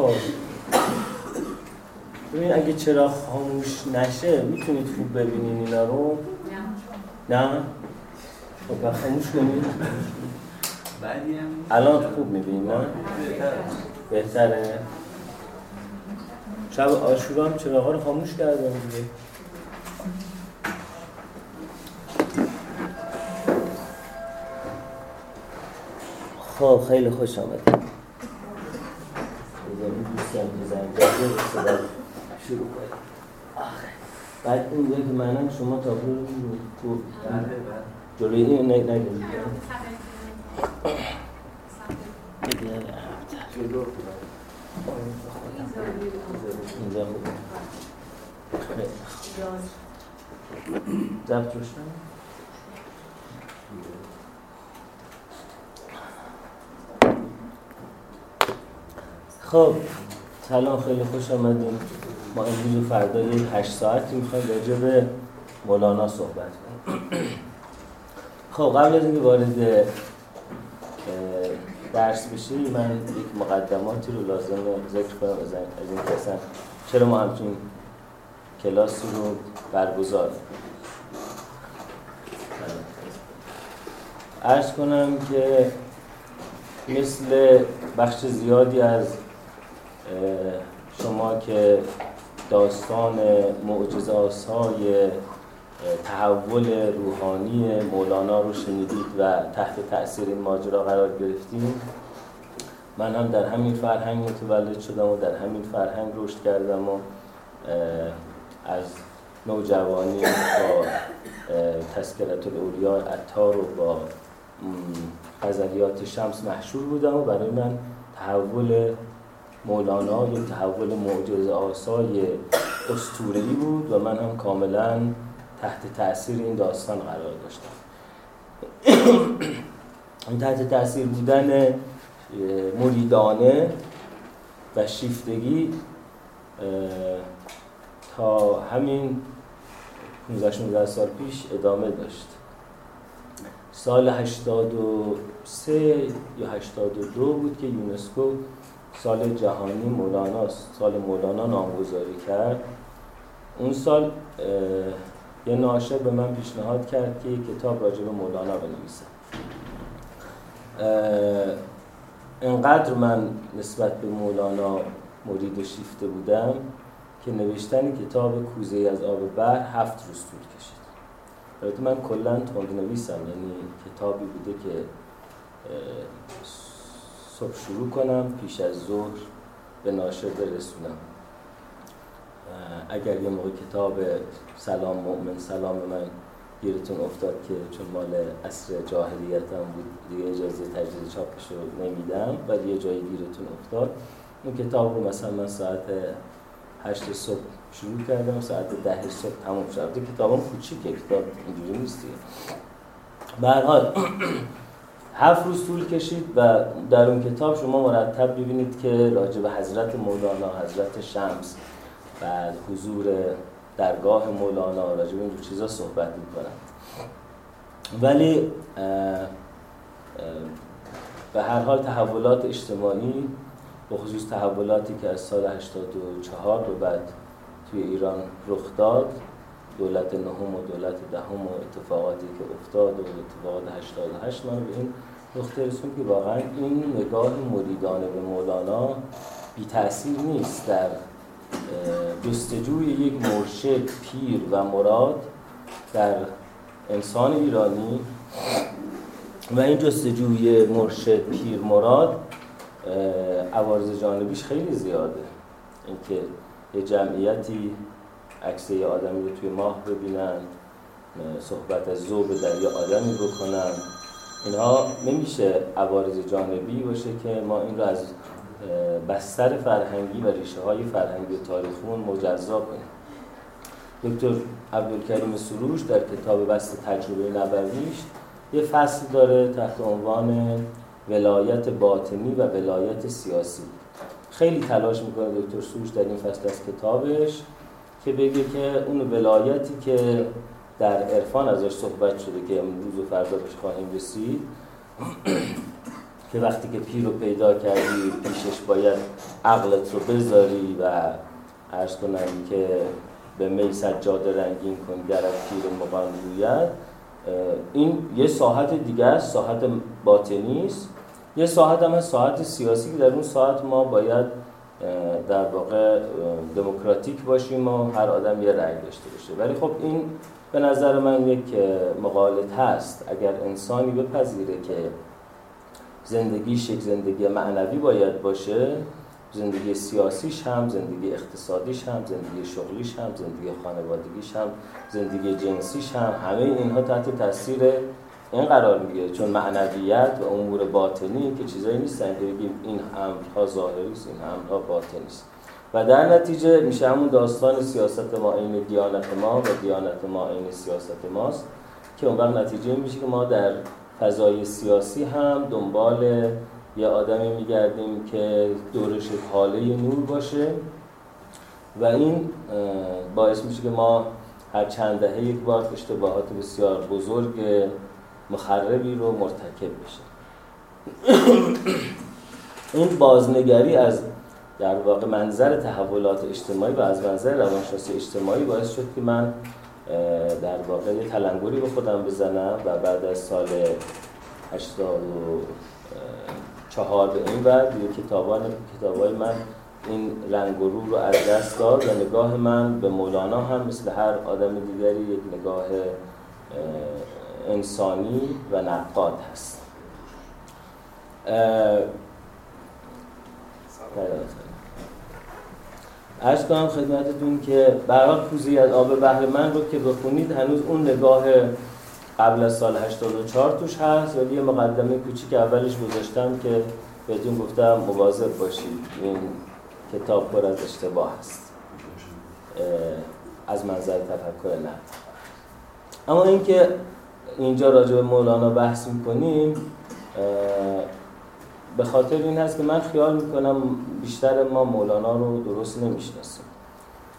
خب ببین اگه چرا خاموش نشه می‌تونید خوب ببینین اینا رو. نه. نه؟ خب خاموش کنید. الان خوب می‌بینید نه؟ بهتره. شب آشورا هم چراغا رو خاموش کردم دیگه. خب خیلی خوش آمدید شروع کنید بعد این که منم شما تابلو رو جلوی این نگید اینجا ضبط روشن خب سلام خیلی خوش آمدیم ما امروز و فردا یک هشت ساعتی می‌خوایم راجع به مولانا صحبت کنیم خب قبل از اینکه وارد درس بشی من یک مقدماتی رو لازم ذکر کنم از این کسان چرا ما همچین کلاسی رو برگزار ارز کنم که مثل بخش زیادی از شما که داستان معجزه های تحول روحانی مولانا رو شنیدید و تحت تأثیر این ماجرا قرار گرفتیم. من هم در همین فرهنگ متولد شدم و در همین فرهنگ رشد کردم و از نوجوانی با تذکرت الاولیا عطار و با غزلیات شمس محشور بودم و برای من تحول مولانا یک تحول معجزه آسای استورهی بود و من هم کاملا تحت تاثیر این داستان قرار داشتم این تحت تاثیر بودن مریدانه و شیفتگی تا همین 15 سال پیش ادامه داشت. سال 83 یا 82 بود که یونسکو سال جهانی مولانا سال مولانا نامگذاری کرد. اون سال یه ناشر به من پیشنهاد کرد که کتاب راجع به مولانا بنویسم انقدر من نسبت به مولانا مرید و شیفته بودم که نوشتن کتاب کوزه از آب بر هفت روز طول کشید. البته من کلا تند نویسم یعنی کتابی بوده که صبح شروع کنم پیش از ظهر به ناشر برسونم. اگر یه موقع کتاب سلام مؤمن سلام من گیرتون افتاد که چون مال اصر جاهلیت هم بود دیگه اجازه تجدید چاپش رو نمیدم ولی یه جایی گیرتون افتاد. اون کتاب رو مثلا من ساعت هشت صبح شروع کردم ساعت ده صبح تموم شد. کتاب هم کوچیکه کتاب اینجوری نیست به حال هفت روز طول کشید و در اون کتاب شما مرتب ببینید که راجع به حضرت مولانا حضرت شمس و حضور درگاه مولانا راجع به اینجور چیزا صحبت می‌کنن ولی به هر حال تحولات اجتماعی به خصوص تحولاتی که از سال 84 به بعد توی ایران رخ داد دولت نهم و دولت دهم و اتفاقاتی که افتاد و اتفاقات 88 من به این نقطه رسون که واقعا این نگاه مریدانه به مولانا بی تاثیر نیست در جستجوی یک مرشد پیر و مراد در انسان ایرانی و این جستجوی مرشد پیر مراد عوارض جانبیش خیلی زیاده. اینکه یه جمعیتی عکس یه آدمی رو توی ماه ببینن صحبت از زوب در یه آدمی بکنن. اینها نمیشه عوارض جانبی باشه که ما این رو از بستر فرهنگی و ریشه های فرهنگی تاریخون کنیم دکتر عبدالکریم سروش در کتاب بست تجربه نبویش یه فصل داره تحت عنوان ولایت باطنی و ولایت سیاسی. خیلی تلاش می‌کنه دکتر سروش در این فصل از کتابش که بگه که اون ولایتی که در عرفان ازش صحبت شده که امروز و فردا بهش خواهیم رسید که وقتی که پیر رو پیدا کردی پیشش باید عقلت رو بذاری و عرض کنم که به می سجاد رنگین کن در پیر مقام روید. این یه ساحت دیگه است ساحت باطنی است. یه ساحت هم ساحت سیاسی که در اون ساحت ما باید در واقع دموکراتیک باشیم و هر آدم یه رأی داشته باشه. ولی خب این به نظر من یک مقالط هست. اگر انسانی بپذیره که زندگیش یک زندگی معنوی باید باشه زندگی سیاسیش هم زندگی اقتصادیش هم زندگی شغلیش هم زندگی خانوادگیش هم زندگی جنسیش هم همه اینها تحت تاثیر این قرار می‌گیره. چون معنویت و امور باطنی که چیزایی نیستن که بگیم این امرها ظاهری این امرها باطنی است. و در نتیجه میشه همون داستان سیاست ما این دیانت ما و دیانت ما این سیاست ماست که اون وقت نتیجه میشه که ما در فضای سیاسی هم دنبال یه آدمی میگردیم که دورش حاله نور باشه. و این باعث میشه که ما هر چند دهه یک بار اشتباهات بسیار بزرگ مخربی رو مرتکب بشه. این بازنگری از در واقع منظر تحولات اجتماعی و از منظر روانشناسی اجتماعی باعث شد که من در واقع یه تلنگری به خودم بزنم و بعد از سال 84 به این بعد یه کتابان کتابای من این رنگ و رو رو از دست داد و نگاه من به مولانا هم مثل هر آدم دیگری یک نگاه انسانی و نقاد هست. ارز کنم خدمتتون که برای کوزی از آب بحر من رو که بخونید هنوز اون نگاه قبل از سال 84 توش هست ولی یه مقدمه کوچیک اولش گذاشتم که بهتون گفتم مواظب باشید. این کتاب پر از اشتباه هست. از منظر تفکر نه اما اینکه اینجا راجع به مولانا بحث می‌کنیم به خاطر این هست که من خیال می‌کنم بیشتر ما مولانا رو درست نمی‌شناسیم.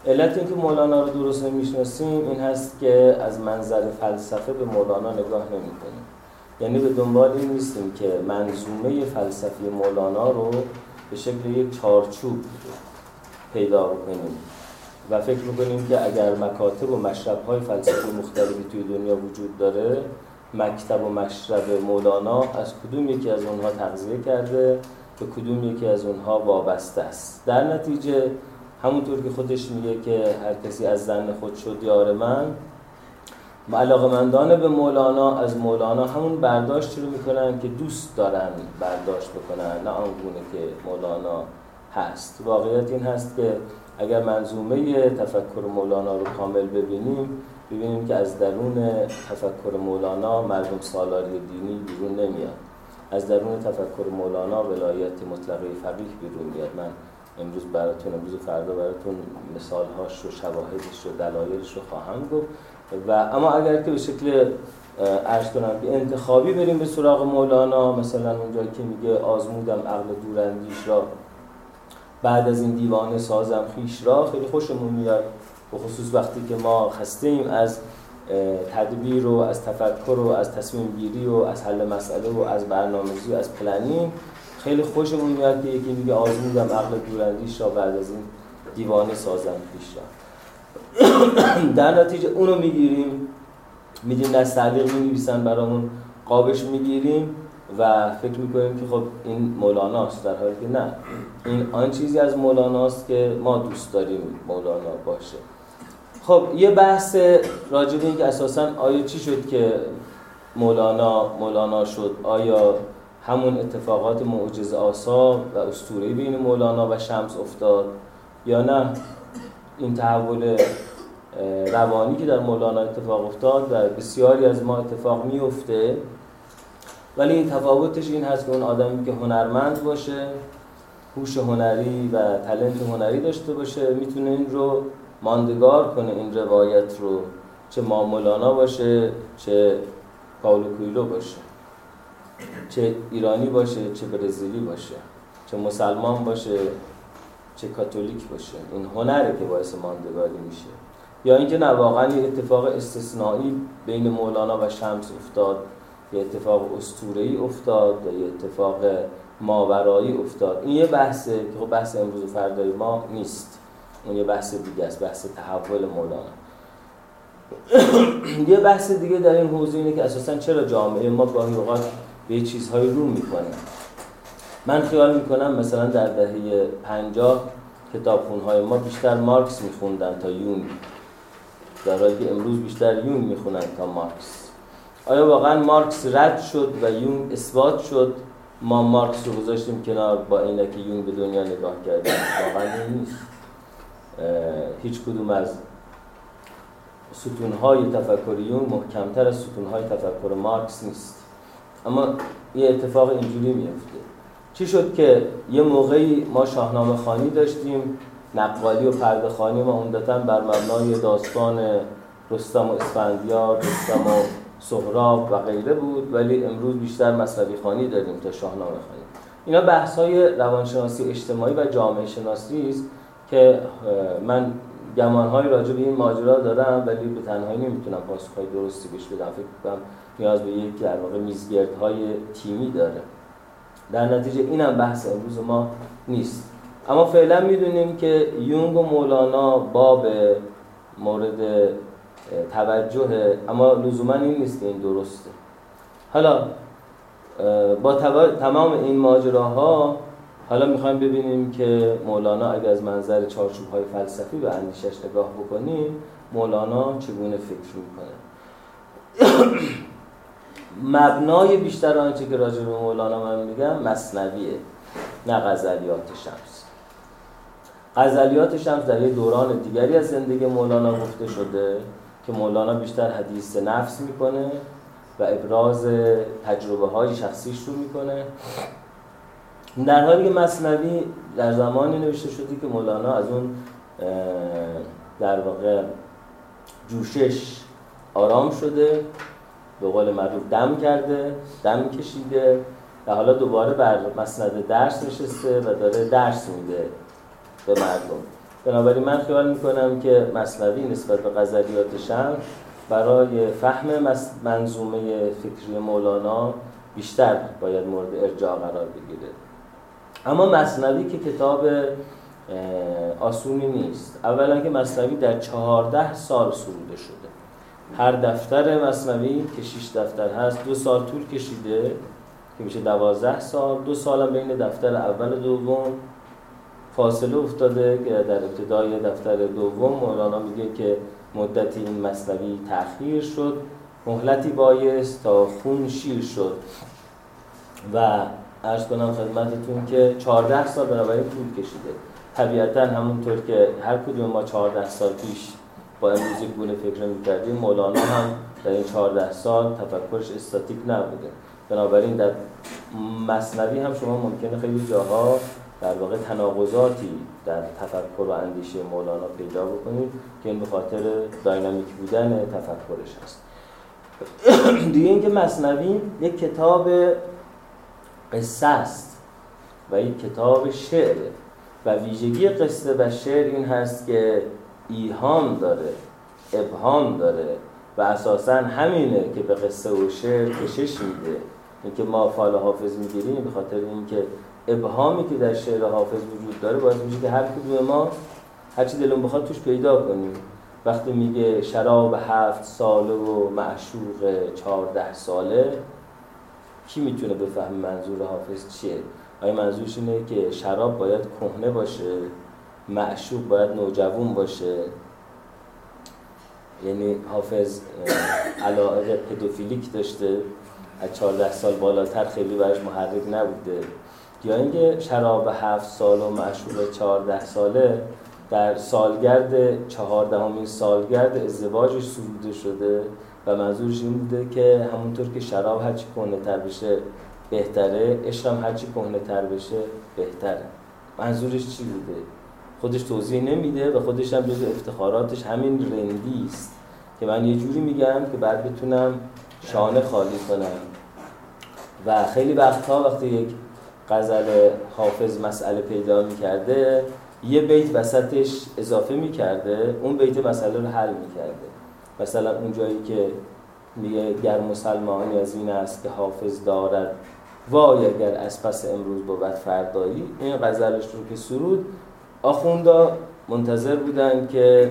علت اینکه مولانا رو درست نمی‌شناسیم این هست که از منظر فلسفه به مولانا نگاه نمی‌کنیم. یعنی به دنبال این نیستیم که منظومه فلسفی مولانا رو به شکل یک چارچوب پیدا کنیم و فکر می‌کنیم که اگر مکاتب و مشرب های فلسفی مختلفی توی دنیا وجود داره مکتب و مشرب مولانا از کدوم یکی از اونها تغذیه کرده؟ به کدوم یکی از اونها وابسته است؟ در نتیجه همونطور که خودش میگه که هر کسی از زن خود شد یار من مندانه به مولانا از مولانا همون برداشت رو می‌کنن که دوست دارن برداشت بکنن نه آنگونه که مولانا هست. واقعیت این هست که اگر منظومه تفکر مولانا رو کامل ببینیم ببینیم که از درون تفکر مولانا مردم سالاری دینی بیرون نمیاد. از درون تفکر مولانا ولایت مطلقه فقیه بیرون میاد. من امروز براتون امروز فردا براتون مثالهاش و شواهدش و دلایلش رو خواهم گفت. و اما اگر که به شکل ارز کنم که انتخابی بریم به سراغ مولانا مثلا اونجا که میگه آزمودم عقل دوراندیش را بعد از این دیوانه سازم خیش را خیلی خوشمون میاد. به خصوص وقتی که ما خسته ایم از تدبیر و از تفکر و از تصمیم گیری و از حل مسئله و از برنامه‌ریزی و از planning خیلی خوشمون میاد که یکی میگه آزمودم عقل دوراندیش را بعد از این دیوانه سازم خویش را. در نتیجه اونو می‌گیریم. میدیم نستعلیق می‌نویسن برامون قابش می‌گیریم و فکر می‌کنیم که خب این مولاناست در حالی که نه. این آن چیزی از مولاناست که ما دوست داریم مولانا باشه. خب یه بحث راجع به اینکه اساسا آیا چی شد که مولانا مولانا شد؟ آیا همون اتفاقات معجزه آسا و اسطوره بین مولانا و شمس افتاد یا نه؟ این تحول روانی که در مولانا اتفاق افتاد و بسیاری از ما اتفاق میفته ولی این تفاوتش این هست که اون آدمی که هنرمند باشه هوش هنری و تلنت هنری داشته باشه می‌تونه این رو ماندگار کنه این روایت رو چه مامولانا باشه چه پاولو کویلو باشه چه ایرانی باشه چه برزیلی باشه چه مسلمان باشه چه کاتولیک باشه. این هنره که باعث ماندگاری میشه. یا اینکه نه واقعا یه اتفاق استثنایی بین مولانا و شمس افتاد یه اتفاق اسطوره‌ای افتاد یا یه اتفاق ماورایی افتاد. این یه بحثه که خب بحث امروز و فردای ما نیست. اون یه بحث دیگه است بحث تحول مولانا. یه بحث دیگه در این حوزه اینه که اساسا چرا جامعه ما گاهی اوقات به چیزهایی رو می‌کنه؟ من خیال می‌کنم مثلا در دهه 50 کتابخونهای ما بیشتر مارکس میخوندن تا یون. در حالی که امروز بیشتر یون می‌خونن تا مارکس. آیا واقعا مارکس رد شد و یون اثبات شد؟ ما مارکس رو گذاشتیم کنار با اینکه یون به دنیا نگاه کردیم. واقعا نیست. هیچ کدوم از ستونهای تفکر یون محکمتر از ستونهای تفکر مارکس نیست. اما یه اتفاق اینجوری میفته چی شد که یه موقعی ما شاهنامه خانی داشتیم نقوالی و پرده خانی ما عمدتا بر مبنای داستان رستم و اسفندیار رستم و سهراب و غیره بود ولی امروز بیشتر مصنوی خانی داریم تا شاهنامه خانی. اینا بحث های روانشناسی اجتماعی و جامعه شناسی است. که من گمانهایی راجع به این ماجرا دارم ولی به تنهایی نمی‌تونم پاسخهای درستی بهش بدم. فکر کنم نیاز به یک در واقع میزگردهای تیمی داره. در نتیجه اینم بحث امروز ما نیست. اما فعلا می‌دونیم که یونگ و مولانا باب مورد توجه اما لزوما این نیست که این درسته. حالا با تمام این ماجراها حالا می‌خوایم ببینیم که مولانا اگر از منظر چارچوب های فلسفی به اندیشش نگاه بکنیم مولانا چگونه فکر می‌کنه؟ مبنای بیشتر آنچه که راجع به مولانا من میگم مصنویه نه غزلیات شمس. غزلیات شمس در یه دوران دیگری از زندگی مولانا گفته شده که مولانا بیشتر حدیث نفس می‌کنه و ابراز تجربه های شخصیش رو می‌کنه. در حالی که مصنوی در زمانی نوشته شده که مولانا از اون در واقع جوشش آرام شده به قول معروف دم کرده دم کشیده و حالا دوباره بر مسند درس نشسته و داره درس میده به مردم. بنابراین من خیال می‌کنم که مصنوی نسبت به غزلیات شمس برای فهم منظومه فکری مولانا بیشتر باید مورد ارجاع قرار بگیره. اما مصنوی که کتاب آسونی نیست. اولا که مصنوی در چهارده سال سروده شده. هر دفتر مصنوی که شیش دفتر هست دو سال طول کشیده که میشه دوازده سال. دو سال هم بین دفتر اول دوم فاصله افتاده که در ابتدای دفتر دوم مولانا میگه که مدتی این مصنوی تأخیر شد. مهلتی بایست تا خون شیر شد. و ارز کنم خدمتتون که 14 سال بنابراین طول کشیده. طبیعتا همونطور که هر کدوم ما 14 سال پیش با امروز یک گونه فکر می‌کردیم مولانا هم در این 14 سال تفکرش استاتیک نبوده. بنابراین در مصنوی هم شما ممکنه خیلی جاها در واقع تناقضاتی در تفکر و اندیشه مولانا پیدا بکنید که این به خاطر داینامیک بودن تفکرش هست. دیگه اینکه مصنوی یک کتاب قصه است و یک کتاب شعر و ویژگی قصه و شعر این هست که ایهام داره ابهام داره و اساسا همینه که به قصه و شعر کشش میده. اینکه ما فال حافظ می‌گیریم به خاطر اینکه ابهامی که در شعر حافظ وجود داره باید میشه که هر کدوم ما هرچی دلون بخواد توش پیدا کنیم. وقتی میگه شراب هفت ساله و معشوق چهارده ساله کی می‌تونه بفهم منظور حافظ چیه؟ آیا منظورش اینه که شراب باید کهنه باشه؟ معشوق باید نوجوان باشه؟ یعنی حافظ علاقه پدوفیلیک داشته از 14 سال بالاتر خیلی برش محرک نبوده. یا اینکه شراب هفت سال و معشوق 14 ساله در سالگرد چهاردهمین سالگرد ازدواجش سروده شده. و منظورش این بوده که همونطور که شراب هرچی کنه تر بشه بهتره عشق هم هرچی کنه تر بشه بهتره. منظورش چی بوده؟ خودش توضیح نمیده و خودش هم جز افتخاراتش همین رندی است که من یه جوری میگم که بعد بتونم شانه خالی کنم. و خیلی وقتها وقتی یک غزل حافظ مسئله پیدا می‌کرده یه بیت وسطش اضافه می‌کرده اون بیت مسئله رو حل می‌کرده. مثلا اون جایی که میگه گر مسلمانی از این است که حافظ دارد وای اگر از پس امروز بود فردایی. این غزلش رو که سرود آخوندا منتظر بودن که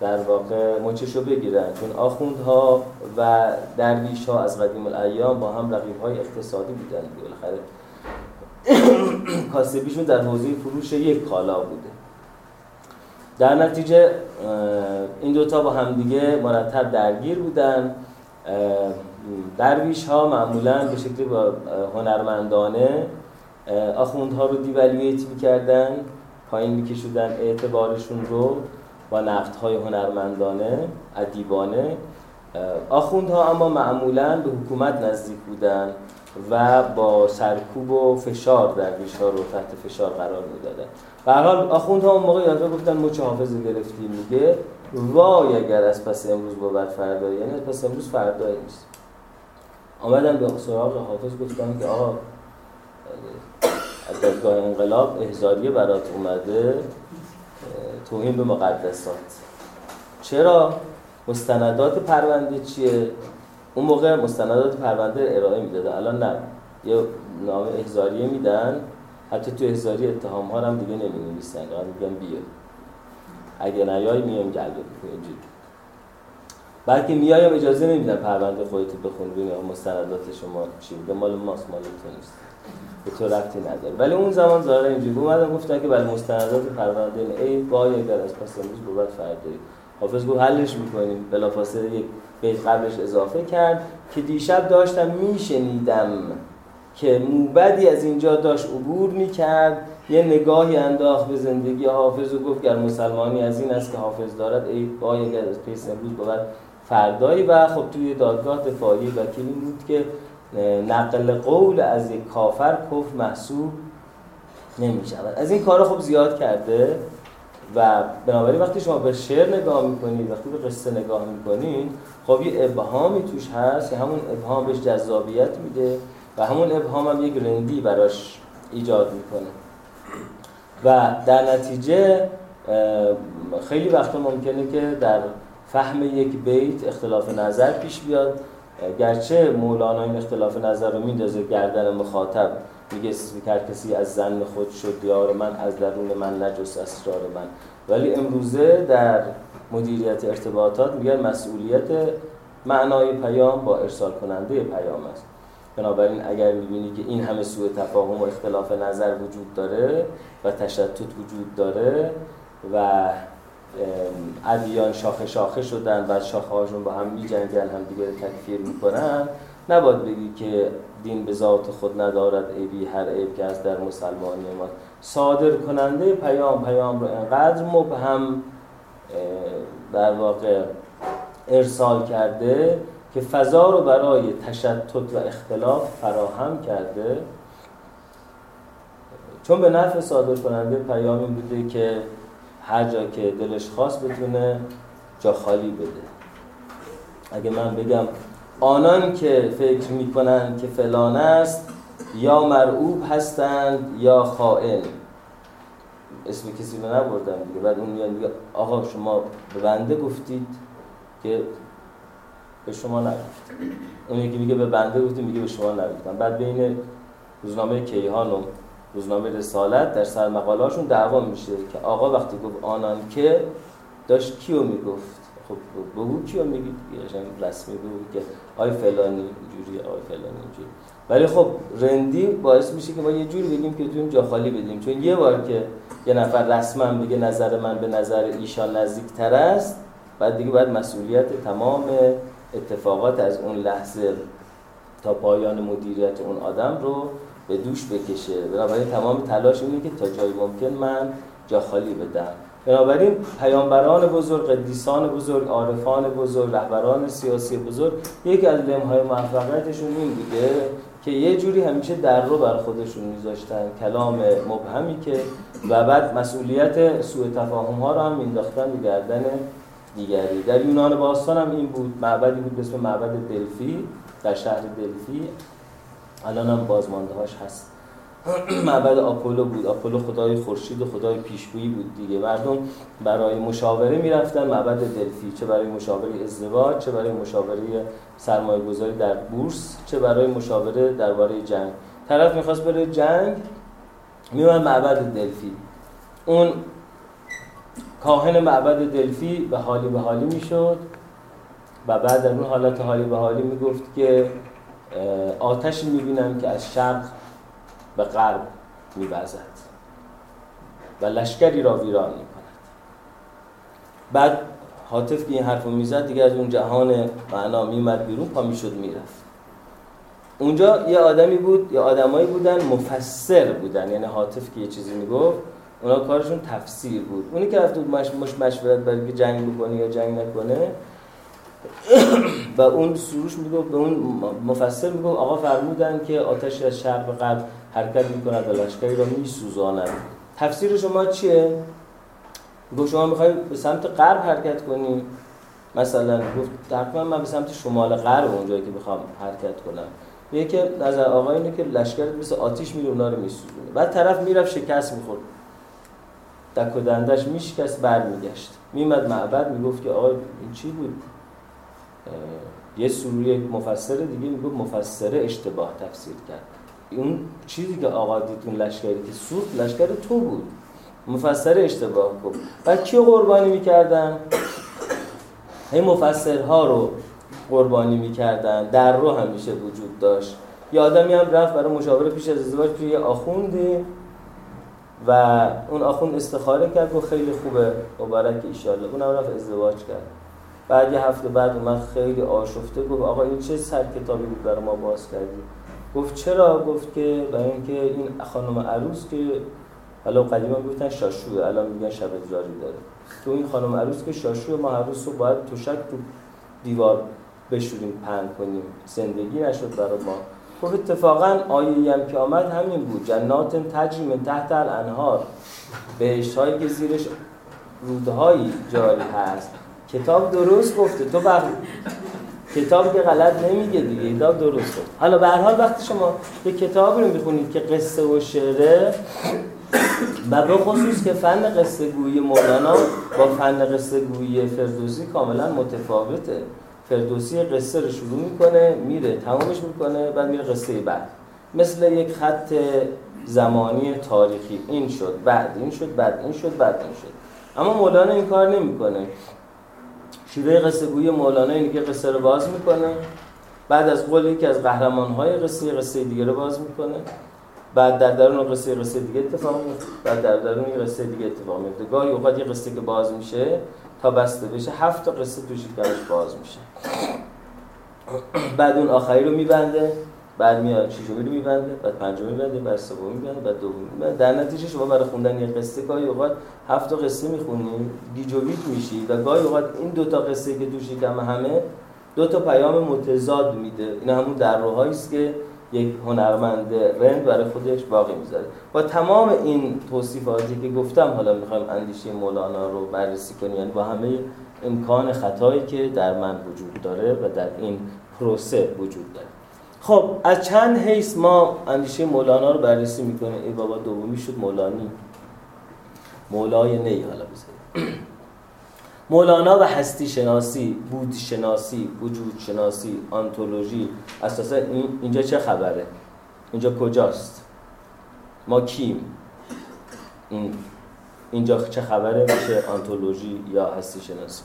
در واقع مچشو بگیرن. چون آخوندها و درویش ها از قدیم الایام با هم رقیب های اقتصادی بودن بالاخره کاسبیشون در حوزه فروش یک کالا بوده. در نتیجه این دوتا با همدیگه مرتب درگیر بودن. درویش ها معمولا به شکلی با هنرمندانه آخوندها رو دیولویت می‌کردن پایین میکشودن اعتبارشون رو با های هنرمندانه ادیبانه. آخوندها اما معمولا به حکومت نزدیک بودن. و با سرکوب و فشار درویش ها رو تحت فشار قرار می‌دادن. هر حال آخوندها اون موقع یادگار گفتن مچ حافظ گرفتیم میگه وای اگر از پس امروز بود فردا یعنی از پس امروز فردا نیست. آمدن به سراغ حافظ گفتن که آقا از دادگاه انقلاب احزاریه برات اومده توهین به مقدسات. چرا؟ مستندات پرونده چیه؟ اون موقع مستندات پرونده ارائه می‌داده. الان نه. یه نامه احزاریه میدن. حتی تو احزاری اتهام ها هم دیگه نمی نویسن میگن بیا اگه نیای میایم جلب اینجوری. بلکه میایم اجازه نمیدن پرونده خودت بخون ببین مستندات شما چی بوده مال ماست مال تو نیست. به تو رفتی نداره. ولی اون زمان ظاهرا اینجوری اومدن گفتن که بله مستندات پرونده ای وای اگر از پس امروز بود فردایی حافظ گفت حلش می‌کنیم. بلافاصله یک بیت قبلش اضافه کرد که دیشب داشتم میشنیدم که موبدی از اینجا داشت عبور می‌کرد. یه نگاهی انداخت به زندگی حافظ و گفت گر مسلمانی از این است که حافظ دارد ای اگر از پیس امروز بود فردایی. و خب توی دادگاه دفاعی وکیلی بود که نقل قول از یک کافر کف محسوب نمی شود از این کار خب زیاد کرده. و بنابراین وقتی شما به شعر نگاه می‌کنید وقتی به قصه نگاه می‌کنید خب یه ابهامی توش هست که همون ابهام بهش جذابیت میده و همون ابهام هم یک رندی براش ایجاد می‌کنه. و در نتیجه خیلی وقتا ممکنه که در فهم یک بیت اختلاف نظر پیش بیاد. گرچه مولانا این اختلاف نظر رو میندازه گردن مخاطب. میگه هر کسی از زن خود شد دیار من از درون من نجس اسرار من. ولی امروزه در مدیریت ارتباطات میگن مسئولیت معنای پیام با ارسال کننده پیام است. بنابراین اگر می‌بینی که این همه سوء تفاهم و اختلاف نظر وجود داره و تشتت وجود داره و ادیان شاخه شاخه شدن و شاخه هاشون با هم می جنگن هم دیگه تکفیر می‌کنن نباید بگی که دین به ذات خود ندارد عیبی هر عیب که از در مسلمانی ما صادر کننده پیام پیام رو انقدر مبهم در واقع ارسال کرده که فضا رو برای تشتت و اختلاف فراهم کرده. چون به نفع صادر کننده پیامی بوده که هر جا که دلش خواست بتونه جا خالی بده. اگه من بگم آنان که فکر می‌کنن که فلان است یا مرعوب هستند یا خائن. اسم کسی رو نبردم دیگه. بعد اون میاد میگه آقا شما به بنده گفتید که به شما نگفت اون یکی میگه به بنده گفتید میگه به شما نگفتم. بعد بین روزنامه کیهان و روزنامه رسالت در سر مقالهاشون دعوا میشه که آقا وقتی گفت آنان که داشت کیو می‌گفت؟ خب بگو کیو میگید؟ رسمی بگو که آی فلانی اینجوری آی فلانی اینجوری. ولی خب رندی باعث میشه که ما یه جوری بگیم که تویم جا خالی بدیم. چون یه بار که یه نفر رسما بگه نظر من به نظر ایشان نزدیک تر است بعد دیگه باید مسئولیت تمام اتفاقات از اون لحظه تا پایان مدیریت اون آدم رو به دوش بکشه. بنابراین تمام تلاش اینه که تا جای ممکن من جا خالی بدم. بنابراین پیامبران بزرگ، قدیسان بزرگ، عارفان بزرگ، رهبران سیاسی بزرگ یک از لمهای موفقیتشون این بوده که یه جوری همیشه در رو بر خودشون میذاشتن کلام مبهمی که و بعد مسئولیت سوء تفاهم ها رو هم مینداختن به گردن دیگری. در یونان باستان هم این بود معبدی بود به اسم معبد دلفی در شهر دلفی. الان هم بازمانده هاش هست. معبد آپولو بود. آپولو خدای خورشید و خدای پیشگویی بود دیگه. مردم برای مشاوره می‌رفتن. معبد دلفی چه برای مشاوره ازدواج چه برای مشاوره سرمایه گذاری در بورس چه برای مشاوره درباره جنگ. طرف می‌خواست بره جنگ میومد معبد دلفی. اون کاهن معبد دلفی به حالی به حالی می‌شد و بعد در اون حالت حالی به حالی می‌گفت که آتشی می‌بینم که از شرق به غرب میوزد و لشکری را ویران می‌کند. بعد حاطف که این حرف می‌زد دیگه از اون جهان معنا میمد بیرون پا می‌شد می‌رفت. اونجا یه آدمی بود یه آدمایی بودن مفسر بودن. یعنی حاطف که یه چیزی می‌گفت اونا کارشون تفسیر بود. اونی که رفت مش مش مشورت برای که جنگ بکنه یا جنگ نکنه و اون سروش می‌گفت به اون مفسر می‌گفت آقا فرمودن که آتش از شرق به غرب حرکت می‌کند و لشکری را میسوزاند. تفسیر شما چیه؟ گفت شما می‌خوای به سمت غرب حرکت کنی؟ مثلا گفت تقریبا من به سمت شمال غرب اونجایی که بخوام حرکت کنم. یکی که نظر آقا اینه که لشکر مثل آتیش میره اونا رو میسوزونه. بعد طرف می‌رفت شکست می‌خورد. دک و دندش میشکست برمیگشت. میمد معبد می‌گفت که آقا این چی بود؟ یه سوری مفسر دیگه می‌گفت مفسره اشتباه تفسیر کرد. اون چیزی که آقا دیتون لشکری که سوخت لشکر تو بود. مفسر اشتباه کن بعد کی قربانی می‌کردن؟ هی مفسرها رو قربانی می‌کردن. در رو همیشه وجود داشت. یه آدمی هم رفت برای مشاوره پیش از ازدواج توی آخوندی و اون آخوند استخاره کرد و خیلی خوبه. مبارک ایشالله. اونم رفت ازدواج کرد. بعد یه هفته بعد من خیلی آشفته گفت آقا این چه سر کتابی بود برای ما باز کردی؟ گفت چرا؟ گفت که برای اینکه این خانم عروس که حالا قدیما گفتن شاشوه الان میگن شب جاری داره. تو این خانم عروس که شاشوه ما هر روز باید توشک تو دیوار بشوریم پهن کنیم. زندگی نشد برای ما. خب اتفاقا آیه هم که آمد همین بود. جنات تجری من تحت الانهار. بهشت هایی که زیرش رودهایی جاری هست. کتاب درست گفته. تو بر کتاب که غلط نمیگه دیگه کتاب درست گفته حالا به هر حال وقتی شما یه کتابی رو می‌خونید که قصه و شعره و به خصوص که فن قصه گویی مولانا با فن قصه گویی فردوسی کاملا متفاوته. فردوسی قصه رو شروع می‌کنه میره تمامش می‌کنه بعد میره قصه بعد. مثل یک خط زمانی تاریخی. این شد بعد این شد بعد این شد بعد این شد. اما مولانا این کار نمی‌کنه. شیوه قصه گویی مولانا اینه که قصه رو باز می‌کنه. بعد از قول یکی از قهرمانهای قصه قصه دیگه رو باز می‌کنه. بعد در درون قصه قصه دیگه اتفاق میفته بعد در درون یه قصه دیگه اتفاق میفته گاهی اوقات یه قصه که باز میشه تا بسته بشه هفت تا قصه توش باز میشه. بعد اون آخری رو میبنده. بعد میاد ششمی رو میبنده بعد پنجمی میبنده بعد سومی میبنده بعد دومی میبنده. در نتیجه شما برای خوندن یه قصه گاهی اوقات هفت تا قصه می‌خونی گیج میشی و گاهی اوقات این دو تا قصه که توش کم همه دو تا پیام متضاد میده. این همون دروهایی است که یک هنرمند رند برای خودش باقی می‌ذاره. با تمام این توصیفاتی که گفتم حالا می‌خوایم اندیشه مولانا رو بررسی کنیم یعنی با همه امکان خطایی که در من وجود داره و در این پروسه وجود داره. خب از چند حیث ما اندیشه مولانا رو بررسی می‌کنیم. ای بابا دومی شد مولانی. مولای نی حالا بذاریم. مولانا و هستی شناسی بود شناسی وجود شناسی آنتولوژی. اساسا اینجا چه خبره؟ اینجا کجاست؟ ما کیم؟ این اینجا چه خبره؟ میشه آنتولوژی یا هستی شناسی؟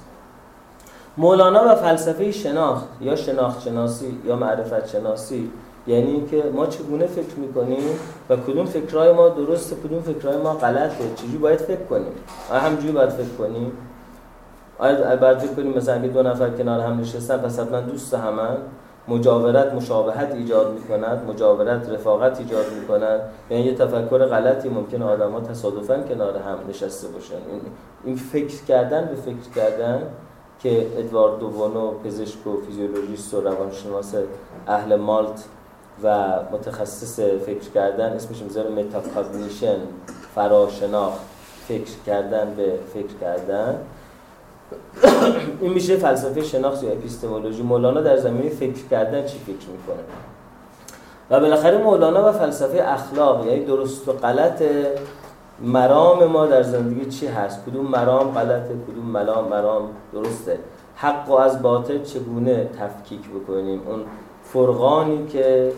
مولانا و فلسفه شناخت یا شناخت شناسی یا معرفت شناسی یعنی اینکه ما چگونه فکر می‌کنیم و کدوم فکرهای ما درسته کدوم فکرهای ما غلطه چجوری باید فکر کنیم؟ آیا همجوری باید فکر کنیم؟ آیا باید فکر کنیم مثلا اگه دو نفر کنار هم نشستن پس حتما دوست همن؟ مجاورت مشابهت ایجاد می‌کند مجاورت رفاقت ایجاد می‌کند. یعنی یه تفکر غلطی ممکنه آدم ها تصادفا کنار هم نشسته باشن. این فکر کردن به فکر کردن که ادوارد دوبونو پزشک و فیزیولوژیست و روانشناس اهل مالت و متخصص فکر کردن اسمش می‌ذاره metacognition فراشناخت فکر کردن به فکر کردن. این میشه فلسفه شناخت یا epistemology. مولانا در زمینه فکر کردن چی فکر می‌کنه؟ و بالاخره مولانا و فلسفه اخلاق یعنی درست و غلط مرام ما در زندگی چی هست؟ کدوم مرام غلطه کدوم مرام مرام درسته؟ حق و از باطل چگونه تفکیک بکنیم؟ اون فرقانی که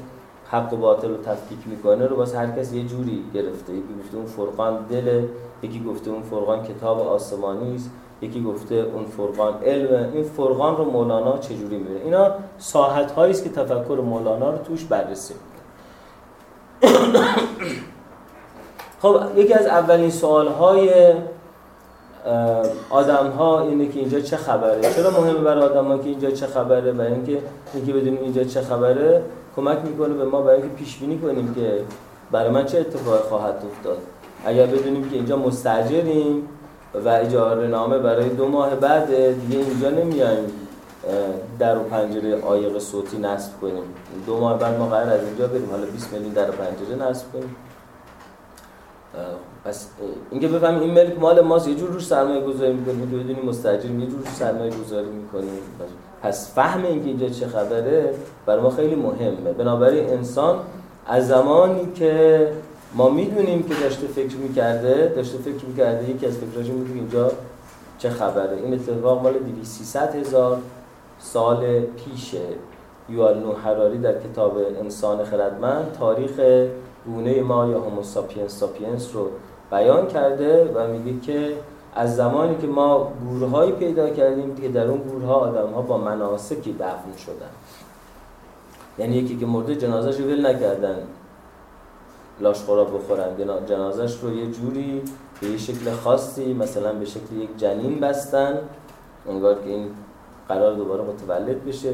حق و باطل رو تفکیک می‌کنه رو باز هر کس یه جوری گرفته. یکی گفته اون فرقان دل یکی گفته اون فرقان کتاب آسمانی است یکی گفته اون فرقان علم. این فرقان رو مولانا چجوری می‌بینه؟ اینا ساحت هایی است که تفکر مولانا رو توش بررسی خب یکی از اولین سوال های آدم ها اینه که اینجا چه خبره؟ چرا مهمه برای آدم ها که اینجا چه خبره؟ برای اینکه اینکه بدونیم اینجا چه خبره کمک می‌کنه به ما برای اینکه پیش بینی کنیم که برای من چه اتفاقی خواهد افتاد. اگر بدونیم که اینجا مستجریم و اجاره نامه برای دو ماه بعد دیگه اینجا نمیایم در و پنجره آیق صوتی نصب کنیم. دو ماه بعد ما قرار از اینجا بریم. حالا 20 میلیون در و پنجره نصب کنیم. پس اینکه بفهمیم این ملک مال ماست یه جور روش سرمایه گذاری می‌کنیم که بدونیم مستجر یه جور روش سرمایه گذاری می‌کنیم. پس فهم اینکه اینجا چه خبره برای ما خیلی مهمه. بنابراین انسان از زمانی که ما می‌دونیم که داشته فکر می‌کرده داشته فکر می‌کرده یکی از فکراش این اینجا چه خبره. این اتفاق مال 300 هزار سال پیشه یوال نو حراری در کتاب انسان خردمند تاریخ گونه ما یا هومو ساپینس رو بیان کرده و میگه که از زمانی که ما گورهایی پیدا کردیم که در اون گورها آدم ها با مناسکی دفن شدن. یعنی یکی که مرده جنازش رو ول نکردن. لاشخورا بخورن. جنازش رو یه جوری به یه شکل خاصی مثلا به شکل یک جنین بستن. انگار که این قرار دوباره متولد بشه.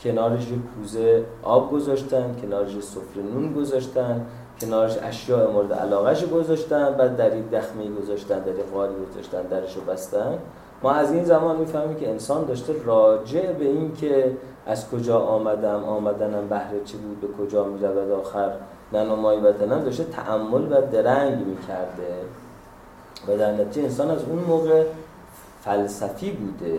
کنارش یه کوزه آب گذاشتن کنارش سفره نون گذاشتن. کنارش اشیاء مورد علاقهش گذاشتن بعد در این دخمه گذاشتن در این غاری گذاشتن درش رو بستن. ما از این زمان می‌فهمیم که انسان داشته راجع به این که از کجا آمدم آمدنم بهره چی بود به کجا می‌رود آخر ننمای وطنم داشته تعمل و درنگ می‌کرده. و در نتیجه انسان از اون موقع فلسفی بوده.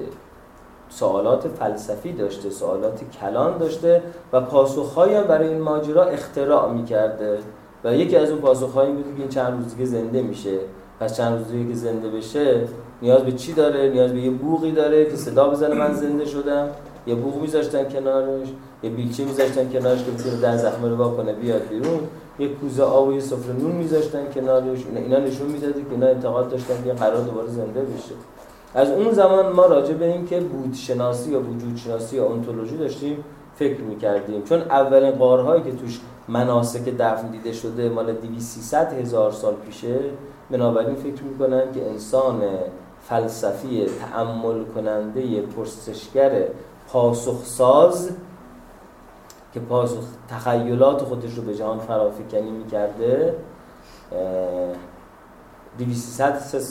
سوالات فلسفی داشته سوالات کلان داشته و پاسخهایی برای این ماجرا اختراع می‌کرده. و یکی از اون پاسخهایی بوده که این چند روز دیگه زنده میشه. پس چند روز دیگه که زنده بشه نیاز به چی داره؟ نیاز به یه بوغی داره که صدا بزنه. من زنده شدم. یه بوغ میذاشتن کنارش یه بیلچه میذاشتن کنارش که بتونه در زخم رو کنه بیاد بیرون. یه کوزه آب و یه سفره نون میذاشتن کنارش. اینا نشون می‌داده که اینا انتقاد داشتن که قرار دوباره زنده بشه. از اون زمان ما راجع به این که بود شناسی یا وجود شناسی یا انتولوژی داشتیم. فکر می‌کردیم. چون اولین قارهایی که توش مناسک دفن دیده شده مال 2300 هزار سال پیشه بنابراین فکر می‌کنن که انسان فلسفی تعمل کننده پرسشگر پاسخساز که پاسخ تخیلات خودش رو به جهان فرافکنی می‌کرده 200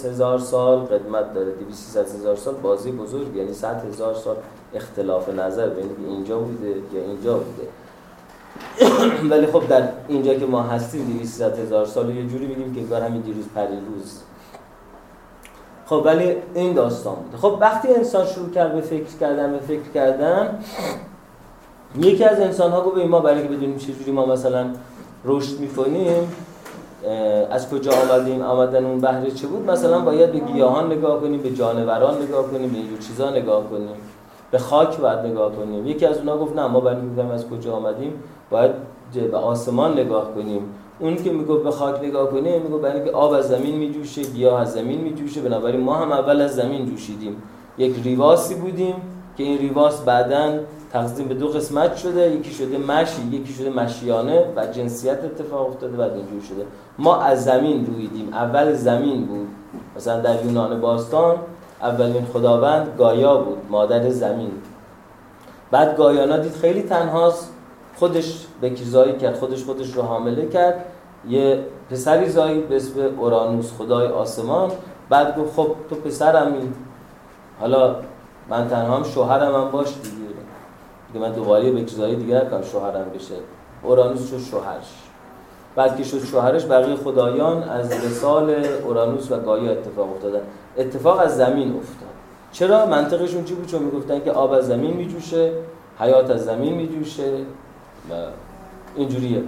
هزار سال قدمت داره 200 هزار سال بازی بزرگ یعنی 100 هزار سال اختلاف نظر بین اینجا بوده یا اینجا بوده. ولی خب در اینجا که ما هستیم 200 هزار سال یه جوری میگیم که انگار همین دیروز پریروز خب ولی این داستان بوده. خب وقتی انسان شروع کرد به فکر کردن به فکر کردن یکی از انسان ها گفت ما برای اینکه بدونیم چجوری ما مثلا رشد می‌کنیم از کجا آمدیم آمدن اون بهره چه بود مثلا باید به گیاهان نگاه کنیم به جانوران نگاه کنیم به اینجور چیزا نگاه کنیم. به خاک باید نگاه کنیم. یکی از اونا گفت نه ما برای اینکه از کجا آمدیم باید به آسمان نگاه کنیم. اون که می‌گفت به خاک نگاه کنیم می‌گفت برای اینکه آب از زمین میجوشه گیاه از زمین میجوشه. بنابراین ما هم اول از زمین جوشیدیم. یک ریواسی بودیم که این ریواس بعدا تقسیم به دو قسمت شده. یکی شده مشی یکی شده مشیانه و جنسیت اتفاق افتاده بعد اینجور شده. ما از زمین رویدیم. اول زمین بود. مثلا در یونان باستان اولین خداوند گایا بود مادر زمین. بعد گایانا دید خیلی تنهاست خودش بکیزایی کرد خودش خودش رو حامله کرد. یه پسری زایی به اسم اورانوس خدای آسمان. بعد گفت خب تو پسرمی حالا من تنها هم شوهرم هم باش دیگه. که من دوباره به چیزای دیگر کنم شوهرم بشه. اورانوس شد شوهرش. بعد که شد شوهرش بقیه خدایان از رسال اورانوس و گایا اتفاق افتادن. اتفاق از زمین افتاد. چرا؟ منطقشون چی بود؟ چون می‌گفتن که آب از زمین میجوشه حیات از زمین میجوشه و اینجوریه.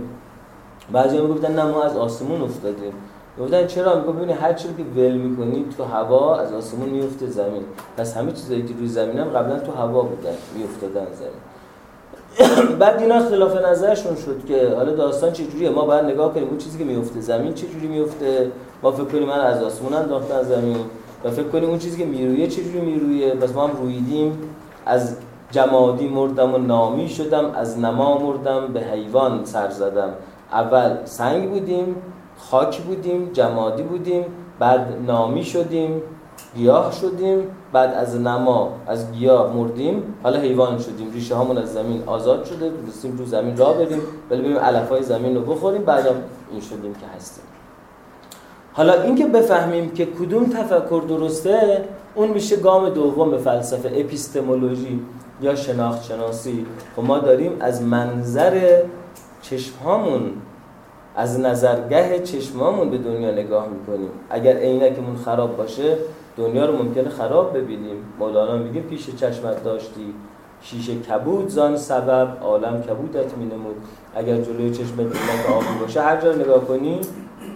بعضی هم گفتن نه ما از آسمون افتادیم. گفتن چرا؟ میگه ببینید هر چیزی که ول می‌کنی تو هوا از آسمون میفته زمین. پس همه چیزایی که روی زمین هم قبلا تو هوا بودن میافتادن زمین. بعد اینا اختلاف نظرشون شد که حالا داستان چجوریه؟ ما باید نگاه کنیم اون چیزی که میفته زمین چجوری میفته ما فکر کنیم من از آسمون انداختن زمین. و فکر کنیم اون چیزی که میرویه چجوری میرویه بس ما هم رویدیم از جمادی مردم و نامی شدم از نما مردم به حیوان سر زدم. اول سنگ بودیم خاک بودیم جمادی بودیم بعد نامی شدیم گیاه شدیم بعد از نما از گیاه مردیم. حالا حیوان شدیم ریشه هامون از زمین آزاد شده رسیم رو زمین را بریم ولی بریم علف های زمین رو بخوریم بعد این شدیم که هستیم. حالا اینکه بفهمیم که کدوم تفکر درسته اون میشه گام دوم فلسفه اپیستمولوژی یا شناخت شناسی و خب ما داریم از منظر چشمهامون از نظرگه چشمامون به دنیا نگاه می‌کنیم. اگر عینکمون خراب باشه دنیا رو ممکنه خراب ببینیم. مولانا میگه پیش چشمت داشتی. شیشه کبود زان سبب عالم کبودت مینمود. اگر جلوی چشمت عینک آبی باشه هر جا نگاه کنی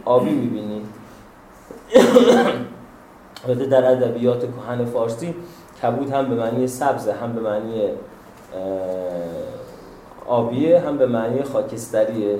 آبی می‌بینی. البته در ادبیات کهن فارسی کبود هم به معنی سبز هم به معنی آبیه هم به معنی خاکستریه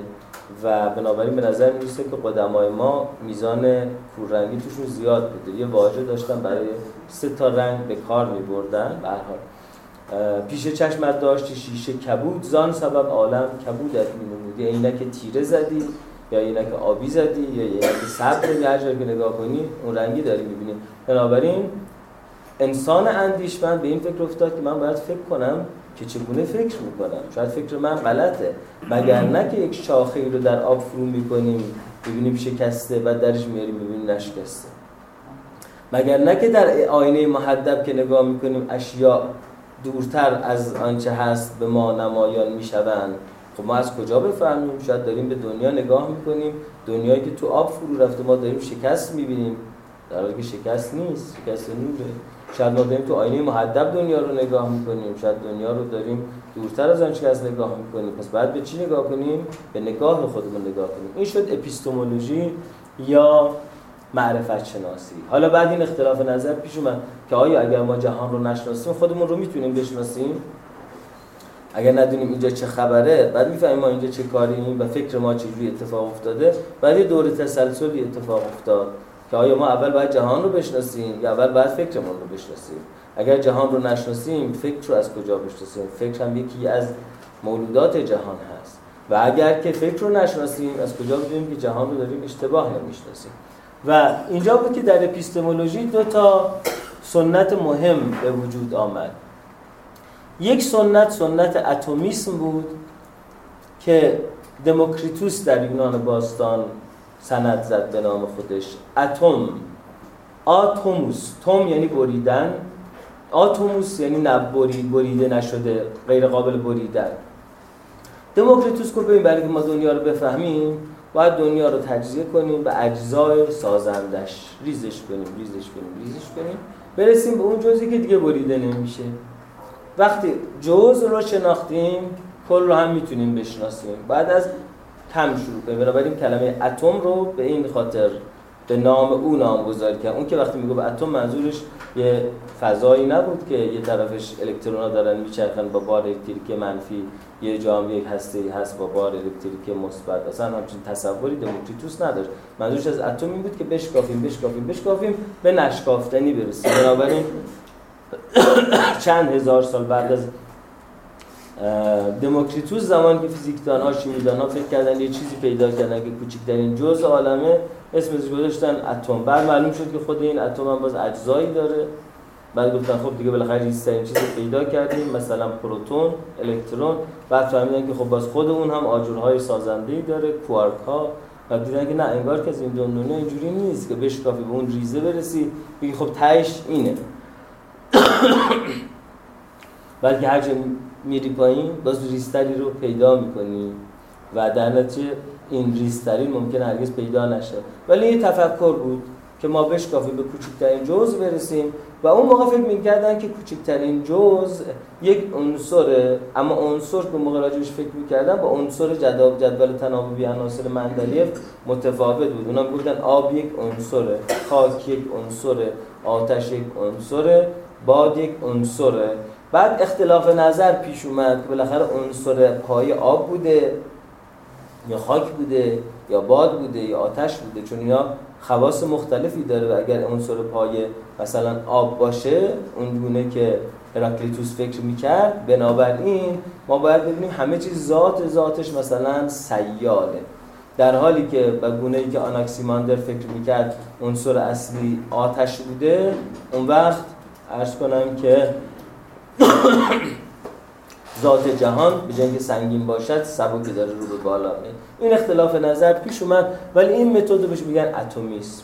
و بنابراین به نظر می‌رسه که قدمای ما میزان کوررنگی توشون زیاد بوده. یه واژه داشتن برای سه تا رنگ به کار میبردن به حال. پیش چشمت داشتی شیشه کبود. زان سبب عالم کبودت مینمود. یا اینکه تیره زدی. یا اینکه آبی زدی یا اینکه سبز هر جایی که نگاه کنی اون رنگی داری می‌بینی. بنابراین انسان اندیشمند به این فکر افتاد که من باید فکر کنم که چگونه فکر می‌کنم. شاید فکر من غلطه. مگر نه که یک شاخه رو در آب فرو می‌کنیم ببینیم شکسته و درش میاریم ببینیم نشکسته. مگر نه که در آینه محدب که نگاه می‌کنیم اشیاء دورتر از آنچه هست به ما نمایان می‌شوند. خب ما از کجا بفهمیم؟ شاید داریم به دنیا نگاه می‌کنیم. دنیایی که تو آب فرو رفته ما داریم شکست می‌بینیم. در حالی که شکست نیست. شکست نوره. شاید ما داریم تو آینه محدب دنیا رو نگاه می‌کنیم. شاید دنیا رو داریم دورتر از آنچه از نگاه می‌کنیم. پس بعد به چی نگاه کنیم؟ به نگاه خودمون نگاه کنیم. این شد اپیستمولوژی یا معرفت شناسی. حالا بعد این اختلاف نظر پیش اومد که آیا اگر ما جهان رو نشناسیم خودمون رو می‌تونیم بشناسیم؟ اگر ندونیم اینجا چه خبره بعد می‌فهمیم ما اینجا چه کاریم و فکر ما چجوری اتفاق افتاده. بعد یه دور تسلسلی اتفاق افتاد که آیا ما اول باید جهان رو بشناسیم یا اول باید فکرمون رو بشناسیم؟ اگر جهان رو نشناسیم فکر رو از کجا بشناسیم؟ فکر هم یکی از مولودات جهان هست. و اگر که فکر رو نشناسیم از کجا بدونیم که جهان رو داریم اشتباه نمی‌شناسیم؟ و اینجا بود که در اپیستمولوژی دو تا سنت مهم به وجود آمد. یک سنت سنت اتمیسم بود که دموکریتوس در یونان باستان سند زد به نام خودش. اتم. آتوموس. توم یعنی بریدن. آتوموس یعنی نبرید بریده نشده غیر قابل بریدن. دموکریتوس گفت ببین برای ما دنیا رو بفهمیم باید دنیا رو تجزیه کنیم به اجزای سازندش. ریزش کنیم ریزش کنیم ریزش کنیم. برسیم به اون جزی که دیگه بریده نمیشه. وقتی جز رو شناختیم کل رو هم می‌تونیم بشناسیم. بعد از کم شروع کنیم. بنابراین کلمه اتم رو به این خاطر به نام او نامگذاری کرد. اون که وقتی میگه به اتم منظورش یه فضایی نبود که یه طرفش الکترونا دارن میچرخن با بار الکتریکی منفی. یه جام یک هسته هست با بار الکتریکی مثبت. اصلا همچین تصوری دموکریتوس نداشت. منظورش از اتم این بود که بشکافیم بشکافیم بشکافیم به نشکافتنی برسیم. بنابراین چند هزار سال بعد از دموکریتوس زمانی که فیزیکدان ها شیمیدان ها فکر کردن یه چیزی پیدا کردن که کوچکترین جزء عالمه اسمش گذاشتن اتم. بعد معلوم شد که خود این اتم هم باز اجزایی داره. بعد گفتن خب دیگه بالاخره ریزترین چیزی پیدا کردیم مثلا پروتون الکترون. بعد فهمیدن که خب باز خود اون هم آجرهای سازنده داره کوارک ها و دیدن که نه انگار که از این اینجوری نیست که بشکافی به اون ریزه برسی بگی خب تهش اینه. بلکه هر میری پایین باز ریستری رو پیدا می‌کنی. و در نتیجه این ریسترین ممکن هرگز پیدا نشه. ولی یه تفکر بود که ما بشکافیم به کوچکترین جزء برسیم. و اون موقع فکر می‌کردن که کوچکترین جز یک عنصره اما عنصر که موقع راجبش فکر می‌کردن با عنصر جدول جدول تناوبی عناصر مندلیف متفاوت بود. اونا می‌گفتن آب یک عنصره خاک یک عنصره آتش یک عنصره. باد یک عنصره. بعد اختلاف نظر پیش اومد که بالاخره عنصر پای آب بوده یا خاک بوده یا باد بوده یا آتش بوده چون اینا خواص مختلفی داره و اگر عنصر پای مثلا آب باشه اون گونه که هراکلیتوس فکر می‌کرد بنابراین ما باید ببینیم همه چیز ذات ذاتش مثلا سیاله. در حالی که به گونه ای که آناکسیماندر فکر می‌کرد عنصر اصلی آتش بوده اون وقت عرض کنم که ذات جهان به جنگ سنگین باشد سبکی داره رو به بالا میاد این اختلاف نظر پیش اومد ولی این متد رو بهش میگن اتمیسم.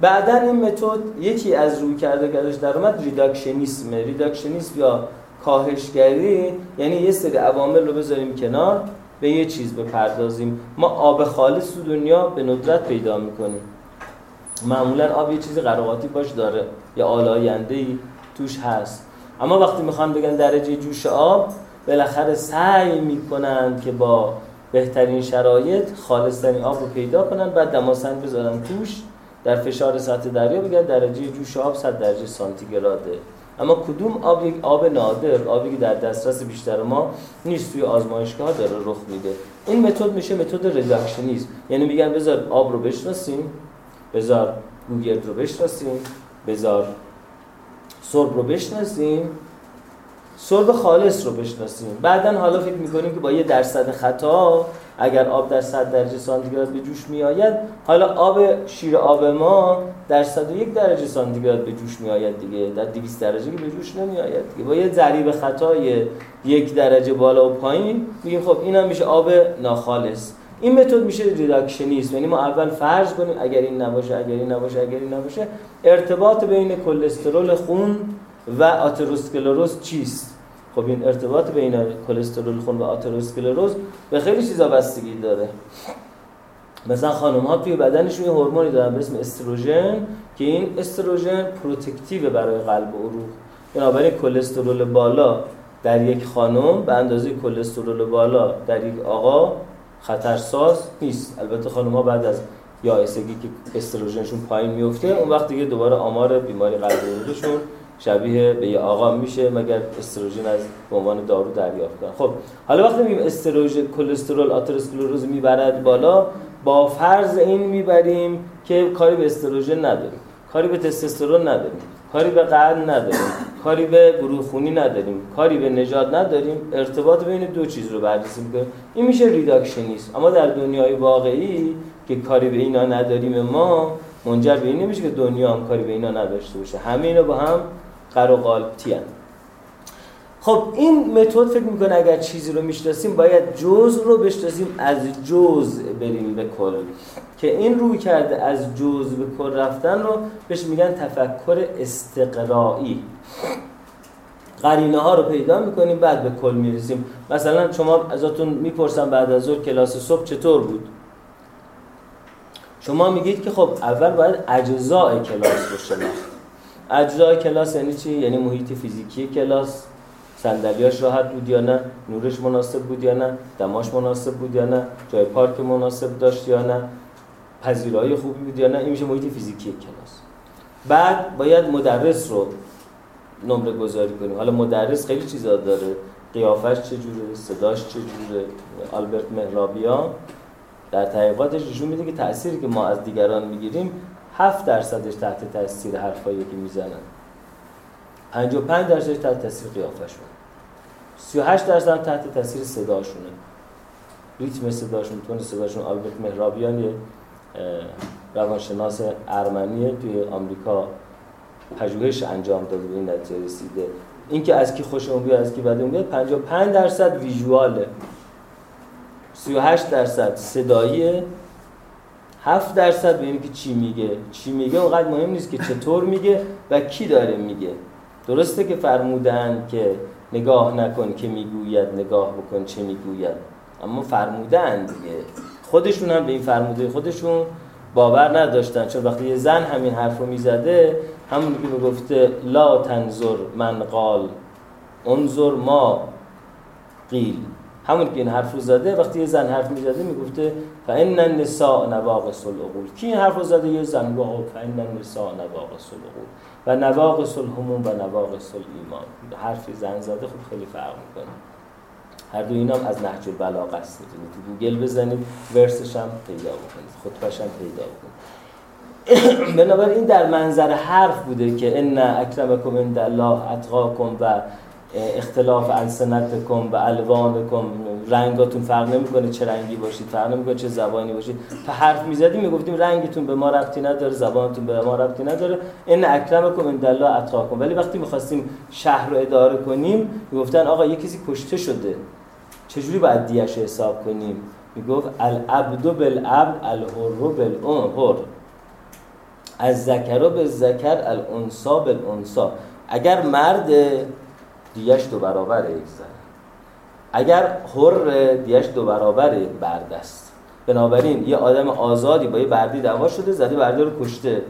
بعدا این متد یکی از روی کرده که در اومد ریداکشنیسم. ریداکشنیسم یا کاهشگری یعنی یه سری عوامل رو بذاریم کنار به یه چیز بپردازیم. ما آب خالص تو دنیا به ندرت پیدا می‌کنیم. معمولا آب یه چیزی قراقاتی باش داره یا آلاینده ای توش هست. اما وقتی می‌خوان بگن درجه جوش آب بالاخره سعی می‌کنن که با بهترین شرایط خالصترین آب رو پیدا کنن بعد دماسنج بذارن توش در فشار سطح دریا بگن درجه جوش آب 100 درجه سانتیگراده. اما کدوم آب یک آب نادر آبی که در دسترس بیشتر ما نیست توی آزمایشگاه داره رخ میده. این متد میشه متد رداکشنیسم یعنی میگن بذار آب رو بشناسیم بذار گوگرد رو بشناسیم بذار سرب رو بشناسیم. سرب خالص رو بشناسیم. بعدا حالا فکر می‌کنیم که با یه درصد خطا اگر آب در 100 درجه سانتیگراد به جوش میآید حالا آب شیر آب ما در 101 درجه سانتیگراد به جوش میآید دیگه. در 200 درجه که به جوش نمیآید دیگه. با یه ضریب خطای یک درجه بالا و پایین میگیم خب این هم میشه آب ناخالص. این متد میشه ریداکشنیسم یعنی ما اول فرض کنیم اگر این نباشه اگر این نباشه اگر این نباشه ارتباط بین کلسترول خون و آتروسکلروز چیست؟ خب این ارتباط بین کلسترول خون و آتروسکلروز به خیلی چیزا بستگی داره. مثلا خانم ها توی بدنشون یه هورمونی دارن به اسم استروژن که این استروژن protective برای قلب و عروق بنابراین کلسترول بالا در یک خانم به اندازه کلسترول بالا در یک آقا خطرساز نیست. البته خانم ها بعد از یائسگی که استروژنشون پایین میفته اون وقت دیگه دوباره آمار بیماری قلب عروقشون شبیه به یه آقا میشه مگر استروژن از به عنوان دارو دریافت کنن. خب حالا وقتی میگیم استروژن کلسترول آتروسکلروز می‌برد بالا با فرض این می‌بریم که کاری به استروژن نداریم. کاری به تستوسترون نداریم. کاری به قلب نداریم کاری به گروه خونی نداریم کاری به نژاد نداریم ارتباط بین دو چیز رو بررسی می‌کنیم. این میشه ریداکشنیسم. اما در دنیای واقعی که کاری به اینا نداریم ما منجر به این نمیشه که دنیا هم کاری به اینا نداشته باشه. همه اینا با هم قر و قالبتی خب این متد فکر می‌کنه اگر چیزی رو می‌شناسیم باید جز رو بشناسیم از جز بریم به کل. که این روی کرده از جز به کل رفتن رو بهش میگن تفکر استقرایی. قرینه ها رو پیدا می‌کنیم بعد به کل می‌رسیم مثلا شما ازتون می‌پرسم بعد از ظهر کلاس صبح چطور بود؟ شما میگید که خب اول باید اجزای کلاس رو شناخت. اجزای کلاس یعنی چی؟ یعنی محیط فیزیکی کلاس. صندلیاش راحت بود یا نه؟ نورش مناسب بود یا نه؟ دماش مناسب بود یا نه؟ جای پارک مناسب داشت یا نه؟ پذیرایی خوبی بود یا نه؟ این میشه محیط فیزیکی کلاس. بعد باید مدرس رو نمره گذاری کنیم. حالا مدرس خیلی چیزا داره. قیافش چجوره صداش چجوره آلبرت مهرابیان در تحقیقاتش نشون میده که تأثیری که ما از دیگران می‌گیریم 7 درصدش تحت تاثیر حرفایی که می‌زنن. 55 درصدش تحت تاثیر قیافشون 38 درصد تحت تاثیر صداشونه. ریتم صداشون تون صداشون آلبرت مهرابیان یه روانشناس ارمنیه توی آمریکا پژوهش انجام داده به این نتیجه رسیده. اینکه از کی خوشمون بیاد از کی بدمون بیاد 55 درصد ویژواله. 38 درصد صداییه. 7 درصد به اینکه که چی میگه؟ چی میگه؟ اونقدر مهم نیست که چطور میگه و کی داره میگه. درسته که فرمودن که نگاه نکن که می‌گوید نگاه بکن چه می‌گوید. اما فرمودن دیگه. خودشون هم به این فرموده خودشون باور نداشتن. چون وقتی یه زن همین حرف رو می‌زده همون که می‌گفته لا تنظر من قال انظر ما قیل. همون که این حرف رو زده وقتی یه زن حرف می‌زده می‌گفته فان النساء نواقص العقول. کی این حرف رو زده؟ یه زن گفت فان النساء نواقص العقول. و نواقص الهموم و نواقص الایمان. حرفی زن زده خب خیلی فرق می‌کنه. هر دو اینا هم از نهج البلاغه است. می‌تونید تو گوگل بزنید ورسش هم پیدا بکنید خطبش هم پیدا بکنید. بنابراین در منظر حرف بوده که ان اکرمکم عند الله اتقاکم و اختلاف السنتکم و الوانکم. رنگاتون فرق نمی‌کنه چه رنگی باشید فرق نمی‌کنه چه زبانی باشید. تا حرف می‌زدیم می‌گفتیم رنگتون به ما ربطی نداره زبانتون به ما ربطی نداره. این اکرمکم عند الله اتقاکم. ولی وقتی می‌خواستیم شهر رو اداره کنیم می‌گفتن آقا یه کسی کشته شده. چجوری باید دیش حساب کنیم؟ می‌گفت العبد بالعبد الحر بالحر از ذکر به ذکر الانسا بالانسا. اگر مرد دیش دو برابر یک زن اگر حر دیش دو برابر برد است. بنابراین یه آدم آزادی با یه بردی دعوا شده زده برده رو کشته.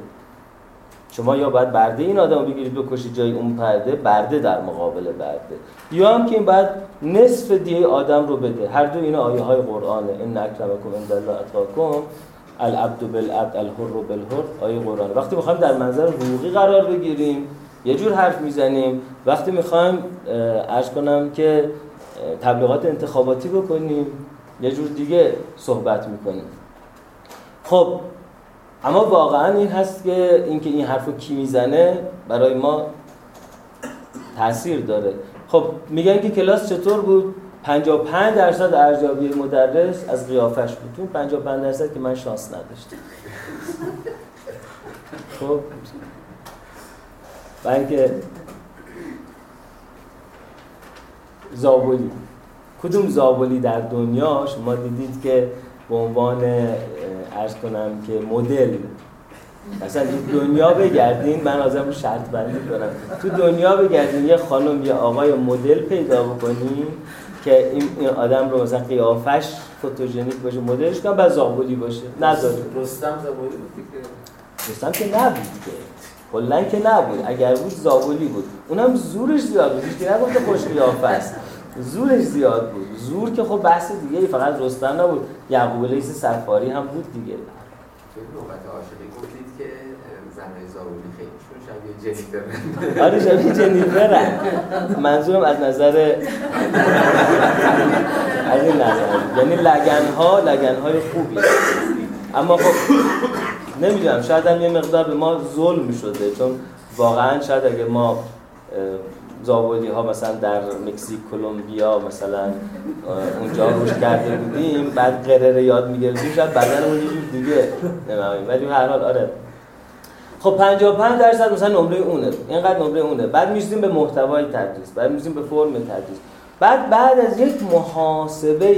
شما یا باید برده این آدم بگیرید بکشید جای اون پرده برده در مقابل برده. یا هم که این باید نصف دیه آدم رو بده. هر دو اینا آیه های قرآنه. این اکرمکم عند الله اتقاکم العبد بالعبد الحر بالحر. آیه قرآن وقتی می‌خوایم در منظر حقوقی قرار بگیریم یه جور حرف می‌زنیم. وقتی می‌خوایم ارز کنم که تبلیغات انتخاباتی بکنیم یه جور دیگه صحبت می‌کنیم. خب اما واقعا این هست که اینکه این حرف رو کی می‌زنه برای ما تاثیر داره. خب میگن که کلاس چطور بود؟ 55 درصد ارزیابی مدرس از قیافش بود. تو 55 درصد که من شانس نداشتم. خب. و اینکه زابلی. کدوم زابلی در دنیا؟ شما دیدید که به عنوان ارز کنم که مدل. مثلا تو دنیا بگردین من آزم رو شرط بندی کنم. تو دنیا بگردین یه خانم یه آقای مدل پیدا بکنین که این آدم رو مثلا قیافش فوتوژنیک باشه مدلش کنم بعد زابلی باشه. نداره رستم زابلی بود رستم که نبود که. کلا که نبود. اگر بود زابلی بود. اونم زورش زیاد بود. هیچ نگفته خوش قیافه است. زورش زیاد بود. زور که خب بحث دیگه فقط رستم نبود. یعقوب لیس سفاری هم بود دیگه. توی نوبت عاشقی گفتید که زنهای زابلی خیلی شبیه جنیفر. آره شبیه جنیفر. منظورم از نظر از این نظر. یعنی لگن ها لگن های خوبی. اما خب نمی‌دونم شاید هم یه مقدار به ما ظلم شده. چون واقعا شاید اگه ما زابودی ها مثلا در مکزیک کلمبیا مثلا اونجا روش کرده بودیم بعد قرره یاد می‌گرفتیم شاید بدن اون یه دیگه نمی‌دونم ولی هر حال آره. خب 55 درصد مثلا نمره اونه اینقدر نمره اونه. بعد میشیم به محتوای تدریس بعد میشیم به فرم تدریس. بعد بعد از یک محاسبه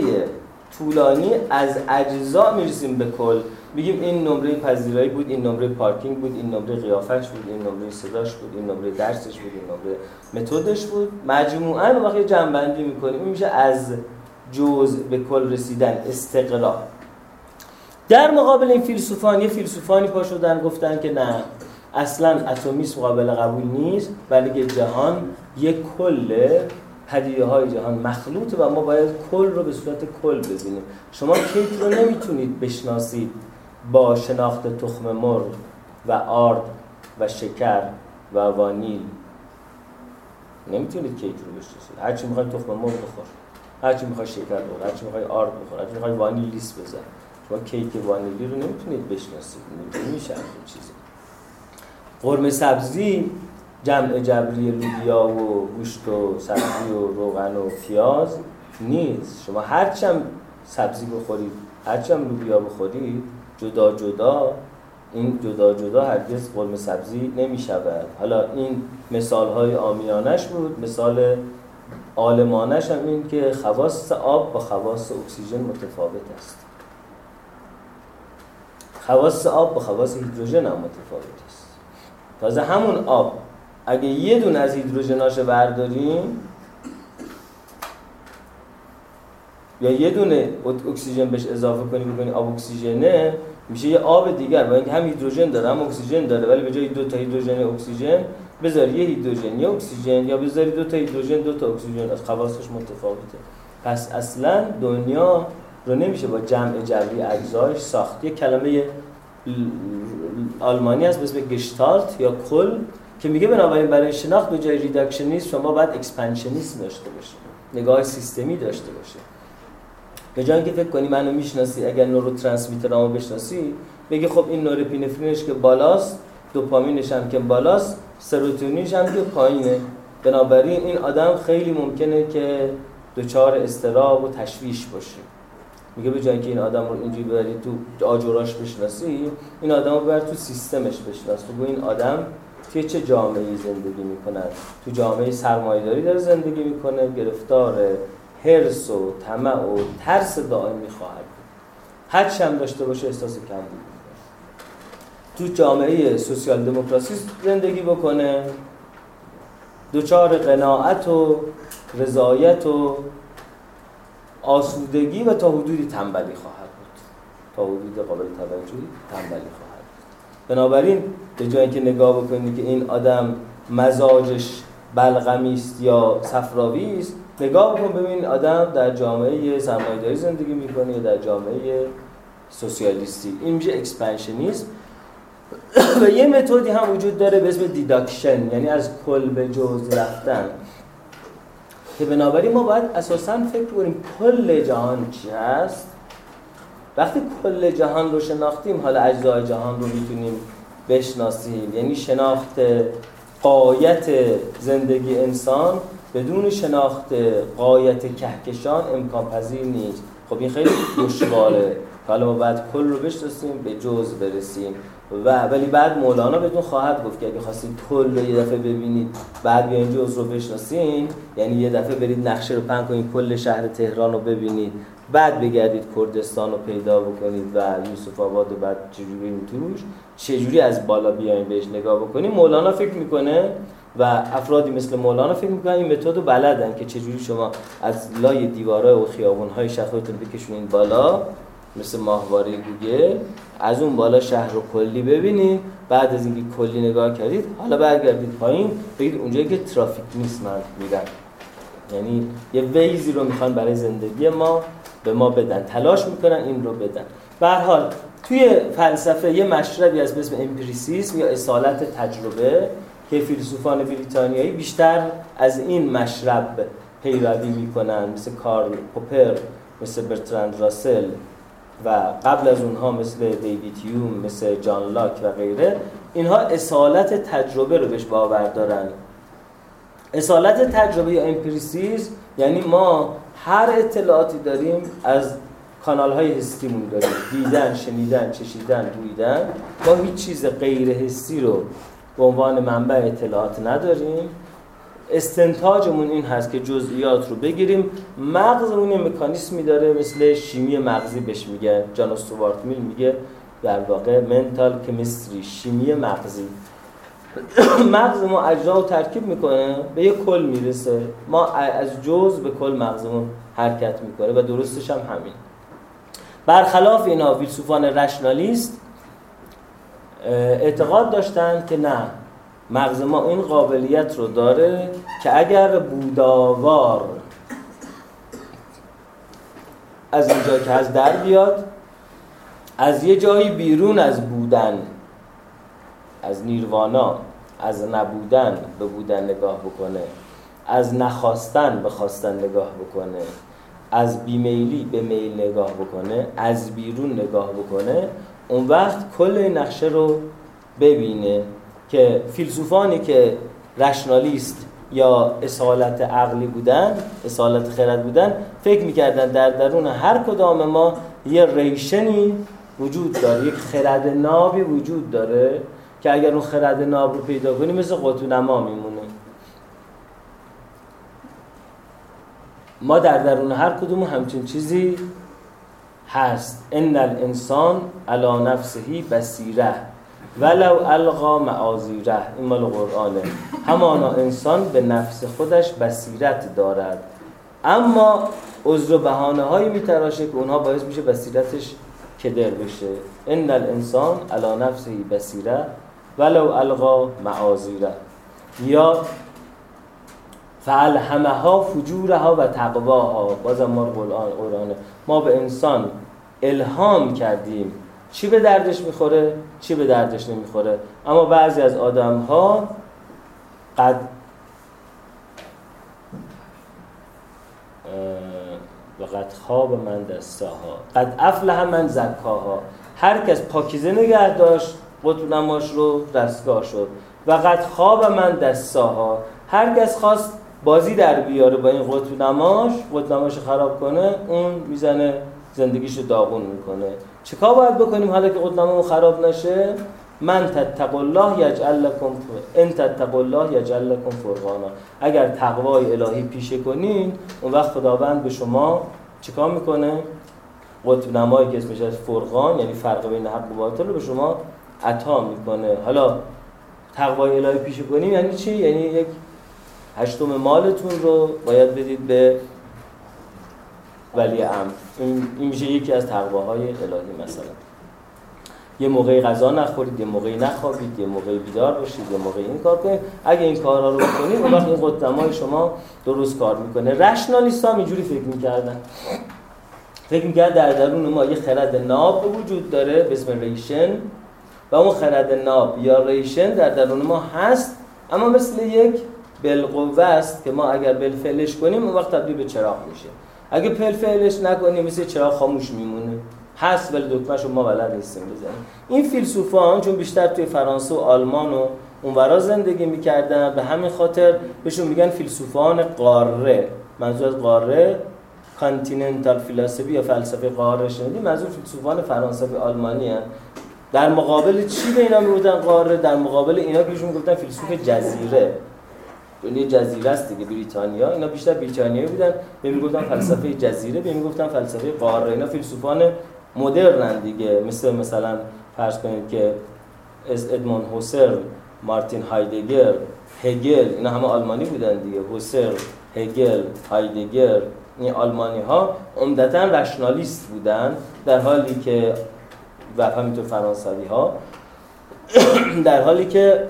طولانی از اجزا می‌رسیم به کل. میگیم این نمره پذیرایی بود این نمره پارکینگ بود این نمره قیافش بود این نمره صداش بود این نمره درسش بود این نمره متدش بود. مجموعا وقتی جنبندی می‌کنیم میشه از جز به کل رسیدن استقرار در مقابل این فیلسوفان یه فیلسوفانی پا شدن گفتن که نه اصلا اتمیسم قابل قبول نیست بلکه جهان یک کله پدیده های جهان مخلوط و ما باید کل رو به صورت کل ببینیم. شما کیک رو نمی‌تونید بشناسید. با شناخت تخم مرغ و آرد و شکر و وانیل. نمی‌تونید کیک رو بشناسید. هرچی می‌خوای تخم مرغ بخور. هرچی می‌خوای شکر بخور. هرچی می‌خوای آرد بخور. هرچی می‌خوای وانیل لیس بزن. شما کیک وانیلی رو نمی‌تونید بشناسید. نمیشه این چیزی. قرمه سبزی جمع جبری لوبیا و گوشت و سبزی و روغن و پیاز نیست. شما هرچم سبزی بخورید هرچم لوبیا بخورید جدا جدا این جدا جدا هرگز قرمه سبزی نمی شود حالا این مثال های آمیانش بود. مثال آلمانش هم این که خواص آب با خواص اکسیژن متفاوت است. خواص آب با خواص هیدروژن هم متفاوت است. تازه همون آب اگه یه دونه از هیدروژناش برداریم یا یه دونه اکسیژن بهش اضافه کنیم بکنیم آب اکسیژنه میشه یه آب دیگر با اینکه هم هیدروژن داره هم اکسیژن داره ولی به جای دو تا هیدروژن اکسیژن بذاری یه هیدروژن یا اکسیژن یا بذاری دو تا هیدروژن دو تا اکسیژن. از خواصش متفاوته. پس اصلا دنیا رو نمیشه با جمع جبری اجزایش ساخت. یه کلمه آلمانی هست اسم Gestalt یا کل که میگه بنابراین برای شناخت به جای reductionism شما باید expansionism داشته باشید. نگاه سیستمی داشته باشید به جای اینکه فکر کنی منو می‌شناسی اگر neurotransmitter امو بشناسی بگی خب این نوراپی‌نفرینش که بالاست دوپامینش هم که بالاست سروتونینش هم که پایینه. بنابراین این آدم خیلی ممکنه که دچار استراب و تشویش باشه. میگه به جای که این آدم رو اینجوری ببری تو آجوراش بشناسی این آدم رو ببر تو سیستمش بشناس. بگو این آدم توی چه جامعه زندگی می‌کنن تو جامعه سرمایه‌داری داره زندگی می‌کنه گرفتار هرس و طمع و ترس دائمی خواهد هر هم داشته باشه احساس کم بود. تو جامعه سوسیال دموکراسی زندگی بکنه. دوچار قناعت و رضایت و آسودگی و تا حدودی تنبلی خواهد بود. تا حدود قابل توجهی تنبلی خواهد بود. بنابراین به جایی که نگاه بکنید که این آدم مزاجش بلغمی است یا صفراوی است نگاه بکن ببین آدم در جامعه سرمایه‌داری زندگی می‌کنه یا در جامعه سوسیالیستی. این میشه اکسپنشنیسم و یه متدی هم وجود داره به اسم دیداکشن یعنی از کل به جز رفتن. که بنابراین ما باید اساسا فکر کنیم کل جهان چی هست؟ وقتی کل جهان رو شناختیم حالا اجزای جهان رو می‌تونیم بشناسیم. یعنی شناخت قایت زندگی انسان بدون شناخت قایت کهکشان امکان پذیر نیست. خب این خیلی دشواره. حالا ما بعد کل رو بشناسیم به جز برسیم. و ولی بعد مولانا بهتون خواهد گفت که اگه خواستید کل رو یه دفعه ببینید بعد بیاین جز رو بشناسین. یعنی یه دفعه برید نقشه رو پن کنید کل شهر تهران رو ببینید. بعد بگردید کردستان رو پیدا بکنید و یوسف آباد و بعد چجوری توش چجوری از بالا بیاین بهش نگاه بکنید. مولانا فکر می‌کنه و افرادی مثل مولانا فکر می‌کنن این متد رو بلدن که چجوری شما از لای دیوارای و خیابونهای شهر خودتون بکشونین بالا مثل ماهواره گوگل از اون بالا شهر رو کلی ببینید بعد از اینکه کلی نگاه کردید حالا برگردید پایین بگید اونجایی که ترافیک نیست من میرم. یعنی یه ویزی رو می‌خوان برای زندگی ما به ما بدن. تلاش می‌کنن این رو بدن. به حال توی فلسفه یه مشربی از اسم امپریسیسم یا اصالت تجربه که فیلسوفان بریتانیایی بیشتر از این مشرب پیروی می‌کنن مثل کارل پوپر مثل برتراند راسل و قبل از اونها مثل دیوید هیوم مثل جان لاک و غیره اینها اصالت تجربه رو بهش باور دارن. اصالت تجربه یا empiricism یعنی ما هر اطلاعاتی داریم از کانال های حسیمون داریم. دیدن، شنیدن، چشیدن، بوییدن ما هیچ چیز غیر حسی رو به عنوان منبع اطلاعات نداریم. استنتاجمون این هست که جزئیات رو بگیریم. مغزمون یه مکانیسمی داره مثل شیمی مغزی بهش میگه. جان استوارت میل میگه در واقع منتال کمیستری شیمی مغزی. مغز ما اجزا رو ترکیب می‌کنه به یه کل می‌رسه. ما از جز به کل مغزمون حرکت می‌کنه و درستش هم همین. برخلاف اینا فیلسوفان رشنالیست اعتقاد داشتن که نه. مغز ما این قابلیت رو داره که اگر بوداوار از اینجا که از در بیاد از یه جایی بیرون از بودن از نیروانا از نبودن به بودن نگاه بکنه از نخواستن به خواستن نگاه بکنه از بیمیلی به میل نگاه بکنه از بیرون نگاه بکنه اون وقت کل این نقشه رو ببینه که فیلسوفانی که رشنالیست یا اصالت عقلی بودن اصالت خرد بودن فکر می‌کردن در درون هر کدام ما یه ریشنی وجود داره یک خرد نابی وجود داره که اگر اون خرد ناب رو پیدا کنی مثل قطونما میمونه. ما در درون هر کدوم همچین چیزی هست. ان الانسان علی نفسهی بصیره ولو القا معاذیره. این مال قرآنه. همانا انسان به نفس خودش بصیرت دارد. اما عذر و بهانه هایی میتراشه که اونها باعث میشه بصیرتش که در بشه. ان الانسان علی نفسه بسیره ولو القا معاذیره. یا فالهمها فجورها و تقواها. بازم ما قرآن ما به انسان الهام کردیم. چی به دردش می‌خوره؟ چی به دردش نمی‌خوره؟ اما بعضی از آدم ها قد و قد خواب من دستاها. قد افله من زکاها. هر کس پاکیزه نگه داشت قطب نماش رو دستگاه شد. و قد خواب من دستاها. هر کس خواست بازی در بیاره با این قطب نماش قطب نماش خراب کنه اون می‌زنه زندگیش رو داغون می‌کنه. چیکار باید بکنیم حالا که نماش خراب نشه؟ من تتق الله یجعل لكم ان تتق الله یجعل لكم فرقانا. اگر تقوای الهی پیشه کنین اون وقت خداوند به شما چیکار می‌کنه؟ قطب نمایی که اسمش فرقان یعنی فرق بین حق و باطل رو به شما عطا می‌کنه. حالا تقوای الهی پیشه کنیم یعنی چی؟ یعنی یک هشتم مالتون رو باید بدید به ولی امر این میشه یکی از تقواهای الهی مثلا. یه موقعی غذا نخورید یه موقعی نخوابید یه موقعی بیدار باشید یه موقعی این کار کنید. اگه این کارها رو بکنید اون وقت این قدمای شما درست کار می‌کنه. رشنالیست هم اینجوری فکر می‌کردن. فکر می‌کرد در درون ما یه خرد ناب وجود داره به اسم ریشن. و اون خرد ناب یا ریشن در درون ما هست اما مثل یک بالقوه است که ما اگر بالفعلش کنیم اون وقت تبدیل به چراغ میشه. اگه بالفعلش نکنیم مثل چراغ خاموش میمونه. هست ولی دکمهشو ما بلد نیستیم بزنیم. این فیلسوفان چون بیشتر توی فرانسه و آلمان و اونورا زندگی می‌کردن به همین خاطر بهشون میگن فیلسوفان قاره. منظور از قاره کانتیننتال فلسفی یا فلسفه قاره شنیدی؟ منظور فیلسوفان فرانسوی آلمانی هن. در مقابل چی به اینا می‌گفتن قاره؟ در مقابل اینا که می‌گفتن فیلسوف جزیره. دنیا جزیره است دیگه بریتانیا. اینا بیشتر بریتانیایی بودن. به می‌گفتن فلسفه جزیره به می‌گفتن فلسفه قاره اینا فیلسوفان مدرن دیگه. مثل مثلا فرض کنید که ادمون هوسر مارتین هایدگر هگل اینا همه آلمانی بودن دیگه. هوسر هگل هایدگر این آلمانی ها عمدتا رشنالیست بودن در حالی که و همینطور فرانسوی ها در حالی که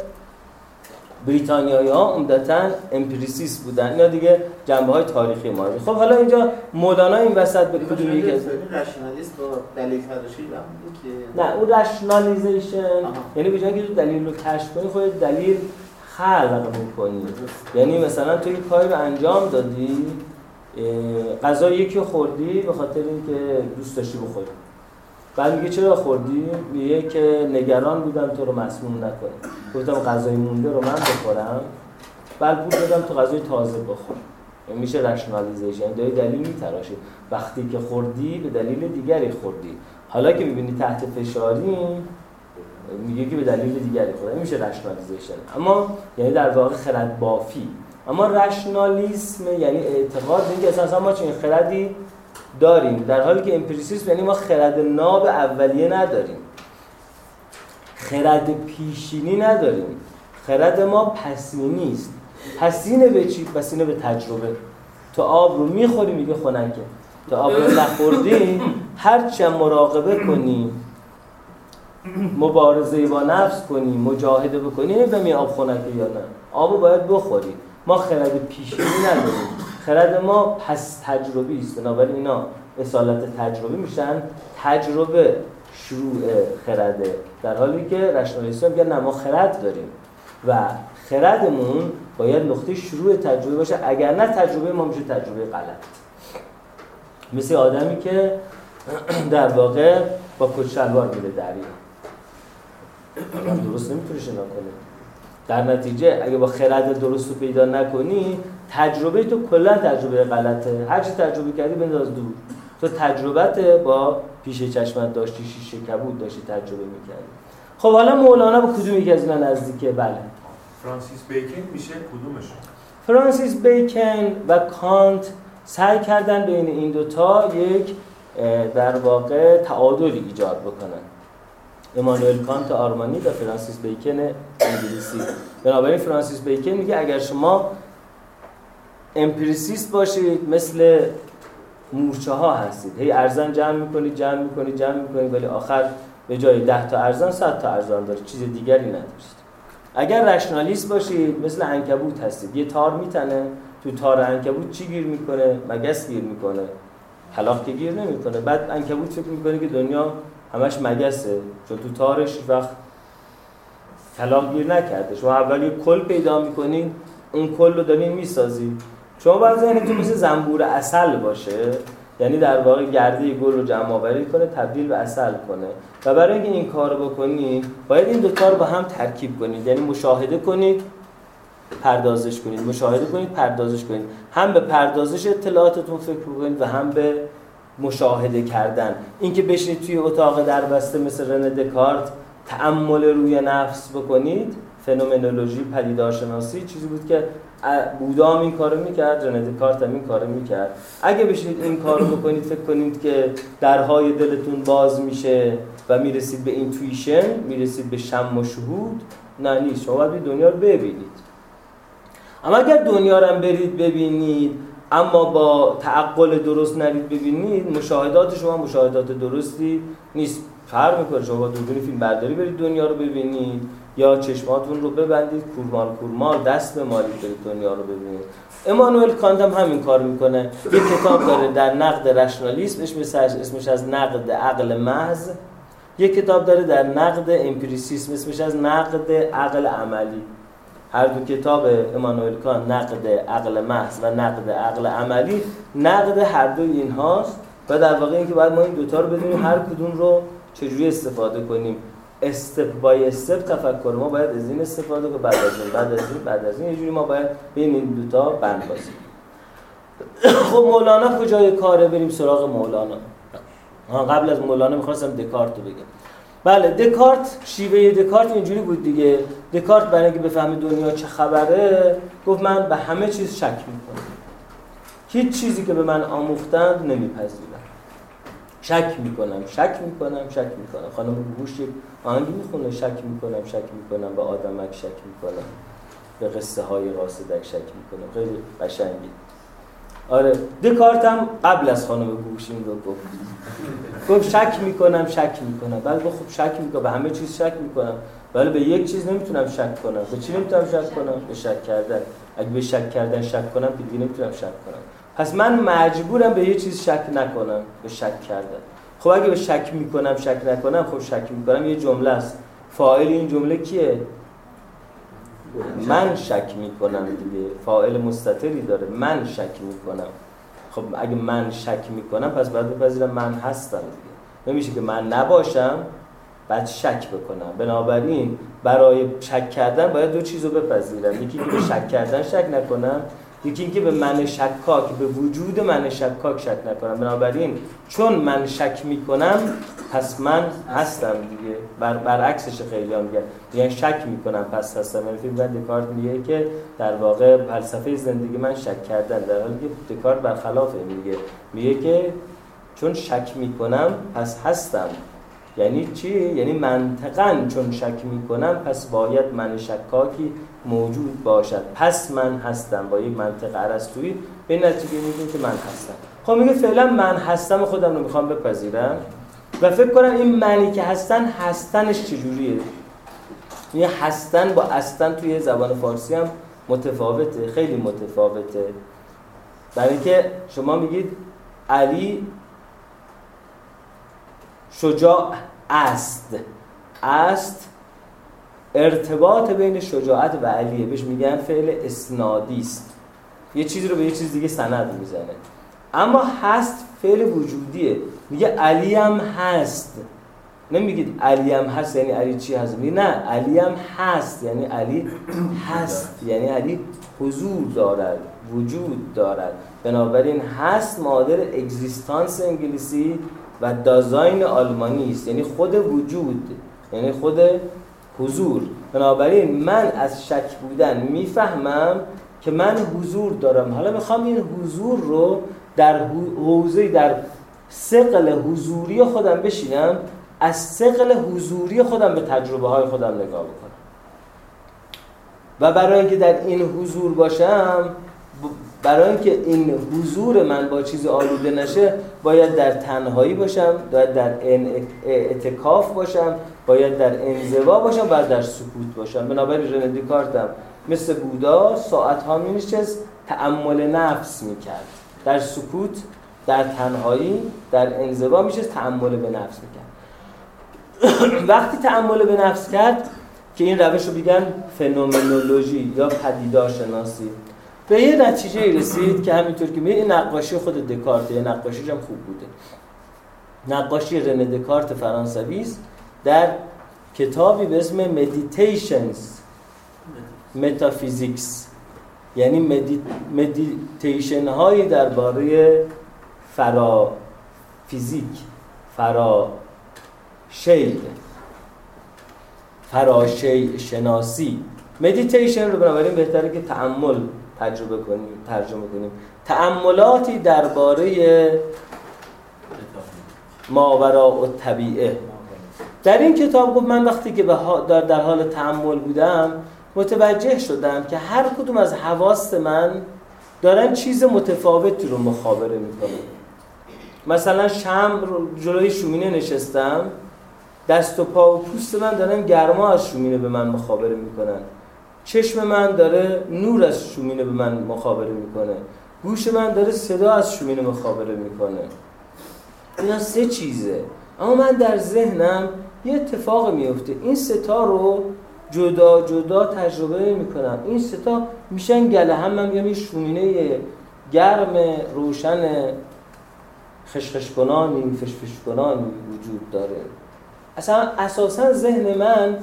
بریتانیایی ها عمدتا امپریسیست بودن. اینا دیگه جنبه های تاریخی ما خب حالا اینجا مولانا این وسط به کدوم یکی از رشنالیست با دلیل که نه اون رشنالیزیشن یعنی به که تو دلیل رو کشف کنی خود دلیل خلق می‌کنی. یعنی مثلا تو این کاری رو انجام دادی غذا یکی خوردی به خاطر اینکه دوست داشتی بخوری. بعد میگه چرا خوردی؟ میگه که نگران بودم تو رو مسموم نکنه. گفتم غذای مونده رو من بخورم. بعد بود دادم تو غذای تازه بخور. میشه رشنالیزیشن یعنی داری دلیل میتراشی. وقتی که خوردی به دلیل دیگری خوردی. حالا که می‌بینی تحت فشاری میگه که به دلیل دیگری خوردی میشه رشنالیزیشن اما یعنی در واقع خرد بافی اما رشنالیسم یعنی اعتقاد اینکه اساسا ما چنین خردی داریم در حالی که امپریسیسم یعنی ما خرد ناب اولیه نداریم. خرد پیشینی نداریم. خرد ما پسینی است. پسینه به چی؟ پسینه به تجربه. تو آب رو می‌خوری میگه خنکه تو آب رو نخوردی هرچه مراقبه کنی مبارزه با نفس کنی مجاهده بکنی به آب خنکه یا نه. آب باید بخوری ما خرد پیشینی نداریم. خرد ما پس تجربی است. بنابراین اینا اصالت تجربی میشن. تجربه شروع خرده. در حالی که رشنالیست میگن نه ما خرد داریم. و خردمون باید نقطه شروع تجربه باشه. اگر نه تجربه ما میشه تجربه غلط. مثل آدمی که در واقع با کت شلوار میره دریا درست نمی‌تونه شنا کنه. در نتیجه اگه با خرد درست رو پیدا نکنی تجربه تو کلا تجربه غلطه. هر چی تجربه کردی بنداز دور. تو تجربت با پیش چشمت داشتی شیشه کبود داشتی تجربه می‌کردی. خب حالا مولانا به کدوم یکی از اینا نزدیکه؟ بله. فرانسیس بیکن میشه کدومشون فرانسیس بیکن و کانت سعی کردن بین این دوتا یک در واقع تعادلی ایجاد بکنن. امانوئل کانت آلمانی و فرانسیس بیکن انگلیسی. بنابراین فرانسیس بیکن میگه اگر شما empiricist باشید مثل مورچه ها هستید. هی ارزن جمع می‌کنید جمع می‌کنید جمع می‌کنید ولی آخر به جای 10 تا ارزان 100 تا ارزان داره چیز دیگری ندارید اگر رشنالیست باشید مثل انکبوت هستید. یه تار میتنه تو تار انکبوت چی گیر می‌کنه؟ مگس گیر می‌کنه. حلاق که گیر نمی‌کنه. بعد انکبوت فکر می‌کنه که دنیا همش مگسه چون تو تارش وقت کلاق گیر نکرده شما اول یه کل پیدا می‌کنین اون کل رو دارین می‌سازید شما باید تو مثل زنبور اصل باشه. یعنی در واقع گرده گل رو جمع آوری کنه تبدیل به اصل کنه. و برای اینکه این کار بکنید باید این دو رو با هم ترکیب کنید. یعنی مشاهده کنید پردازش کنید. مشاهده کنید پردازش کنید. هم به پردازش اطلاعاتتون فکر کنید و هم به مشاهده کردن. اینکه بشینید توی اتاق دربسته مثل رن دکارت تعمل روی نفس بکنید فنومنولوژی پدیدارشناسی چیزی بود که بودا این کارو می‌کرد رن دکارت هم این کارو می‌کرد. اگه بشینید این کارو بکنید فکر کنید که درهای دلتون باز میشه و می‌رسید به اینتویشن می‌رسید به شم و شهود نه نیست. شما باید دنیا رو ببینید. اما اگر دنیا رو هم برید ببینید اما با تعقل درست نرید ببینید مشاهدات شما مشاهدات درستی نیست. فرق می‌کنه. شما با دوربین فیلم برداری برید دنیا رو ببینید. یا چشماتون رو ببندید کورمال کورمال دست به مالید برید دنیا رو ببینید. امانوئل کانت هم همین کار می‌کنه. یک کتاب داره در نقد رشنالیسم اسمش اسمش از نقد عقل محض. یک کتاب داره در نقد امپریسیسم اسمش از نقد عقل عملی. هر دو کتاب امانوئل کان نقد عقل محض و نقد عقل عملی نقد هر دو اینهاست. و در واقع اینکه باید ما این دوتا رو بدونیم هر کدوم رو چجوری استفاده کنیم. استپ بای استپ تفکر ما باید از این استفاده کنیم. بعد از این بعد از این بعد از این. یه ما باید بین این دوتا بند بازیم. خب مولانا کجای کاره؟ بریم سراغ مولانا. قبل از مولانا می‌خواستم دکارت رو بگم. بله دکارت شیوه دکارت اینجوری بود دیگه. دکارت برای اینکه بفهمه دنیا چه خبره گفت من به همه چیز شک می‌کنم. هیچ چیزی که به من آموختند نمیپذیرم. شک می‌کنم شک می‌کنم شک می‌کنم. خانم بوش یک می‌خونه شک می‌کنم شک می‌کنم. به آدمک شک می‌کنم. به قصه های قاصدک شک می‌کنم. خیلی قشنگی آره دکارت هم قبل از خانم گوش این رو گفت. گفت شک می‌کنم شک می‌کنم. بله خب شک می‌کنم. به همه چیز شک می‌کنم. ولی به یک چیز نمی‌تونم شک کنم. به چی نمی‌تونم شک کنم؟ به شک کردن. اگه به شک کردن شک کنم دیگه نمی‌تونم شک کنم. پس من مجبورم به یه چیز شک نکنم به شک کردن. خب اگه به شک می‌کنم شک نکنم خب شک می‌کنم. یه جمله است. فاعل این جمله کیه؟ من شک می‌کنم دیگه. فاعل مستتری داره. من شک می‌کنم. خب اگه من شک می‌کنم پس باید بپذیرم من هستم دیگه. نمیشه که من نباشم بعد شک بکنم. بنابراین برای شک کردن باید دو چیز بپذیرم. یکی که به شک کردن شک نکنم. یکی اینکه به من شکاک به وجود من شکاک شک نکنم. بنابراین چون من شک می‌کنم پس من هستم دیگه. بر برعکسش خیلی هم میگن یعنی شک می‌کنم پس هستم. یعنی فیلم دکارت میگه که در واقع فلسفه زندگی من شک کردن. در حالی که دکارت برخلافه میگه. میگه که چون شک می‌کنم پس هستم. یعنی چی؟ یعنی منطقا چون شک می‌کنم پس باید من شکاکی موجود باشد. پس من هستم. با یک منطق عرستویی به نتیجه میگیم که من هستم. خب میگه فعلا من هستم خودم رو می‌خوام بپذیرم. و فکر کنم این معنی که هستن هستنش چجوریه؟ یعنی هستن با هستن توی زبان فارسی هم متفاوته خیلی متفاوته. برای اینکه شما میگید علی شجاع است. است ارتباط بین شجاعت و علیه. بهش میگن فعل اسنادی است. یه چیزی رو به یه چیز دیگه سند می‌زنه. اما هست فعل وجودیه. میگه علی هم هست. نمیگید علی هم هست یعنی علی چی هست. میگه نه علی هم هست یعنی علی هست. یعنی علی حضور دارد وجود دارد. بنابراین هست مادر اگزیستانس انگلیسی و دازاین آلمانی است. یعنی خود وجود یعنی خود حضور. بنابراین من از شک بودن می‌فهمم که من حضور دارم. حالا می‌خوام این حضور رو در حوزه در سقل حضوری خودم بشینم از سقل حضوری خودم به تجربه های خودم نگاه بکنم. و برای اینکه در این حضور باشم برای اینکه این حضور من با چیز آلوده نشه باید در تنهایی باشم باید در اعتکاف باشم باید در انزوا باشم باید در سکوت باشم. بنابراین رنه دیکارتم مثل بودا ساعت ها نشست تعمل نفس می‌کرد. در سکوت در تنهایی در انزوا میشه تعمل به نفس می‌کرد. وقتی تعمل به نفس کرد که این روش رو بیگن فنومنولوژی یا پدیدارشناسی. به یه نتیجه رسید که همینطور که این نقاشی خود دکارت نقاشی هم خوب بوده. نقاشی رنه دکارت فرانسوی در کتابی به اسم Meditations. Metaphysics. یعنی مدیتیشن هایی درباره فرا فیزیک فرا شی فرا شی شناسی. مدیتیشن رو بنابراین بهتره که تعمل تجربه کنیم ترجمه کنیم. تعملاتی درباره ماورا و طبیعه. در این کتاب گفت من وقتی که در حال تعمل بودم متوجه شدم که هر کدوم از حواست من دارن چیز متفاوتی رو مخابره می‌کنن. مثلا شم جلوی شومینه نشستم دست و پا و پوست من دارن گرما از شومینه به من مخابره می‌کنن. چشم من داره نور از شومینه به من مخابره می‌کنه. گوش من داره صدا از شومینه مخابره می‌کنه. اینا سه چیزه. اما من در ذهنم یه اتفاق میفته این ستا رو جدا جدا تجربه می‌کنم. این ستا میشن گله هم. من میگم شومینه گرم روشن خشخش کنانی فشفش کنانی وجود داره. اصلا اساسا ذهن من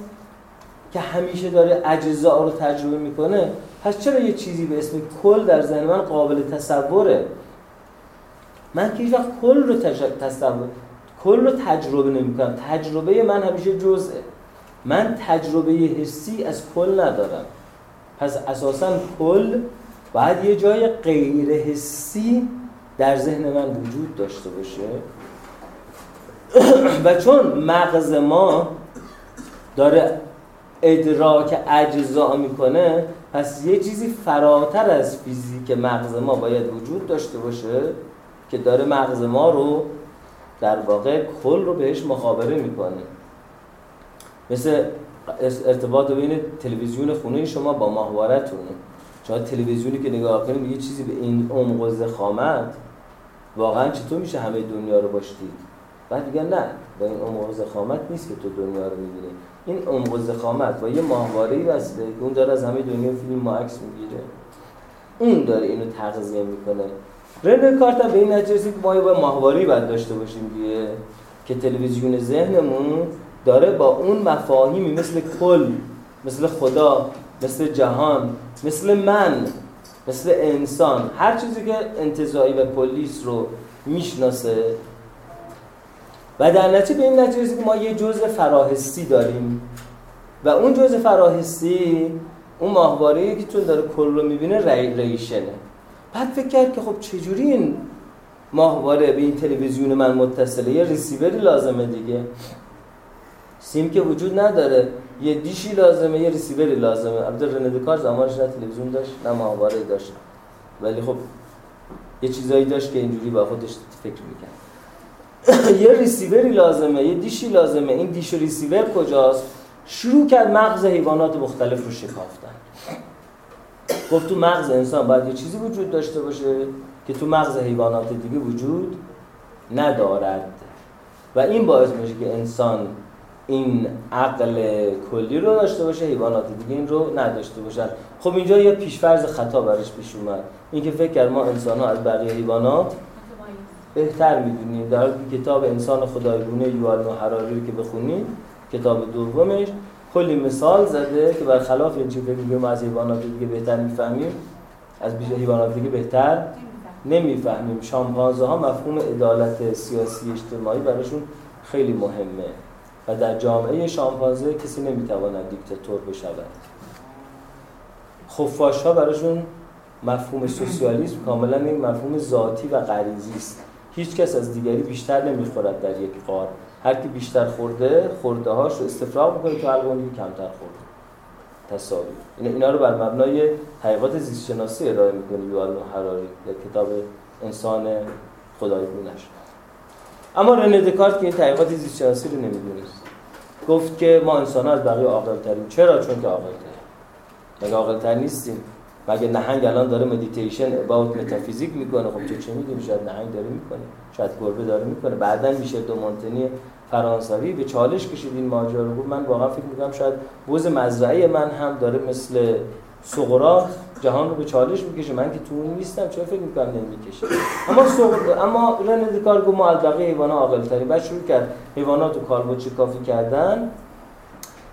که همیشه داره اجزا رو تجربه می‌کنه پس چرا یه چیزی به اسم کل در ذهن من قابل تصوره؟ من که وقت کل رو تصور کل رو تجربه نمی‌کنم. تجربه من همیشه جزءه من تجربه حسی از کل ندارم. پس اساسا کل باید یه جای غیر حسی در ذهن من وجود داشته باشه. و چون مغز ما داره ادراک اجزا می‌کنه پس یه چیزی فراتر از فیزیک مغز ما باید وجود داشته باشه که داره مغز ما رو در واقع کل رو بهش مخابره می‌کنه. مثل ارتباط بین تلویزیون خونه شما با ماهوارتون شما تلویزیونی که نگاه کنید یه چیزی به این عمق و زخامت واقعا چطور میشه همه دنیا رو باشید بعد میگن نه با این عمق زخامت نیست که تو دنیا رو می‌بینی. این عمق زخامت با یه ماهواره ای وصله که اون داره از همه دنیا فیلم ما عکس می‌گیره. اون داره اینو تغذیه می‌کنه. رنر کارت به این نتیجه که ما یه ماهواره باید داشته باشیم دیگه. که تلویزیون ذهنمون داره با اون مفاهیمی مثل کل مثل خدا مثل جهان مثل من مثل انسان هر چیزی که انتظایی و پلیس رو می‌شناسه و در نتیجه به این نتیجه که ما یه جزء فراهستی داریم. و اون جزء فراهستی اون ماهواره که تون داره کل رو می‌بینه ریشنه. بعد فکر کرد که خب چجوری این ماهواره به این تلویزیون من متصله؟ یه ریسیوری لازمه دیگه. سیم که وجود نداره. یه dish ی لازمه یه ریسیوری لازمه. البته رنه دکارت زمانش نه تلویزیون داشت نه ماهواره داشت. ولی خب یه چیزایی داشت که اینجوری با خودش فکر می‌کرد. یه ریسیوری لازمه یه dish ی لازمه. این dish receiver کجاست؟ شروع کرد مغز حیوانات مختلف رو شکافتن. گفت تو مغز انسان باید یه چیزی وجود داشته باشه که تو مغز حیوانات دیگه وجود ندارد. و این باعث میشه که انسان این عقل کلی رو داشته باشه حیوانات دیگه این رو نداشته باشن خب اینجا یه پیشفرض خطا برش پیش اومد. اینکه فکر کرد ما انسان ها از بقیه حیوانات بهتر می‌دونیم در کتاب انسان خدایگونه یوال حراری که بخونیم کتاب دومش کلی مثال زده که برخلاف این چیزی که ما از حیوانات دیگه بهتر می‌فهمیم از بیش حیوانات دیگه بهتر نمی‌فهمیم. شامپانزه ها مفهوم عدالت سیاسی اجتماعی براشون خیلی مهمه و در جامعه شامپانزه کسی نمی‌تواند دیکتاتور بشود. خفاش ها براشون مفهوم سوسیالیسم کاملا این مفهوم ذاتی و غریزی است. هیچ کس از دیگری بیشتر نمی‌خورد در یک قار هر کی بیشتر خورده خورده هاش رو استفراغ می‌کنه تو حلقه کمتر خورده. تساوی اینا, اینا رو بر مبنای حقیقات زیست شناسی ارائه می‌کنه یووال هراری در کتاب انسان خدایگونش اما رنه دکارت که این تحقیقات زیست شناسی رو نمی‌دونست گفت که ما انسان از بقیه عاقل چرا؟ چون که عاقل تریم مگه عاقل تر نیستیم؟ مگه نهنگ الان داره meditation about metaphysics می‌کنه خب چه چه می‌دونی؟ شاید نهنگ داره می‌کنه شاید گربه داره می‌کنه. بعدا میشه دو مونتنی فرانسوی. به چالش کشید این ماجرا رو. من واقعا فکر می‌کنم شاید بوز مزرعه من هم داره مثل سقراط جهان رو به چالش می‌کشه. من که تو اون نیستم. چه فکر می‌کنم نمی‌کشه؟ اما سقر... اما رن کار گفت ما از بقیه حیوانات عاقل تریم بعد شروع کرد حیوانات رو کالبد کافی کردن.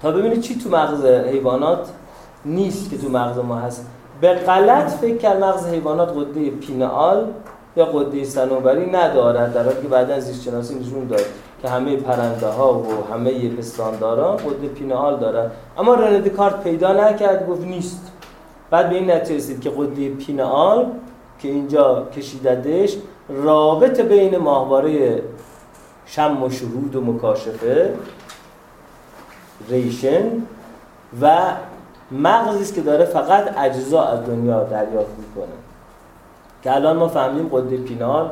تا ببینید چی تو مغز حیوانات نیست که تو مغز ما هست. به غلط فکر کرد مغز حیوانات قده پینال یا قده صنوبری ندارد در حالی که بعدا زیست شناسی نشون داد که همه پرنده ها و همه پستانداران قده پینال دارن. اما رنه کارت پیدا نکرد گفت نیست. بعد به این نتیجه رسید که قده پینال که اینجا کشیددش رابط بین ماهواره شم و شهود و مکاشفه ریشن و مغزی است که داره فقط اجزا از دنیا دریافت می‌کنه. که الان ما فهمیدیم قده پینال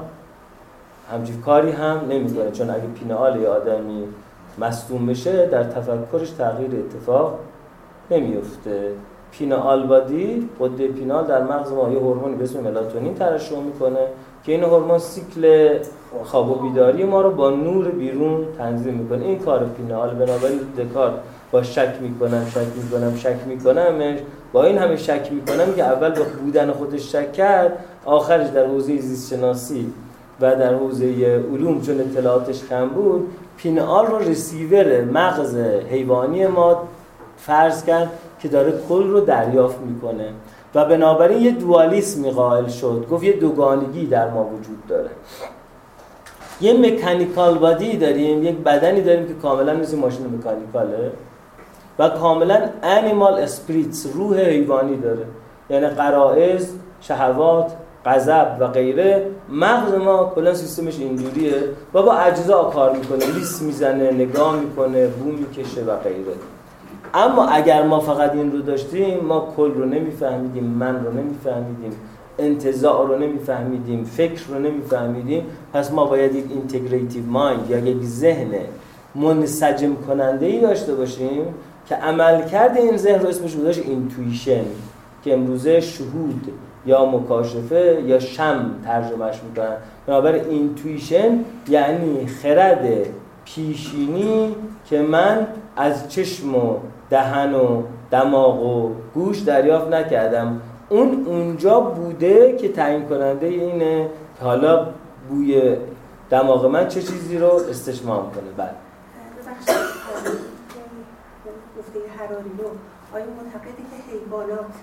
همچین کاری هم نمی‌کنه. چون اگه پینال یه آدمی مصدوم بشه در تفکرش تغییر اتفاق نمیفته پینال بادی قده پینال در مغز ما یه هورمونی به اسم ملاتونین ترشح می‌کنه که این هورمون سیکل خواب و بیداری ما رو با نور بیرون تنظیم می‌کنه. این کار پینال بنابراین دکارت با شک می‌کنم شک می‌کنم شک می‌کنم با این همه شک می‌کنم که اول به بودن خودش شک کرد آخرش در حوزه زیست شناسی و در حوزه علوم چون اطلاعاتش کم بود پینال رو رسیور مغز حیوانی ما فرض کرد که داره کل رو دریافت می‌کنه. و بنابراین یه دوالیسمی قائل شد گفت یه دوگانگی در ما وجود داره. یه مکانیکال بادی داریم یک بدنی داریم که کاملا مثل ماشین مکانیکاله. کاملا animal spirits روح حیوانی داره. یعنی غرائز شهوات غضب و غیره. مغز ما کلا سیستمش اینجوریه. و با اجزا کار می‌کنه لیست می‌زنه نگاه می‌کنه بو می‌کشه و غیره. اما اگر ما فقط این رو داشتیم ما کل رو نمیفهمیدیم من رو نمیفهمیدیم انتزاع رو نمیفهمیدیم فکر رو نمیفهمیدیم پس ما باید یک integrative mind یا یک ذهن منسجم کننده ای داشته باشیم که عملکرد این ذهن رو اسمش بوداش intuition که امروزه شهود یا مکاشفه یا شم ترجمهش می‌کنن. بنابراین intuition یعنی خرد پیشینی که من از چشم و دهن و دماغ و گوش دریافت نکردم. اون اونجا بوده که تعیین کننده اینه که حالا بوی دماغ من چه چیزی رو استشمام کنه. بعد رو آیا معتقدی که حیوانات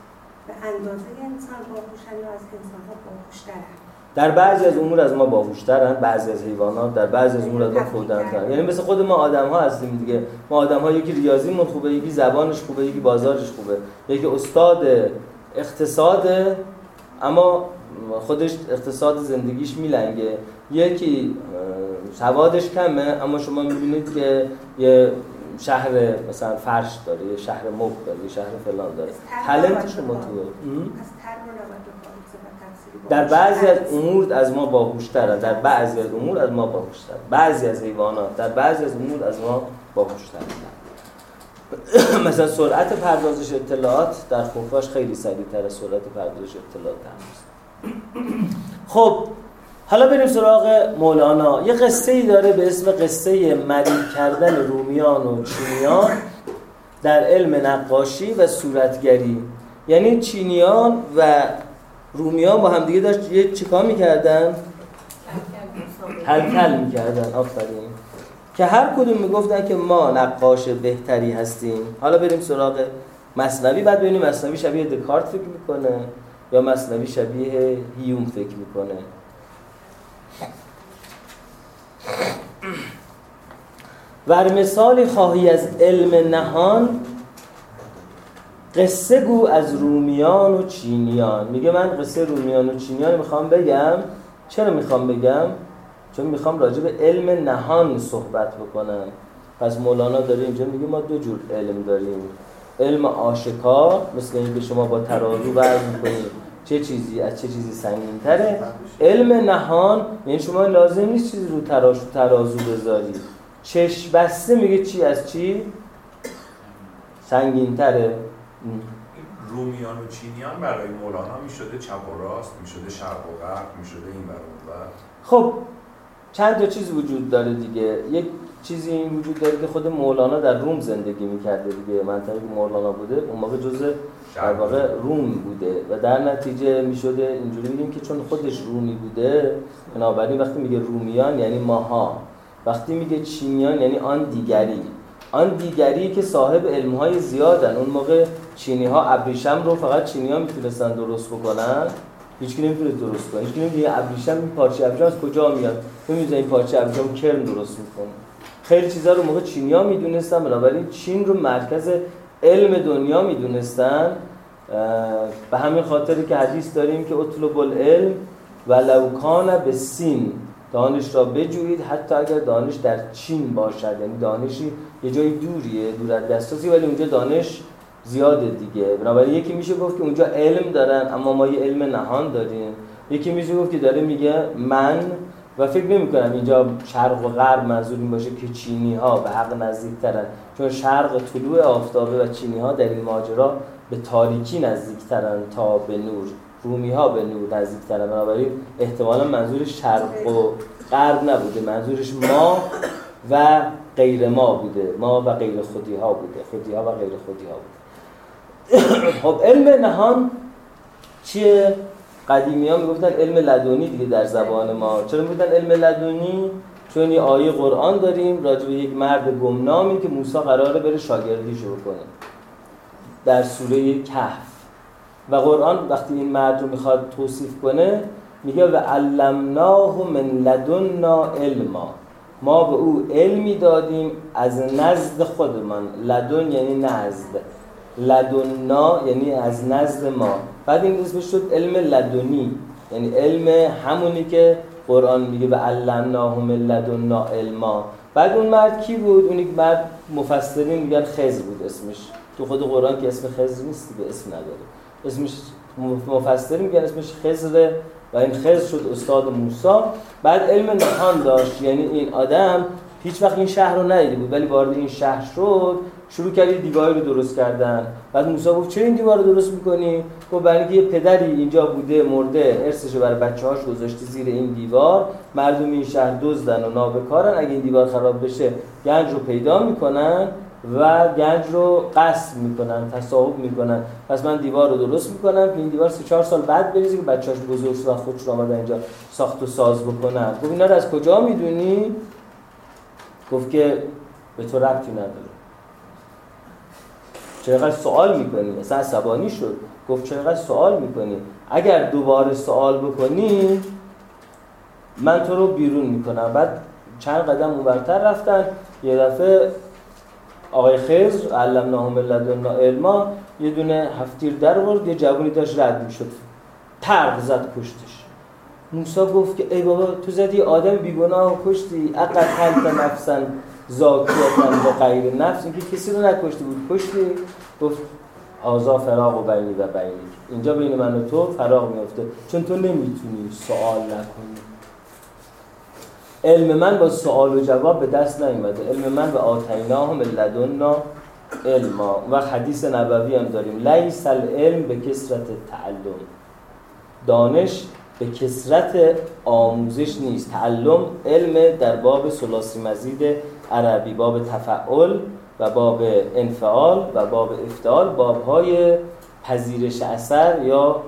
به اندازه انسان باهوشن یا از انسان ها باهوشترن؟ در بعضی از امور از ما باهوشترن بعضی از حیوانات در بعضی از امور از ما خودترن یعنی مثل خود ما آدم ها هستیم دیگه. ما آدم ها یکی ریاضیمون خوبه یکی زبانش خوبه یکی بازارش خوبه. یکی استاد اقتصاد اما خودش اقتصاد زندگیش میلنگه. یکی سوادش کمه اما شما می‌بینید که یه شهر مثلا فرش داره یه شهر مب داره یه شهر فلان داره. تلنت شما تو در بعضی از امور از ما باهوشتره. در بعضی از امور از ما باهوشتر بعضی از حیوانات. در بعضی از امور از ما باهوشتر مثلا سرعت پردازش اطلاعات در خفاش خیلی سریعتر از سرعت پردازش اطلاعات هست. خب حالا بریم سراغ مولانا. یه قصه ای داره به اسم قصه مری کردن رومیان و چینیان در علم نقاشی و صورتگری. یعنی چینیان و رومیان با همدیگه داشت یه چیکار می‌کردن؟ هلکل می‌کردن. آفرین. که هر کدوم می‌گفتن که ما نقاش بهتری هستیم. حالا بریم سراغ مصنوی. بعد ببینیم مصنوی شبیه دکارت فکر می‌کنه یا مصنوی شبیه هیوم فکر می‌کنه. ور مثالی خواهی از علم نهان قصه گو از رومیان و چینیان. میگه من قصه رومیان و چینیان می‌خوام بگم. چرا می‌خوام بگم؟ چون می‌خوام راجع به علم نهان صحبت بکنم. پس مولانا داره اینجا میگه ما دو جور علم داریم. علم آشکار مثل اینکه شما با ترازو وزن می‌کنید چه چیزی از چه چیزی سنگین تره علم نهان یعنی شما لازم نیست چیزی رو تراش ترازو بذاری. چشم بسته میگه چی؟ از چی؟ سنگین تره رومیان و چینیان برای مولانا می‌شده چپ و راست می‌شده شرق و غرب می‌شده این و خب چند تا چیز وجود داره دیگه. یک چیزی این وجود داره که خود مولانا در روم زندگی می‌کرده دیگه. منطقه مولانا بوده اون موقع جزء در واقع روم بوده و در نتیجه می‌شده اینجوری میگیم که چون خودش رومی بوده بنابراین وقتی میگه رومیان یعنی ماها. وقتی میگه چینیان یعنی آن دیگری. آن دیگری که صاحب علمهای زیادن. اون موقع چینی ها ابریشم رو فقط چینی ها می‌تونستن درست بکنن. هیچ نمی‌تونه درست کنه. هیچ نمی‌تونه ابریشم این پارچه ابریشم از کجا میاد؟ نمی‌دونه این پارچه ابریشم کرم درست می‌کنه. خیلی چیزا رو موقع چینیا می‌دونستن. بنابراین چین رو مرکز علم دنیا می‌دونستن به همین خاطری که حدیث داریم که اطلب العلم و لوکان به سین. دانش را بجویید حتی اگر دانش در چین باشد. یعنی دانشی یه جای دوریه دور از دسترسی ولی اونجا دانش زیاده دیگه. بنابراین یکی میشه گفت که اونجا علم دارن اما ما یه علم نهان داریم. یکی میشه گفت که داره میگه من و فکر نمی کنم اینجا شرق و غرب منظور این باشه که چینی ها به حق نزدیک ترن چون شرق طلوع آفتابه و چینی ها در این ماجرا به تاریکی نزدیک ترن تا به نور. رومی ها به نور نزدیک ترن بنابراین احتمالا منظور شرق و غرب نبوده. منظورش ما و غیر ما بوده. ما و غیر خودی ها بوده. خودی ها و غیر خودی ها بوده. خب علم نهان چیه؟ قدیمی ها می‌گفتن علم لدونی دیگه در زبان ما. چرا می‌گفتن علم لدونی؟ چون یه آیه قرآن داریم راجع به یک مرد گمنامی که موسی قراره بره شاگردی شروع کنه. در سوره کهف. و قرآن وقتی این مرد رو می‌خواد توصیف کنه میگه و علمناه من لدنا علما. ما به او علمی دادیم از نزد خودمان. لدن یعنی نزد. لدنا یعنی از نزد ما. بعد این اسمش شد علم لدنی. یعنی علم همونی که قرآن میگه به علمناه من لدنا علما. بعد اون مرد کی بود؟ اون یک مرد مفسرین میگن خضر بود اسمش. تو خود قرآن که اسم خضر نیست به اسم نداره. اسمش مفسرین میگن اسمش خضر و این خضر شد استاد موسی. بعد علم نهان داشت. یعنی این آدم هیچ وقت این شهر رو ندیده بود ولی وارد این شهر شد. شروع کردی دیواری رو درست کردن. بعد موسی گفت چرا این دیوار رو درست می‌کنی؟ گفت برای اینکه یه پدری اینجا بوده مرده ارثش رو برای بچه‌هاش گذاشته زیر این دیوار. مردم این شهر دزدن و نابکارن. اگه این دیوار خراب بشه گنج رو پیدا می‌کنن و گنج رو قصد می‌کنن تصاحب می‌کنن. پس من دیوار رو درست می‌کنم که این دیوار سه چهار سال بعد بریزه که بچه‌هاش بزرگ شدن خودش رو اینجا ساخت و ساز بکنن گفت اینا رو از کجا می‌دونی؟ گفت که به تو ربطی نداره. چرا سوال می‌کنی؟ اصلا عصبانی شد. گفت چرا سوال می‌کنی؟ اگر دوباره سوال بکنی من تو رو بیرون می‌کنم. بعد چند قدم اونورتر رفتن. یه دفعه آقای خضر علمناهم لدنا علما یه دونه هفتیر در ورد یه جوونی داشت رد می‌شد. ترق زد پشتش. موسی گفت که ای بابا تو زدی آدم بیگناه و کشتی. اقل حلت نفسن. زاکیتن با غیر نفس اینکه کسی رو نکشته بود. کشتی گفت آزا فراغ و بینی و بینی. اینجا بین من و تو فراغ میفته چون تو نمی‌تونی سوال نکنی. علم من با سوال و جواب به دست نیومده. علم من به آتیناهم لدنا علما. و حدیث نبوی هم داریم. لیس العلم به کسرت تعلم. دانش به کسرت آموزش نیست. تعلم علم در باب سلاسی مزید عربی باب تفعل و باب انفعال و باب افتعال باب های پذیرش اثر یا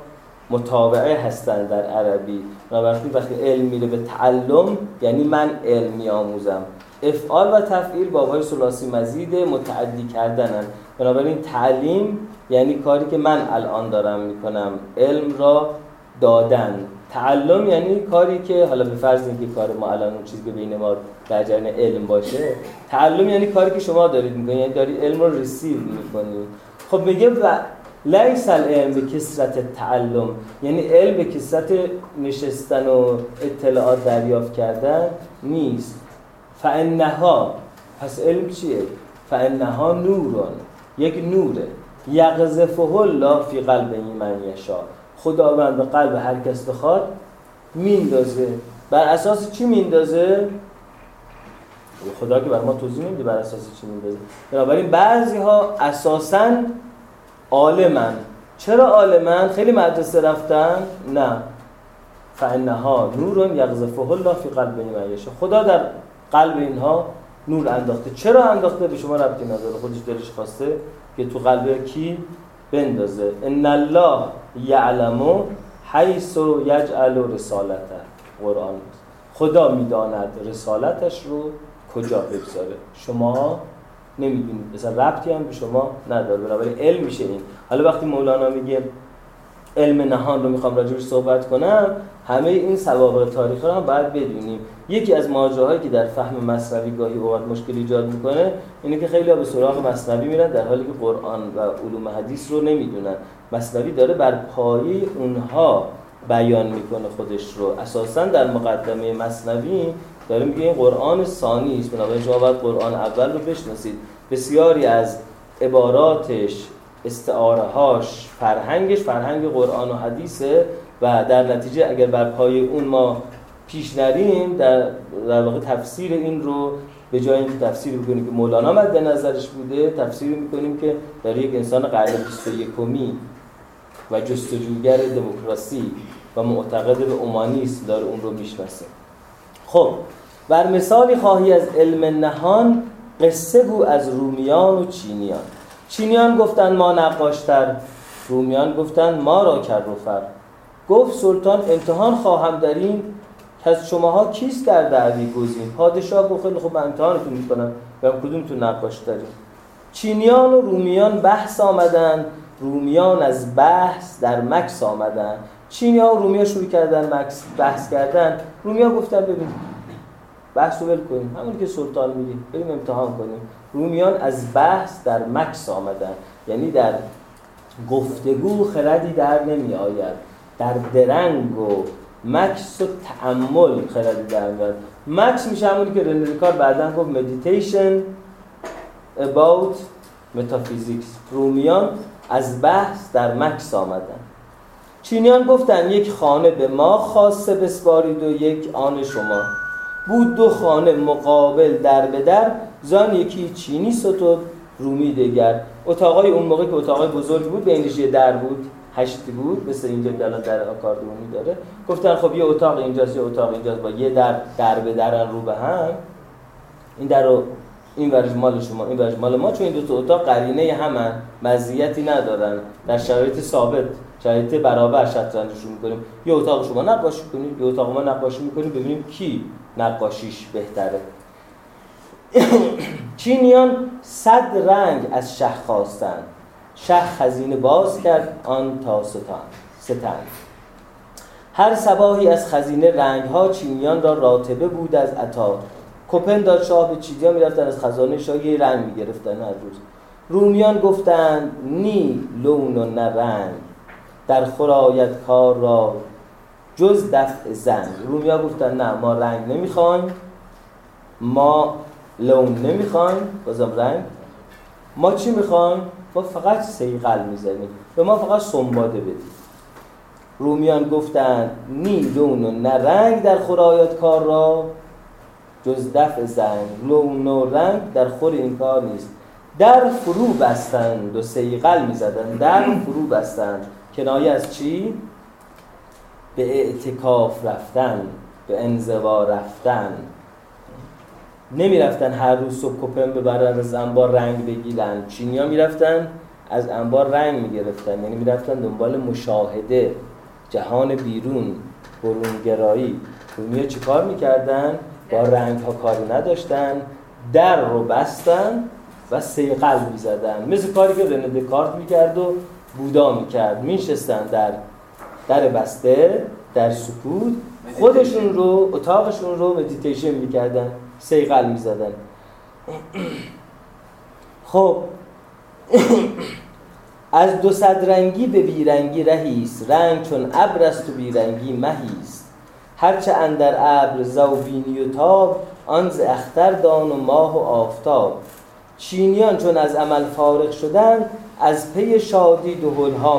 متابعه هستند در عربی. وقتی وقتی علم میره به تعلم یعنی من علم میآموزم. افعال و تفعیل باب های سلاسی مزید متعدی کردنن. بنابراین تعلیم یعنی کاری که من الان دارم می‌کنم. علم را دادن. تعلم یعنی کاری که حالا به فرض اینکه کار ما الان اون چیزی که بین ما در جریان علم باشه تعلم یعنی کاری که شما دارید می‌کنید یعنی دارید علم رو ریسیو می‌کنید خب میگه و لیس العلم به کسرت تعلم یعنی علم به کسرت نشستن و اطلاعات دریافت کردن نیست. فانها پس علم چیه؟ فانها نورون یک نوره. یقذفه الله فی قلب من یشا خداوند به قلب هر کس بخواد میندازه. بر اساس چی میندازه؟ خدا که بر ما توضیح نمیده بر اساس چی میندازه. بنابراین بعضی ها اساسا عالمن. چرا عالمن؟ خیلی مدرسه رفتن؟ نه. فانها نور یغذفه الله فی قلب من یشا خدا در قلب اینها نور انداخته. چرا انداخته؟ به شما ربطی نداره. خودش دلش خواسته که تو قلب کی؟ بندازه. ان الله یعلم حیث یجعل رسالته. قرآن. خدا می‌داند رسالتش رو کجا بگذاره. شما نمی‌دونید. مثلا ربطی هم به شما نداره. بنابراین علم میشه این. حالا وقتی مولانا میگه علم نهان رو می‌خوام راجبش صحبت کنم همه این سوابق تاریخی رو هم باید بدونیم. یکی از ماجراهایی که در فهم مصنوی گاهی اوقات مشکل ایجاد می‌کنه اینه که خیلی ها به سراغ مصنوی میرن در حالی که قرآن و علوم حدیث رو نمی‌دونن. مصنوی داره بر پایه اونها بیان می‌کنه خودش رو. اساسا در مقدمه مصنوی داره میگه این قرآن ثانی است. بنابراین شما باید قرآن اول رو بشناسید. بسیاری از عباراتش استعاره هاش فرهنگش فرهنگ قرآن و حدیثه و در نتیجه اگر بر پای اون ما پیش نریم در, در واقع تفسیر این رو به جای اینکه تفسیر بکنیم که مولانا مد نظرش بوده تفسیر می‌کنیم که در یک انسان قرن 21 و جستجوگر دموکراسی و معتقد به اومانیسم داره اون رو می‌شناسه. خب بر مثالی خواهی از علم نهان قصه گو از رومیان و چینیان. چینیان گفتن ما نقاشتر؟ رومیان گفتن ما را کرد و فر. گفت سلطان امتحان خواهم داریم که از شماها کیست در دعوی گزین؟ پادشاه گفت خیلی خوب امتحانتون می‌کنم. و کدومتون نقاش داریم چینیان و رومیان بحث آمدن. رومیان از بحث در مکس آمدن. چینی ها و رومی شروع کردن مکس بحث کردن. رومی ها گفتن ببین بحث رو ول کنیم. همون که سلطان میگه بریم امتحان کنیم. رومیان از بحث در مکس آمدن. یعنی در گفتگو خردی در نمی آید. در درنگ و مکس و تعمل خردی در میاد مکس میشه همونی که رنه ریکار بعدا گفت مدیتیشن about metaphysics. رومیان از بحث در مکس آمدن. چینیان گفتن یک خانه به ما خاصه بسپارید و یک آن شما. بود دو خانه مقابل در به در زان یکی چینی ستود رومی دگر اتاقای اون موقع که اتاقای بزرگ بود بینش یه در بود. هشتی بود مثل اینجا که در آکاردئونی داره. گفتن خب یه اتاق اینجاست یه اتاق اینجاست. با یه در در به درن رو به هم. این در رو این ورش مال شما این ورش مال ما. چون این دو تا اتاق قرینه همن مزیتی ندارن. در شرایط ثابت شرایط برابر شطرنجشون می‌کنیم یه اتاق شما نقاشی کنیم یه اتاق ما نقاشی می‌کنیم. ببینیم کی نقاشیش بهتره. چینیان صد رنگ از شه خواستند. شه خزینه باز کرد آن تا ستان ستن هر سباهی از خزینه رنگ ها چینیان را راتبه بود از عطا. کپن داد شاه به چیزیا می‌رفتن از خزانه شاه یه رنگ می‌گرفتن هر روز. رومیان گفتند نی لون و نه رنگ. در خورایت کار را جز دفع زنگ رومیا گفتن نه ما رنگ نمی‌خوایم. ما لون نمی‌خوایم بازم رنگ. ما چی می‌خوایم؟ ما فقط سیقل می‌زنیم به ما فقط سنباده بدید. رومیان گفتن نی لون و نه رنگ در خورایت کار را. جز دفع زنگ لون و رنگ در خور این کار نیست. در فرو بستند و سیقل می‌زدن در فرو بستند. کنایه از چی؟ به اعتکاف رفتن به انزوا رفتن. نمی رفتن هر روز صبح کپن ببرن از انبار رنگ بگیرن. چینی ها می رفتن از انبار رنگ می گرفتن یعنی می رفتن دنبال مشاهده جهان بیرون برونگرایی. رومی ها چی کار می کردن؟ با رنگ ها کاری نداشتن. در رو بستن و سیقل می زدن مثل کاری که رنه دکارت می کرد و بودا می‌کرد. میشستن در در بسته در سکوت. خودشون رو اتاقشون رو مدیتیشن می‌کردن صیقل می‌زدن. خب از دو صد رنگی به بیرنگی رهیست. رنگ چون ابر است و بیرنگی مهیست. هرچه اندر ابر ضو بینی و تاب آن ز اختر دان و ماه و آفتاب. چینیان چون از عمل فارغ شدن از پی شادی دهل ها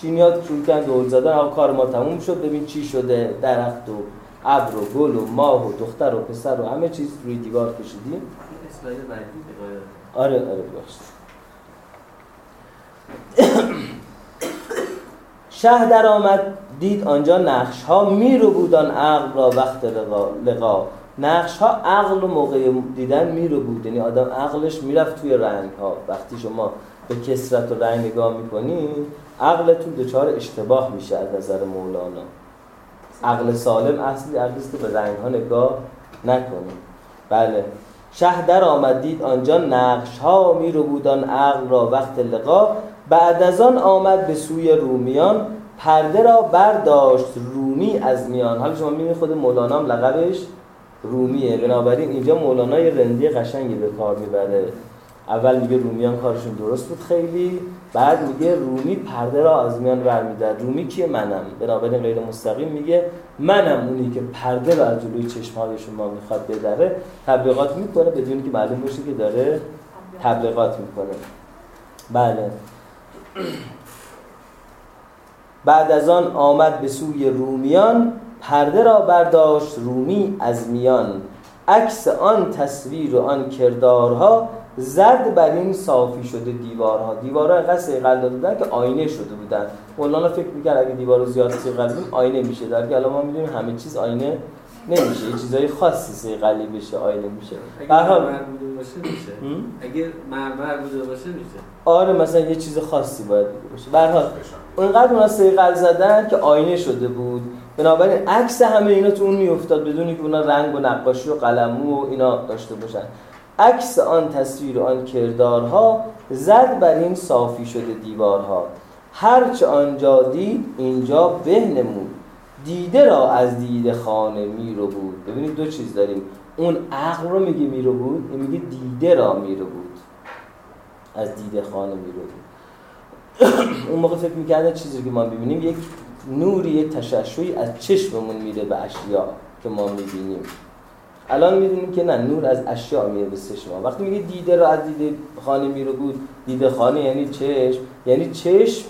چینیان شروع کردن دهل زدن. کار ما تموم شد. ببین چی شده. درخت و ابر و گل و ماه و دختر و پسر و همه چیز روی دیوار کشیدیم. آره آره بخشید شه در آمد دید آنجا نقش ها می رو بودان عقل را وقت لقا نقش ها عقل و موقع دیدن می رو بود. یعنی آدم عقلش می‌رفت توی رنگ ها وقتی شما به کسرت و رنگ نگاه می‌کنی عقلتون دچار اشتباه میشه از نظر مولانا. عقل سالم اصلی عقلی که به رنگ ها نگاه نکنه. بله. شه در آمد دید آنجا نقش ها می رو بودان عقل را وقت لقا. بعد از آن آمد به سوی رومیان. پرده را برداشت رومی از میان. حالا شما می‌بینید خود مولانا هم لقبش رومیه. بنابراین اینجا مولانا یه رندی قشنگی به کار می‌بره. اول میگه رومیان کارشون درست بود خیلی بعد میگه رومی پرده را از میان برمیدار رومی کیه؟ منم. بنابراین غیر مستقیم میگه منم اونی که پرده را از جلوی چشمهای شما می‌خواد بدره تبلیغات می‌کنه بدون که معلوم باشه که داره تبلیغات می‌کنه. بله. بعد از آن آمد به سوی رومیان پرده را برداشت رومی از میان. عکس آن تصویر و آن کردارها زد بر این صافی شده دیوارها. دیوارها اینقدر سیقل دادن که آینه شده بودن. مولانا فکر می‌کرد اگه دیوار رو زیاد سیقل آینه میشه. در که الان ما می‌دونیم همه چیز آینه نمیشه. یه چیزای خاصی سیقلی بشه آینه میشه. اگه مرمر بوده باشه میشه. اگه مرمر بوده باشه میشه. آره مثلا یه چیز خاصی باید باشه به حال اونقدر اونا سیقل زدن که آینه شده بود. بنابراین عکس همه اینا تو اون میافتاد بدونی که اونا رنگ و نقاشی و قلمو و اینا داشته باشن. عکس آن تصویر آن کردارها زد بر این صافی شده دیوارها. هرچه آنجا دید اینجا به نمود. دیده را از دیده خانه میرو بود ببینید دو چیز داریم. اون عقل رو میگه میرو بود این میگه دیده را میرو بود از دیده خانه میرو بود اون موقع فکر می‌کرده چیزی که ما ببینیم یک نوری تششوی از چشممون میره به اشیا که ما می‌بینیم. الان می‌دونیم که نه نور از اشیاء میره به چشم وقتی میگه دیده را از دیده خانه میره بود دیده خانه یعنی چشم یعنی چشم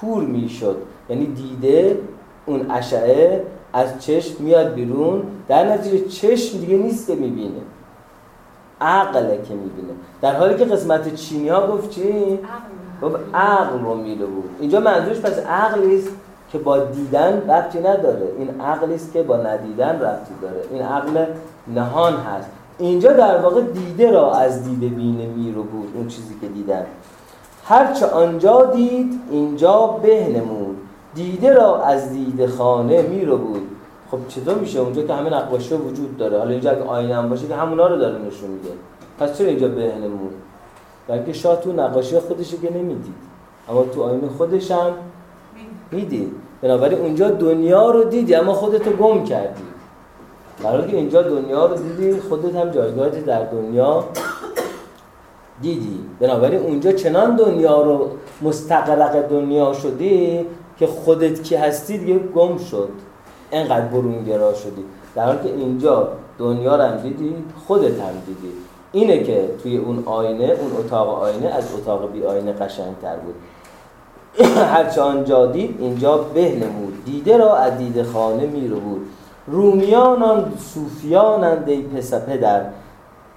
کور می‌شد. یعنی دیده اون اشعه از چشم میاد بیرون در نتیجه چشم دیگه نیست که می‌بینه. عقله که می‌بینه. در حالی که قسمت چینی ها گفت چی؟ گفت عقل رو میره بود. اینجا منظورش پس عقلی است که با دیدن ربطی نداره. این عقلی است که با ندیدن ربطی داره. این عقل نهان هست. اینجا در واقع دیده را از دیده بینه میرو بود اون چیزی که دیدن هرچه آنجا دید اینجا به نمود. دیده را از دیده خانه میرو بود. خب چطور میشه اونجا که همه نقاشی وجود داره؟ حالا اینجا اگه آینه هم باشه که همونا رو داره نشون میده. پس چرا اینجا به نمود؟ بلکه شاه تو نقاشی خودش که نمی‌دید. اما تو آینه خودش هم می‌دید. بنابراین اونجا دنیا رو دیدی اما خودتو گم کردی. برای که اینجا دنیا رو دیدی خودت هم جایگاهت در دنیا دیدی. بنابراین اونجا چنان دنیا رو مستقرق دنیا شدی که خودت کی هستی دیگه گم شد. انقدر برونگرا شدی. در حالی که اینجا دنیا رو هم دیدی خودت هم دیدی. اینه که توی اون آینه اون اتاق آینه از اتاق بی آینه قشنگتر بود. هرچه آنجا دید اینجا به نمود دیده را از دیده خانه میرو بود رومیانان صوفیانند ای پس پدر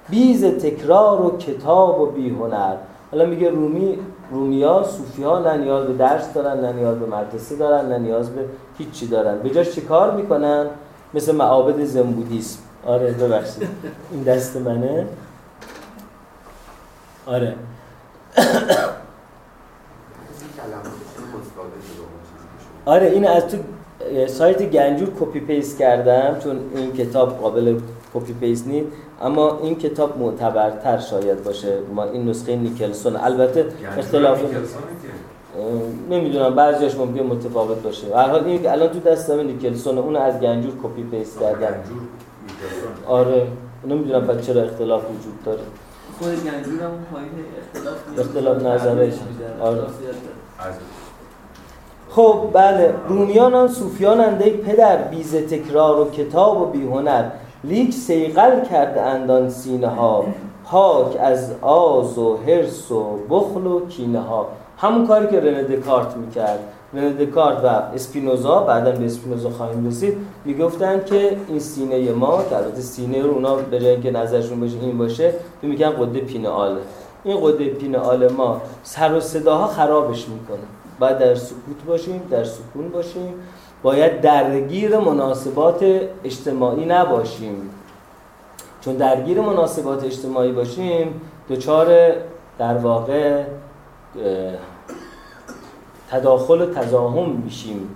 بیز تکرار و کتاب و بیهنر. حالا میگه رومی رومیا صوفی ها نه نیاز به درس دارن نه نیاز به مدرسه دارن نه نیاز به هیچی دارن. به جاش چی کار می‌کنن؟ مثل معابد زنبودیسم. آره ببخشید. این دست منه. آره. آره این از تو سایت گنجور کپی پیست کردم چون این کتاب قابل copy paste نیست اما این کتاب معتبرتر شاید باشه. ما این نسخه نیکلسون البته اختلاف نمی‌دونم بعضیش ممکن متفاوت باشه. هر حال این الان تو دستم نیکلسون اون از گنجور copy paste کردم. آره. نمی‌دونم بعد چرا اختلاف وجود داره. خود گنجور هم اختلاف اختلاف نظرش. آره. خب بله رومیان صوفیان اند ای پدر بی ز تکرار و کتاب و بیهنر. لیک سیقل کرده اندان سینه ها پاک از آز و حرس و بخل و کینه ها همون کاری که رنه دکارت می‌کرد. رنه دکارت و اسپینوزا بعدا به اسپینوزا خواهیم رسید می‌گفتن که این سینه ما البته سینه رو اونا به جای اینکه نظرشون باشه این باشه میگن قده پینئاله این قده پینئال ما سر و صداها خرابش می‌کنه. باید در سکوت باشیم در سکون باشیم. باید درگیر مناسبات اجتماعی نباشیم. چون درگیر مناسبات اجتماعی باشیم دچار در واقع تداخل و تزاهم میشیم.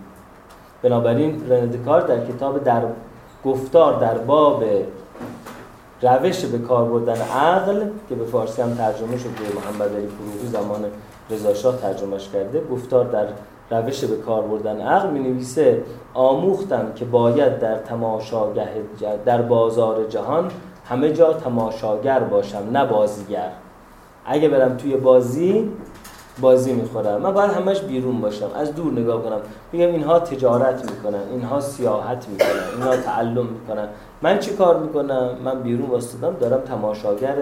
بنابراین رندکار در کتاب در گفتار در باب روش به کار بردن عقل که به فارسی هم ترجمه شده محمد علی فروغی زمان رضا ترجمهش کرده گفتار در روش به کار بردن عقل می نویسه آموختم که باید در تماشاگه در بازار جهان همه جا تماشاگر باشم نه بازیگر. اگه برم توی بازی بازی می‌خورم. من باید همش بیرون باشم از دور نگاه کنم. بگم اینها تجارت می‌کنن اینها سیاحت می‌کنن اینها تعلم می‌کنن. من چی کار می‌کنم؟ من بیرون واسطدم دارم تماشاگر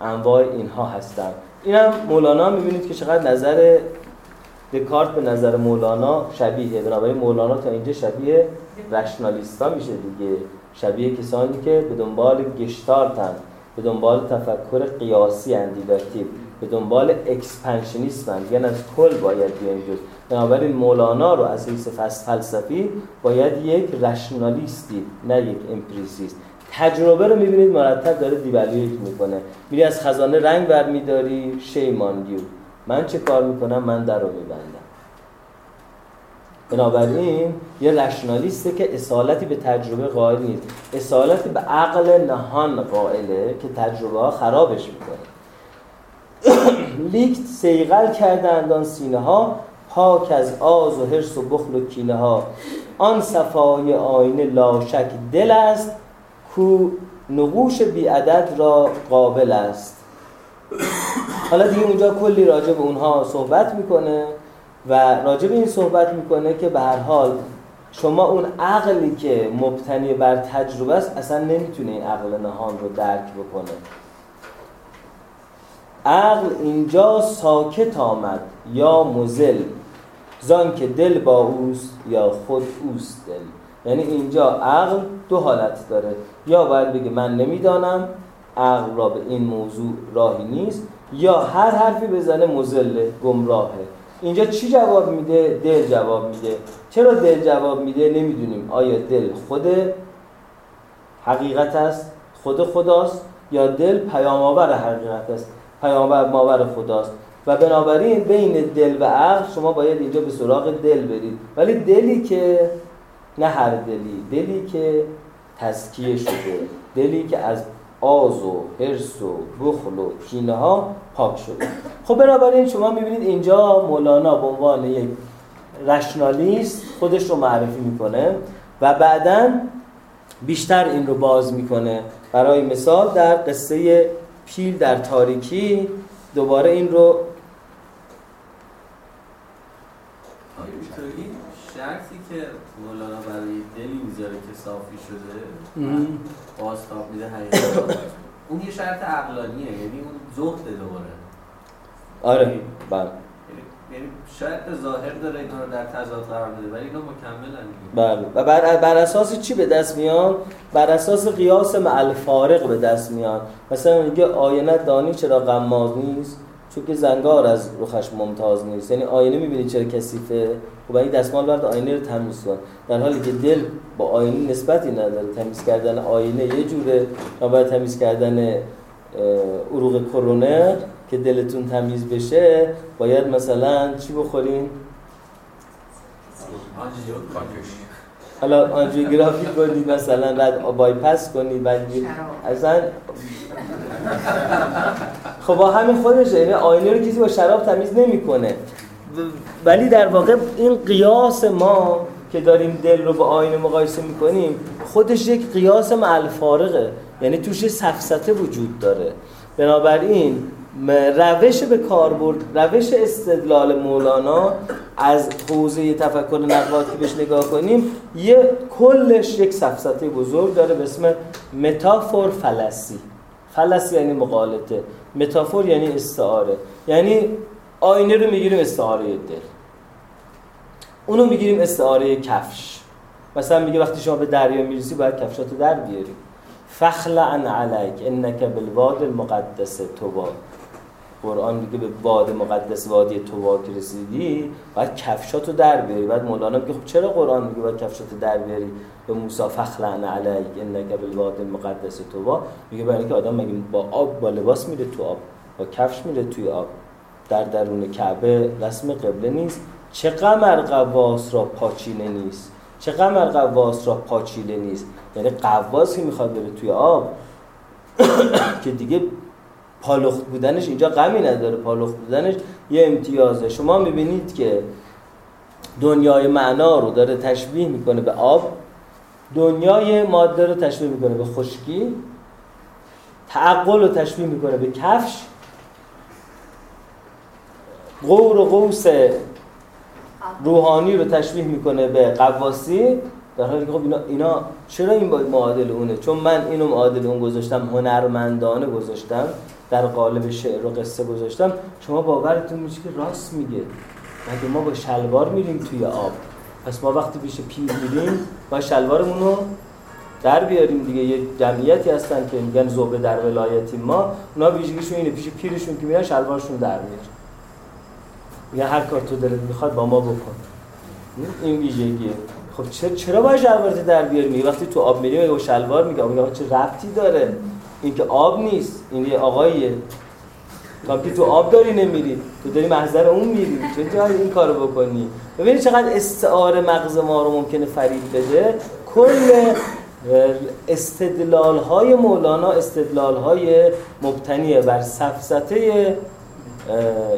انواع اینها هستم. اینم مولانا می‌بینید که چقدر نظر دکارت به نظر مولانا شبیه بنابراین مولانا تا اینجا شبیه رشنالیستا میشه دیگه. شبیه کسانی که به دنبال گشتارتن به دنبال تفکر قیاسی اندیداتیو به دنبال اکسپنشنیسم یعنی از کل باید بیایم جز. بنابراین مولانا رو از حیث فلسفی باید یک رشنالیستی نه یک امپریسیست تجربه رو می‌بینید مرتب داره دیولیویت می‌کنه. میری از خزانه رنگ برمیداری شیمان من چه کار می‌کنم؟ من در رو میبندم. بنابراین یه رشنالیسته که اصالتی به تجربه قائل نیست. اصالتی به عقل نهان قائله که تجربه ها خرابش می‌کنه. لیکت سیغل کردند آن سینه ها پاک از آز و حرس و بخل و کینه ها. آن صفای آینه لاشک دل است کو نقوش بیعدد را قابل است. حالا دیگه اونجا کلی راجع به اونها صحبت می‌کنه و راجع به این صحبت می‌کنه که به هر حال شما اون عقلی که مبتنی بر تجربه است اصلا نمی‌تونه این عقل نهان رو درک بکنه. عقل اینجا ساکت آمد یا مزل زان که دل با اوست یا خود اوست دل. یعنی اینجا عقل دو حالت داره یا باید بگه من نمی‌دانم عقل را به این موضوع راهی نیست یا هر حرفی بزنه مزله گمراهه اینجا چی جواب میده؟ دل جواب میده چرا دل جواب میده؟ نمی‌دونیم آیا دل خود حقیقت است؟ خود خداست؟ یا دل پیام آور حقیقت است؟ پیامبر ماور خداست و بنابراین بین دل و عقل شما باید اینجا به سراغ دل برید ولی دلی که نه هر دلی دلی که تزکیه شده دلی که از آز و حرس و بخل و کینه ها پاک شده. خب بنابراین شما می‌بینید اینجا مولانا به عنوان یک رشنالیست خودش رو معرفی می‌کنه و بعدا بیشتر این رو باز می‌کنه. برای مثال در قصه پیل در تاریکی دوباره این رو این شرطی که مولانا برای دلی می‌ذاره که صافی شده بازتاب میده حقیقت اون یه شرط عقلانیه یعنی اون زهد دوباره. آره بله. یعنی شاید ظاهر داره اینا رو در تضاد قرار بده ولی اینا مکملن بله. و بر, بر اساس چی به دست میان؟ بر اساس قیاس مع الفارق به دست میان. مثلا میگه آینه دانی چرا غماز نیست؟ چون که زنگار از رخش ممتاز نیست. یعنی آینه می‌بینی چرا کثیفه؟ خب این دستمال برد آینه رو تمیز کن. در حالی که دل با آینه نسبتی نداره. تمیز کردن آینه یه جوره. و تمیز کردن عروق کرونر که دلتون تمیز بشه باید مثلا چی بخورین؟ حالا آنژیوگرافی کنید مثلا بعد بایپس کنید بعد اصلا خب با همین خودشه یعنی آینه رو کسی با شراب تمیز نمی‌کنه. ولی در واقع این قیاس ما که داریم دل رو با آینه مقایسه می‌کنیم خودش یک قیاس معلفارقه یعنی توش سفسته وجود داره. بنابراین روش به کاربرد روش استدلال مولانا از حوزه تفکر نقواتی که بهش نگاه کنیم یه کلش یک سفسطه بزرگ داره به اسم متافور فلسی. فلس یعنی مقالطه. متافور یعنی استعاره. یعنی آینه رو می‌گیریم استعاره دل. اونو می‌گیریم استعاره کفش. مثلا میگه وقتی شما به دریا می‌رسی باید کفشاتو در بیاری. فخلعن علیک انک بالواد المقدس توبا قرآن میگه به واد مقدس وادی که رسیدی باید کفشاتو در بیاری. بعد مولانا میگه خب چرا قرآن میگه باید کفشاتو در بیاری؟ به موسی فخلعن علیک انک بالواد المقدس توبا میگه برای اینکه آدم مگه با آب با لباس میره تو آب با کفش میره توی آب. در درون کعبه رسم قبله نیست. چه قمر قواس را پاچینه نیست؟ چه قمر قواس را پاچیله نیست؟ یعنی قواس که می‌خواد بره توی آب که دیگه پالخت بودنش اینجا غمی نداره پالخت بودنش یه امتیازه. شما می‌بینید که دنیای معنا رو داره تشبیه می‌کنه به آب دنیای ماده رو تشبیه می‌کنه به خشکی تعقل رو تشبیه می‌کنه به کفش. غور و قوس روحانی رو تشبیه می‌کنه به قواسی. در حالی که خب اینا, اینا چرا این معادل اونه؟ چون من اینو معادل اون گذاشتم هنرمندانه گذاشتم. در قالب شعر و قصه گذاشتم شما باورتون میشه که راست میگه. مگه ما با شلوار میریم توی آب؟ پس ما وقتی پیش پیر میریم با شلوارمون رو در بیاریم دیگه. یه جمعیتی هستن که میگن زوبه در ولایتی ما. اونا ویژگیشون اینه پیش پیرشون که میرن شلوارشون در میاره میگن هر کار تو دلت می‌خواد با ما بکن. این ویژگیه. خب چرا باید شلوارت در بیاری؟ میگه وقتی تو آب میری میگه شلوار میگه میگه چه ربطی داره؟ این که آب نیست این یه آقاییه. تو که تو آب داری نمیری تو داری محضر اون میری. چطور این کارو بکنی؟ ببینید چقدر استعاره مغز ما رو ممکنه فریب بده. کل استدلال های مولانا استدلال های مبتنی بر سفسطه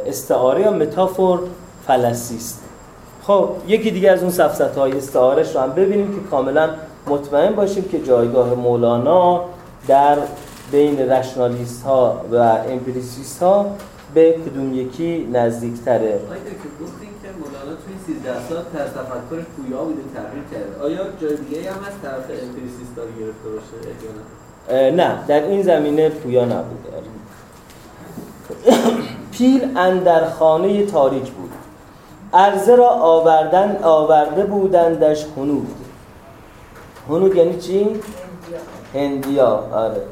استعاره یا metaphor فلسفی است. خب یکی دیگه از اون سفسطه های استعارش رو هم ببینیم که کاملا مطمئن باشیم که جایگاه مولانا در بین rationalist ها و empiricist ها به کدوم یکی نزدیکتره؟ آیا که گفتین که مولانا توی 13 سال طرز تفکرش پویا بوده تغییر کرده. آیا جای دیگه هم از طرف empiricist گرفته باشه نه؟ در این زمینه پویا نبوده. پیل اندر خانه تاریک بود. عرضه را آوردن آورده بودندش هنود. هنود یعنی چی؟ هندیا. آره.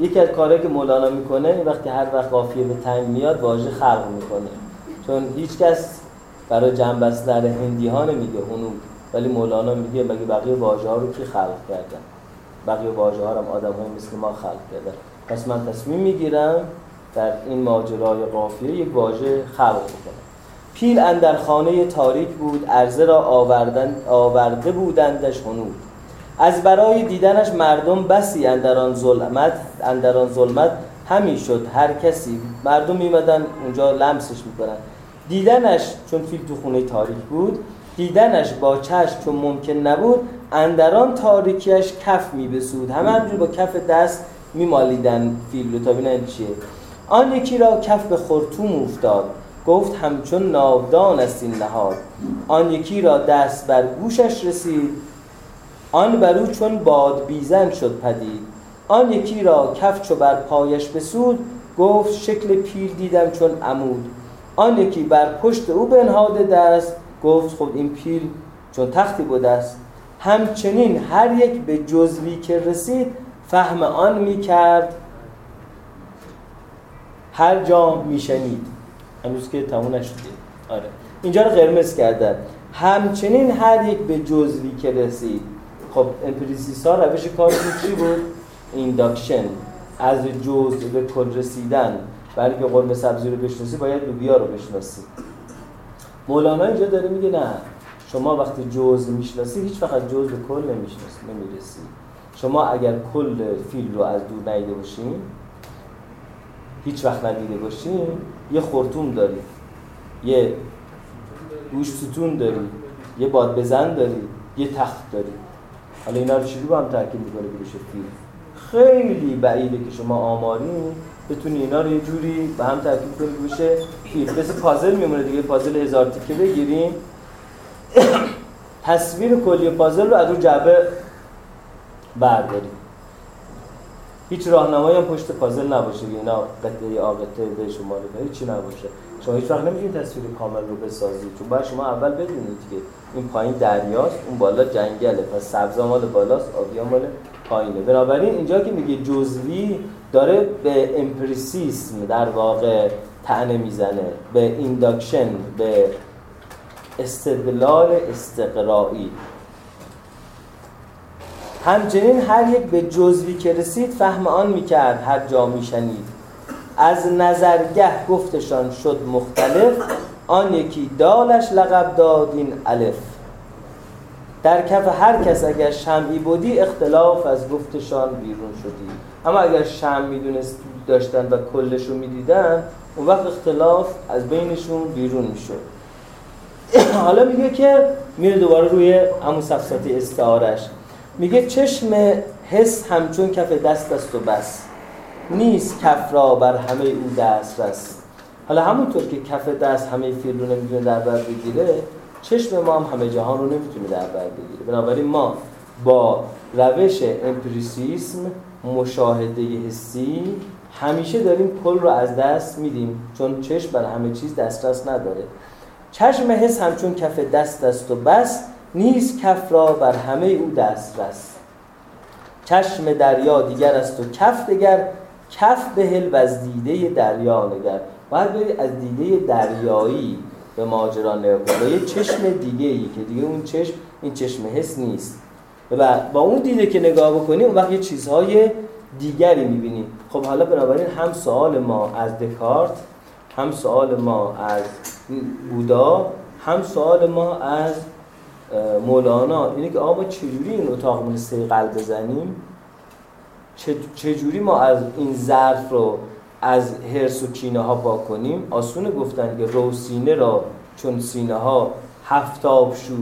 یکی از کارهایی که مولانا می‌کنه این وقتی هر وقت قافیه به تنگ میاد واژه خلق می‌کنه. چون هیچ کس برای جنب بستن هندی ها نمیگه هنود ولی مولانا میگه مگه بقیه واژه ها رو کی خلق کردن؟ بقیه واژه ها رو آدم های مثل ما خلق کردن. پس من تصمیم می‌گیرم در این ماجرای قافیه یک واژه خلق کنم پیل اندر خانه تاریک بود عرضه را آوردن آورده بودندش هنود. از برای دیدنش مردم بسی اندران ظلمت اندران ظلمت همی شد هر کسی. مردم میمدن اونجا لمسش می‌کنن. دیدنش چون فیل تو خونه تاریک بود دیدنش با چشم چون ممکن نبود اندران تاریکیش کف میبسود. همه همجور با کف دست میمالیدن فیل رو. تا بینن چیه. آن یکی را کف به خرطوم افتاد. گفت همچون ناودان است این نهاد. آن یکی را دست بر گوشش رسید. آن برو چون باد بیزن شد پدید. آن یکی را کف چو بر پایش بسود گفت شکل پیر دیدم چون عمود. آن یکی بر پشت او بنهاده دست گفت خود این پیل چون تختی بدست. همچنین هر یک به جزوی که رسید فهم آن می کرد هر جا میشنید هنوز که تموم نشده. آره. اینجا رو قرمز کردن همچنین هر یک به جزوی که رسید. خب empiricist ها روش کارشون چی بود؟ induction از جزء به کل رسیدن. برای که قرمه سبزی رو بشناسی باید لوبیا رو بشناسی. مولانا اینجا داره میگه نه. شما وقتی جزء می‌شناسی هیچ وقت جزء به کل نمی‌شناسی نمی‌رسی. شما اگر کل فیل رو از دور ندیده باشین هیچ وقت ندیده باشین یه خورتوم داری یه گوش ستون داری یه باد بزن داری یه تخت داری حالا اینا رو چجوری با هم ترکیب می‌کنه که بشه فیل خیلی بعیده که شما آماری بتونی اینا رو یه جوری به هم ترکیب کنی که بشه فیل مثل پازل میمونه دیگه پازل هزار تیکه بگیریم. تصویر کلی پازل رو از اون جعبه برداریم. هیچ راهنمایی هم پشت پازل نباشه اینا قطعه آ قطعه به شما رو هیچ چی نباشه. شما هیچ وقت نمی‌تونید تصویر کامل رو بسازید چون باید شما اول بدونید که این پایین دریاست اون بالا جنگله. پس سبزا مال بالاست آبیا مال پایینه. بنابراین اینجا که میگه جزوی داره به empiricism در واقع تنه می‌زنه به induction به استدلال استقرایی. همچنین هر یک به جزوی که رسید فهم آن می‌کرد هر جا میشنید. از نظرگه گفتشان شد مختلف آن یکی دالش لقب داد این الف. در کف هر کس اگر شمعی بودی اختلاف از گفتشان بیرون شدی. اما اگر شم می‌دونست داشتن و کلشون می‌دیدن اون وقت اختلاف از بینشون بیرون می‌شد. حالا میگه که میره دوباره روی همون صفصاتی استعارش میگه چشم حس همچون کف دست است و بس. نیست کف را بر همه او دست رست حالا همونطور که کف دست همه فیل رو نمی‌تونه در بر بگیره چشم ما هم همه جهان رو نمی‌تونه در بر بگیره. بنابراین ما با روش امپریسیسم مشاهده حسی همیشه داریم کل رو از دست میدیم چون چشم بر همه چیز دسترس نداره. چشم حس همچون کف دست است و بس نیست کف را بر همه او دست رست چشم دریا دیگر است و کف دیگر کف بهل و از دیده دریا نگر. باید بری از دیده دریایی به ماجرا نگاه یه چشم دیگه ای که دیگه اون چشم این چشم حس نیست. و با اون دیده که نگاه بکنی اون وقت یه چیزهای دیگری می‌بینی. خب حالا بنابراین هم سوال ما از دکارت هم سوال ما از بودا هم سوال ما از مولانا. اینه که آقا ما چجوری این اتاق سه قلب بزنیم؟ چجوری ما از این ظرف رو از هرس و کینه ها پاک کنیم؟ آسونه گفتن که رو سینه را چون سینه ها هفتاب شو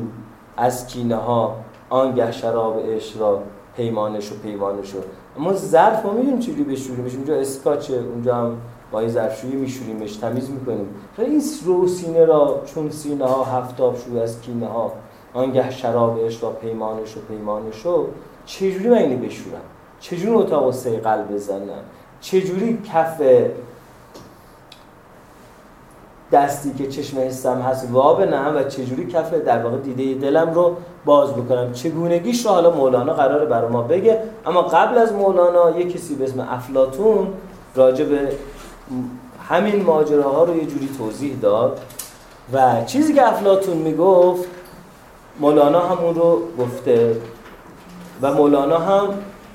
از کینه ها آنگه شراب عشق را پیمانش و پیمانش رو. اما ظرف ما می‌دونیم چجوری بشوریمش اونجا اسکاچه اونجا هم با این ظرفشویی میشوریمش تمیز می‌کنیم. این رو سینه را چون سینه ها هفتاب شو از کینه ها آنگه شراب عشق را پیمانش و پیمانش رو چجوری من اینو بشورم؟ چجوری اتاق سیقل بزنم چجوری کف دستی که چشم حسم هست وا بنم و چجوری کف در واقع دیده دلم رو باز بکنم؟ چگونگیش رو حالا مولانا قراره برای ما بگه. اما قبل از مولانا یه کسی به اسم افلاتون راجع به همین ماجراها رو یه جوری توضیح داد و چیزی که افلاتون می‌گفت مولانا همون رو گفته و مولانا هم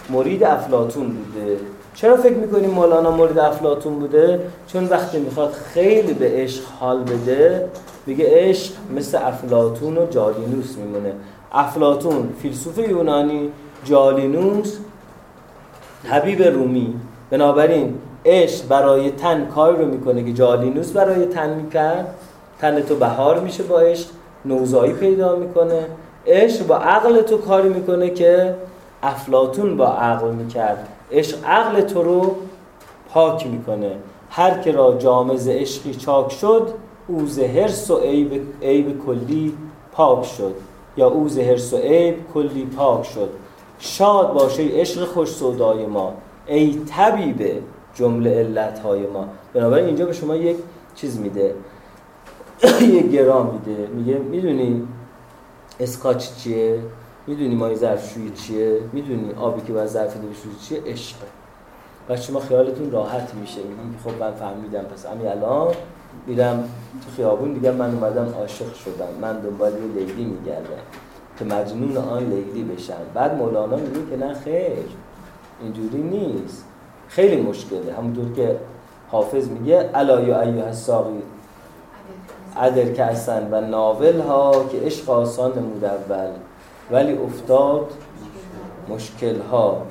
مرید افلاتون بوده. چرا فکر می‌کنیم مولانا مورد افلاتون بوده؟ چون وقتی می‌خواد خیلی به عشق حال بده میگه عشق مثل افلاتون و جالینوس میمونه. افلاتون فیلسوف یونانی جالینوس طبیب رومی. بنابراین عشق برای تن کار رو می‌کنه که جالینوس برای تن می‌کرد. تن تو بهار میشه با عشق نوزایی پیدا می‌کنه. عشق با عقل تو کاری می‌کنه که افلاتون با عقل می‌کرد. عشق عقل تو رو پاک می‌کنه. هر که را جامز عشقی چاک شد او هرس و عیب, عیب کلی پاک شد. یا او هرس و عیب کلی پاک شد. شاد باشه عشق خوش سودای ما. ای طبیب جمله علت های ما. بنابراین اینجا به شما یک چیز میده. یک گرام میده. میگه می‌دونی اسکاچ چیه؟ می‌دونی مای ظرفشویی چیه؟ می‌دونی آبی که باید ظرف بشویی چیه؟ عشقه. و شما خیالتون راحت میشه. میگی خب من فهمیدم. پس همین الان میرم تو خیابون دیگه من اومدم عاشق شدم. من دنبال یه لیلی میگردم که مجنون آن لیلی بشم. بعد مولانا میگه که نه خیر. اینجوری نیست. خیلی مشکله. همونطور که حافظ میگه الا یا ایها الساقی عدر کسن و ناول ها که عشق آسان نمود اول ولی افتاد مشکل ها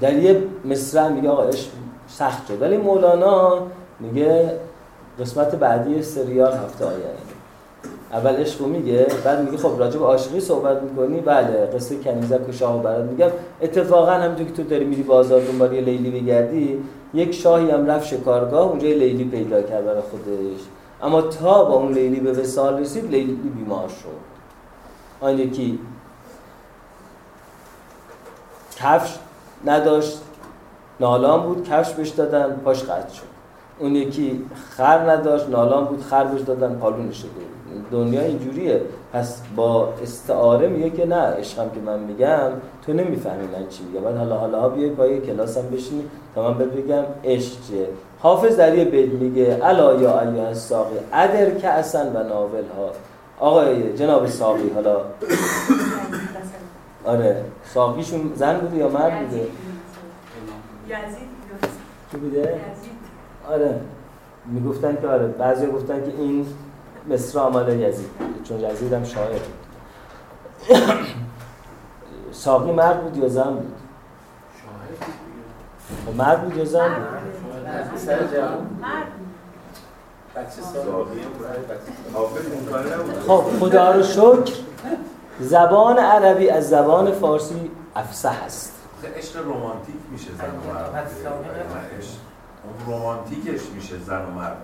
در یه میگه آقا عشق سخت شد. ولی مولانا میگه قسمت بعدی سریال هفته آینده. اول عشق میگه بعد میگه خب راجع به عاشقی صحبت می‌کنی. بله قصه کنیزک و شاه برات میگم. اتفاقا همونطور که تو داری میری بازار دنبال یه لیلی بگردی یک شاهی هم رفت شکارگاه اونجا لیلی پیدا کرد برای خودش. اما تا با اون لیلی به وسال رسید لیلی بیمار شد. آن یکی کفش نداشت نالان بود کفش بهش دادن پاش قطع شد. اون یکی خر نداشت نالان بود خر بهش دادن پالونش شده دنیا اینجوریه. پس با استعاره میگه که نه عشقم که من میگم تو نمی‌فهمی من چی میگم. بعد حالا حالا بیای پای کلاسم بشینی. تا من بهت بگم عشق چیه؟ حافظ در یه بیت میگه الا یا ایها الساقی ادر که اصلا و ناول ها آقای جناب ساقی حالا. آره. ساقیشون زن بوده یا مرد بوده؟ یزید. بوده؟ یزید. آره. می‌گفتن که آره. بعضی گفتن که این مصر آمال یزید. بوده چون یزید هم شاعر. بود ساقی مرد بود یا زن بود؟ خب مرد بود یا زن بود؟ مرد بچه ساقی حافظ اون کار نبود خب خدا رو شکر. زبان عربی از زبان فارسی افسح است. عشق رمانتیک میشه زن و مرد. اون رمانتیکش میشه زن و مرد.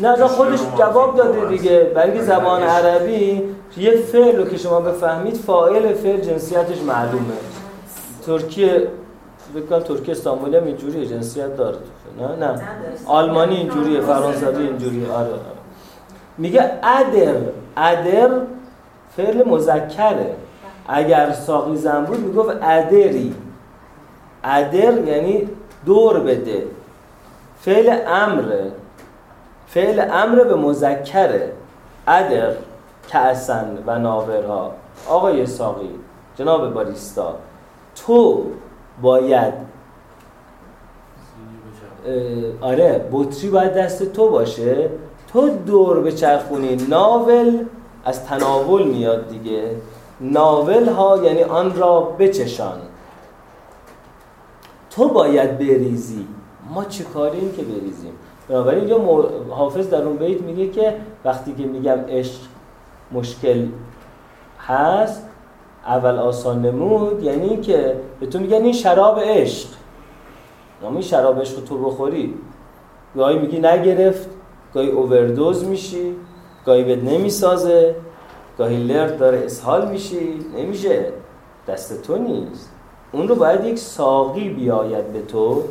نه خودش جواب داده دیگه. برای. زبان. عربی یه فعل رو که شما بفهمید فاعل فعل جنسیتش معلومه. ترکیه بکنم ترکیه استانبولی هم اینجوریه جنسیت داره نه نه. آلمانی اینجوریه فرانسوی اینجوریه آره آره. میگه ادر ادر فعل مذکره. اگر ساقی زن بود می‌گفت ادری. ادر یعنی دور بده. فعل امره. فعل امر به مذکره. ادر کعسن و ناورها. آقای ساقی جناب باریستا تو باید. آره بطری باید دست تو باشه. تو دور به چرخونی ناول از تناول میاد دیگه. ناول ها یعنی آن را بچشان. تو باید بریزی. ما چه کاریم که بریزیم؟ بنابراین اینجا حافظ در اون بیت میگه که وقتی که میگم عشق مشکل هست اول آسان نمود یعنی که به تو میگن این شراب عشق. این شراب عشق تو بخوری. گاهی میگی نگرفت گاهی اووردوز میشی گاهی بهت نمی‌سازه گاهی لرد داره اسهال میشی. نمیشه. دست تو نیست. اون رو باید یک ساقی بیاید به تو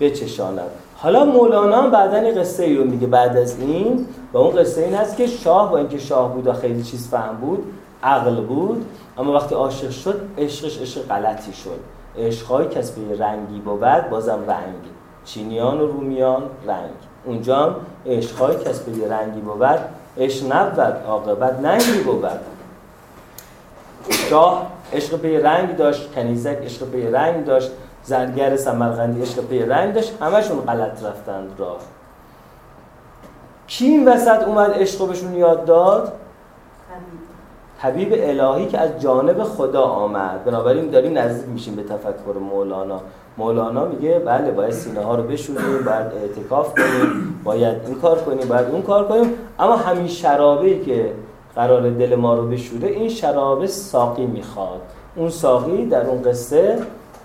بچشاند. حالا مولانا بعدا قصه ای رو میگه بعد از این و اون قصه این هست که شاه با اینکه شاه بود و خیلی چیز فهم بود عقل بود اما وقتی عاشق شد عشقش عشق غلطی شد. عشقهای کز پی رنگی بود بازم رنگ. چینیان و رومیان رنگ. اونجا هم عشقهای کز پی رنگی بود عشق نبود عاقبت ننگی بود. شاه عشق پی رنگ داشت کنیزک عشق پی رنگ داشت زرگر سمرقندی عشق پی رنگ داشت همشون غلط رفتند راه. کی این وسط اومد عشق بهشون یاد داد؟ حبیب الهی که از جانب خدا آمد. بنابراین داریم نزدیک میشیم به تفکر مولانا. مولانا میگه بله باید سینه ها رو بشوریم باید اعتکاف کنیم باید این کار کنیم باید اون کار کنیم. اما همین شرابه که قرار دل ما رو بشوره این شرابه ساقی می‌خواد. اون ساقی در اون قصه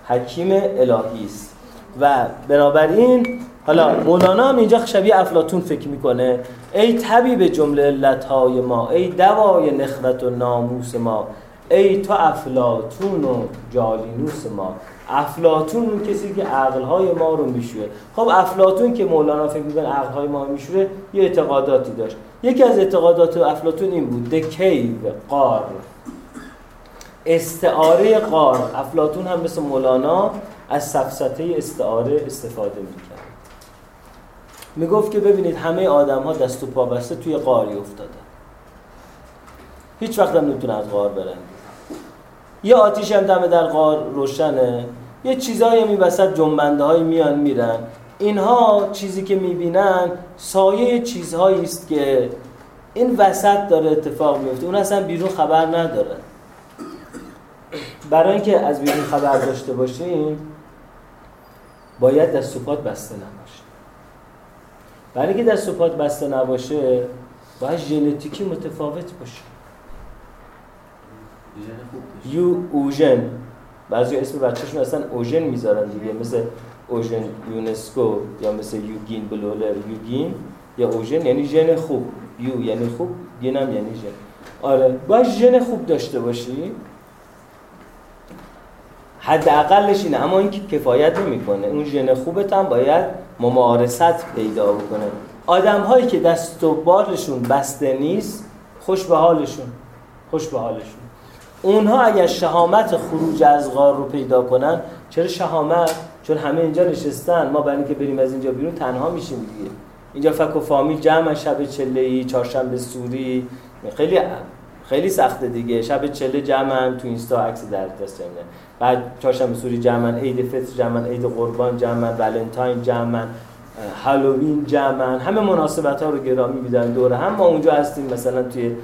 حکیم الهی است. و بنابراین حالا مولانا هم اینجا شبیه افلاتون فکر می‌کنه. ای طبیب جمله علتهای ما ای دوای نخرت و ناموس ما ای تو افلاتون و جالینوس ما. افلاتون اون کسی که عقلهای ما رو میشوره. خب افلاتون که مولانا فکر می‌کنه عقلهای ما رو میشوره یه اعتقاداتی داشت. یکی از اعتقادات افلاتون این بود دکیو قار استعاره قار. افلاتون هم مثل مولانا از سفسطه استعاره استفاده می‌کرد. می‌گفت که ببینید همه آدم ها دست و پا بسته توی قاری افتادن. هیچ وقت هم نمی‌تونن از قار برن یه آتیش هم دم در قار روشنه. یه چیزایی این وسط جنبنده های میان میرن. اینها چیزی که می‌بینن سایه چیزهایی است که این وسط داره اتفاق میفته اون اصلا بیرون خبر نداره. برای اینکه از بیرون خبر داشته باشیم باید دست و پات بسته نباشه برای اینکه دست و پات بسته نباشه باید ژنتیکی متفاوت باشه. یو اوژن. بعضی اسم بچهشون اصلا اوژن می‌ذارن دیگه مثل اوژن یونسکو یا مثل یوگین بلولر. یوگین یا اوژن یعنی ژن خوب. یو یعنی خوب گین هم یعنی ژن. آره باید ژن خوب داشته باشی. حداقلش اینه. اما اینکه کفایت نمی‌کنه. اون ژن خوبت هم باید ممارست پیدا بکنه. آدم هایی که دست و بالشون بسته نیست خوش به حالشون. خوش به حالشون. اونها اگر شهامت خروج از غار رو پیدا کنن چرا شهامت؟ چون همه اینجا نشستن. ما برای اینکه بریم از اینجا بیرون تنها میشیم دیگه. اینجا فک و فامیل جمع شب چله ای چهارشنبه سوری. خیلی خیلی سخته دیگه. شب چله جمع تو اینستا عکس در دست بعد چهارشنبه سوری جمع عید فطر جمع عید قربان جمع ولنتاین جمع هالووین جمع همه مناسبت ها رو گرامی میدن دوره. هم ما اونجا هستیم مثلا توی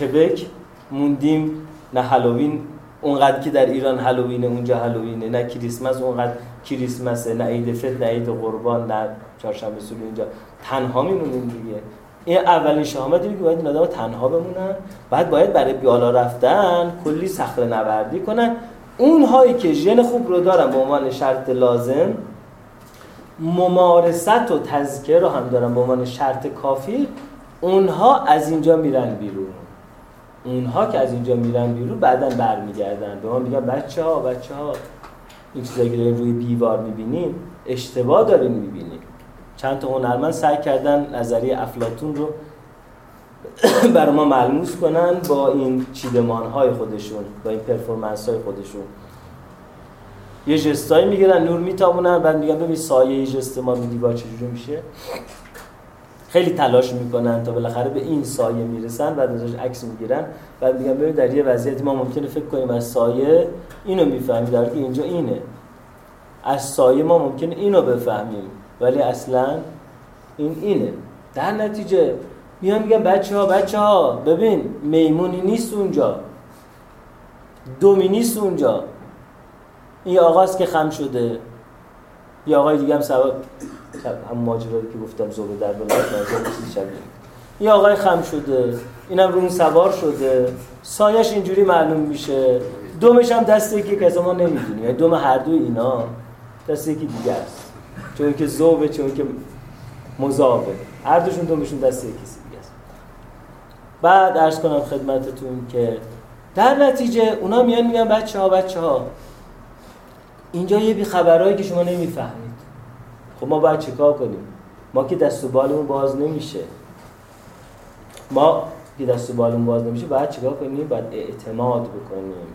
کبک موندیم نه هالووین. اونقدر که در ایران هالووینه اونجا هالووینه. نه کریسمس اونقدر کریسمسه. نه عید فطر نه عید قربان نه چهارشنبه سوری اینجا. تنها میمونیم دیگه. این اولین شهامتی که باید این آدم تنها بمونن. بعد باید برای بیالا رفتن کلی صخره نوردی کنن. اونهایی که ژن خوب رو دارن به عنوان شرط لازم ممارست و تذکر رو هم دارن به عنوان شرط کافی اونها از اینجا میرن بیرون. اونها که از اینجا میرن بیرون بعدا برمیگردن. به ما میگن بچه ها بچه ها این چیزایی روی دیوار می‌بینیم اشتباه داریم می‌بینیم چند تا هنرمند سعی کردن نظریه افلاتون رو برای ما ملموس کنن با این چیدمان های خودشون با این پرفورمنس های خودشون. یه جستایی می‌گیرن نور میتابونن بعد میگن ببین سایه جست ما رو دیوار چجوری میشه. خیلی تلاش می‌کنن تا بالاخره به این سایه می‌رسن بعد ازش عکس می‌گیرن. بعد میگن ببین در یه وضعیتی ما ممکنه فکر کنیم از سایه اینو می‌فهمیم در که اینجا اینه. از سایه ما ممکنه اینو بفهمیم. ولی اصلا این اینه. در نتیجه میان میگن بچه ها بچه ها ببین میمونی نیست اونجا. دومی نیست اونجا. این آقاست که خم شده. یه آقای دیگه هم سوار هم ماجرایی که گفتم زوبه در بلاد یه آقای خم شده. اینم رو سوار شده. سایش اینجوری معلوم میشه. دومش هم دست یکی که ما نمی‌دونیم. یعنی دوم هر دو اینا دست یکی دیگه است. چون که زوبه چون که مزابه هر دوشون دومشون دست یکی. دیگه است بعد عرض کنم خدمتتون که در نتیجه اونا میان میگن بچه ها بچه ها اینجا یه بی خبرهایی که شما نمی‌فهمید. خب ما باید چیکار کنیم؟ ما که دست و بالمون باز نمیشه. ما که دست و بالمون باز نمیشه باید چیکار کنیم؟ باید اعتماد بکنیم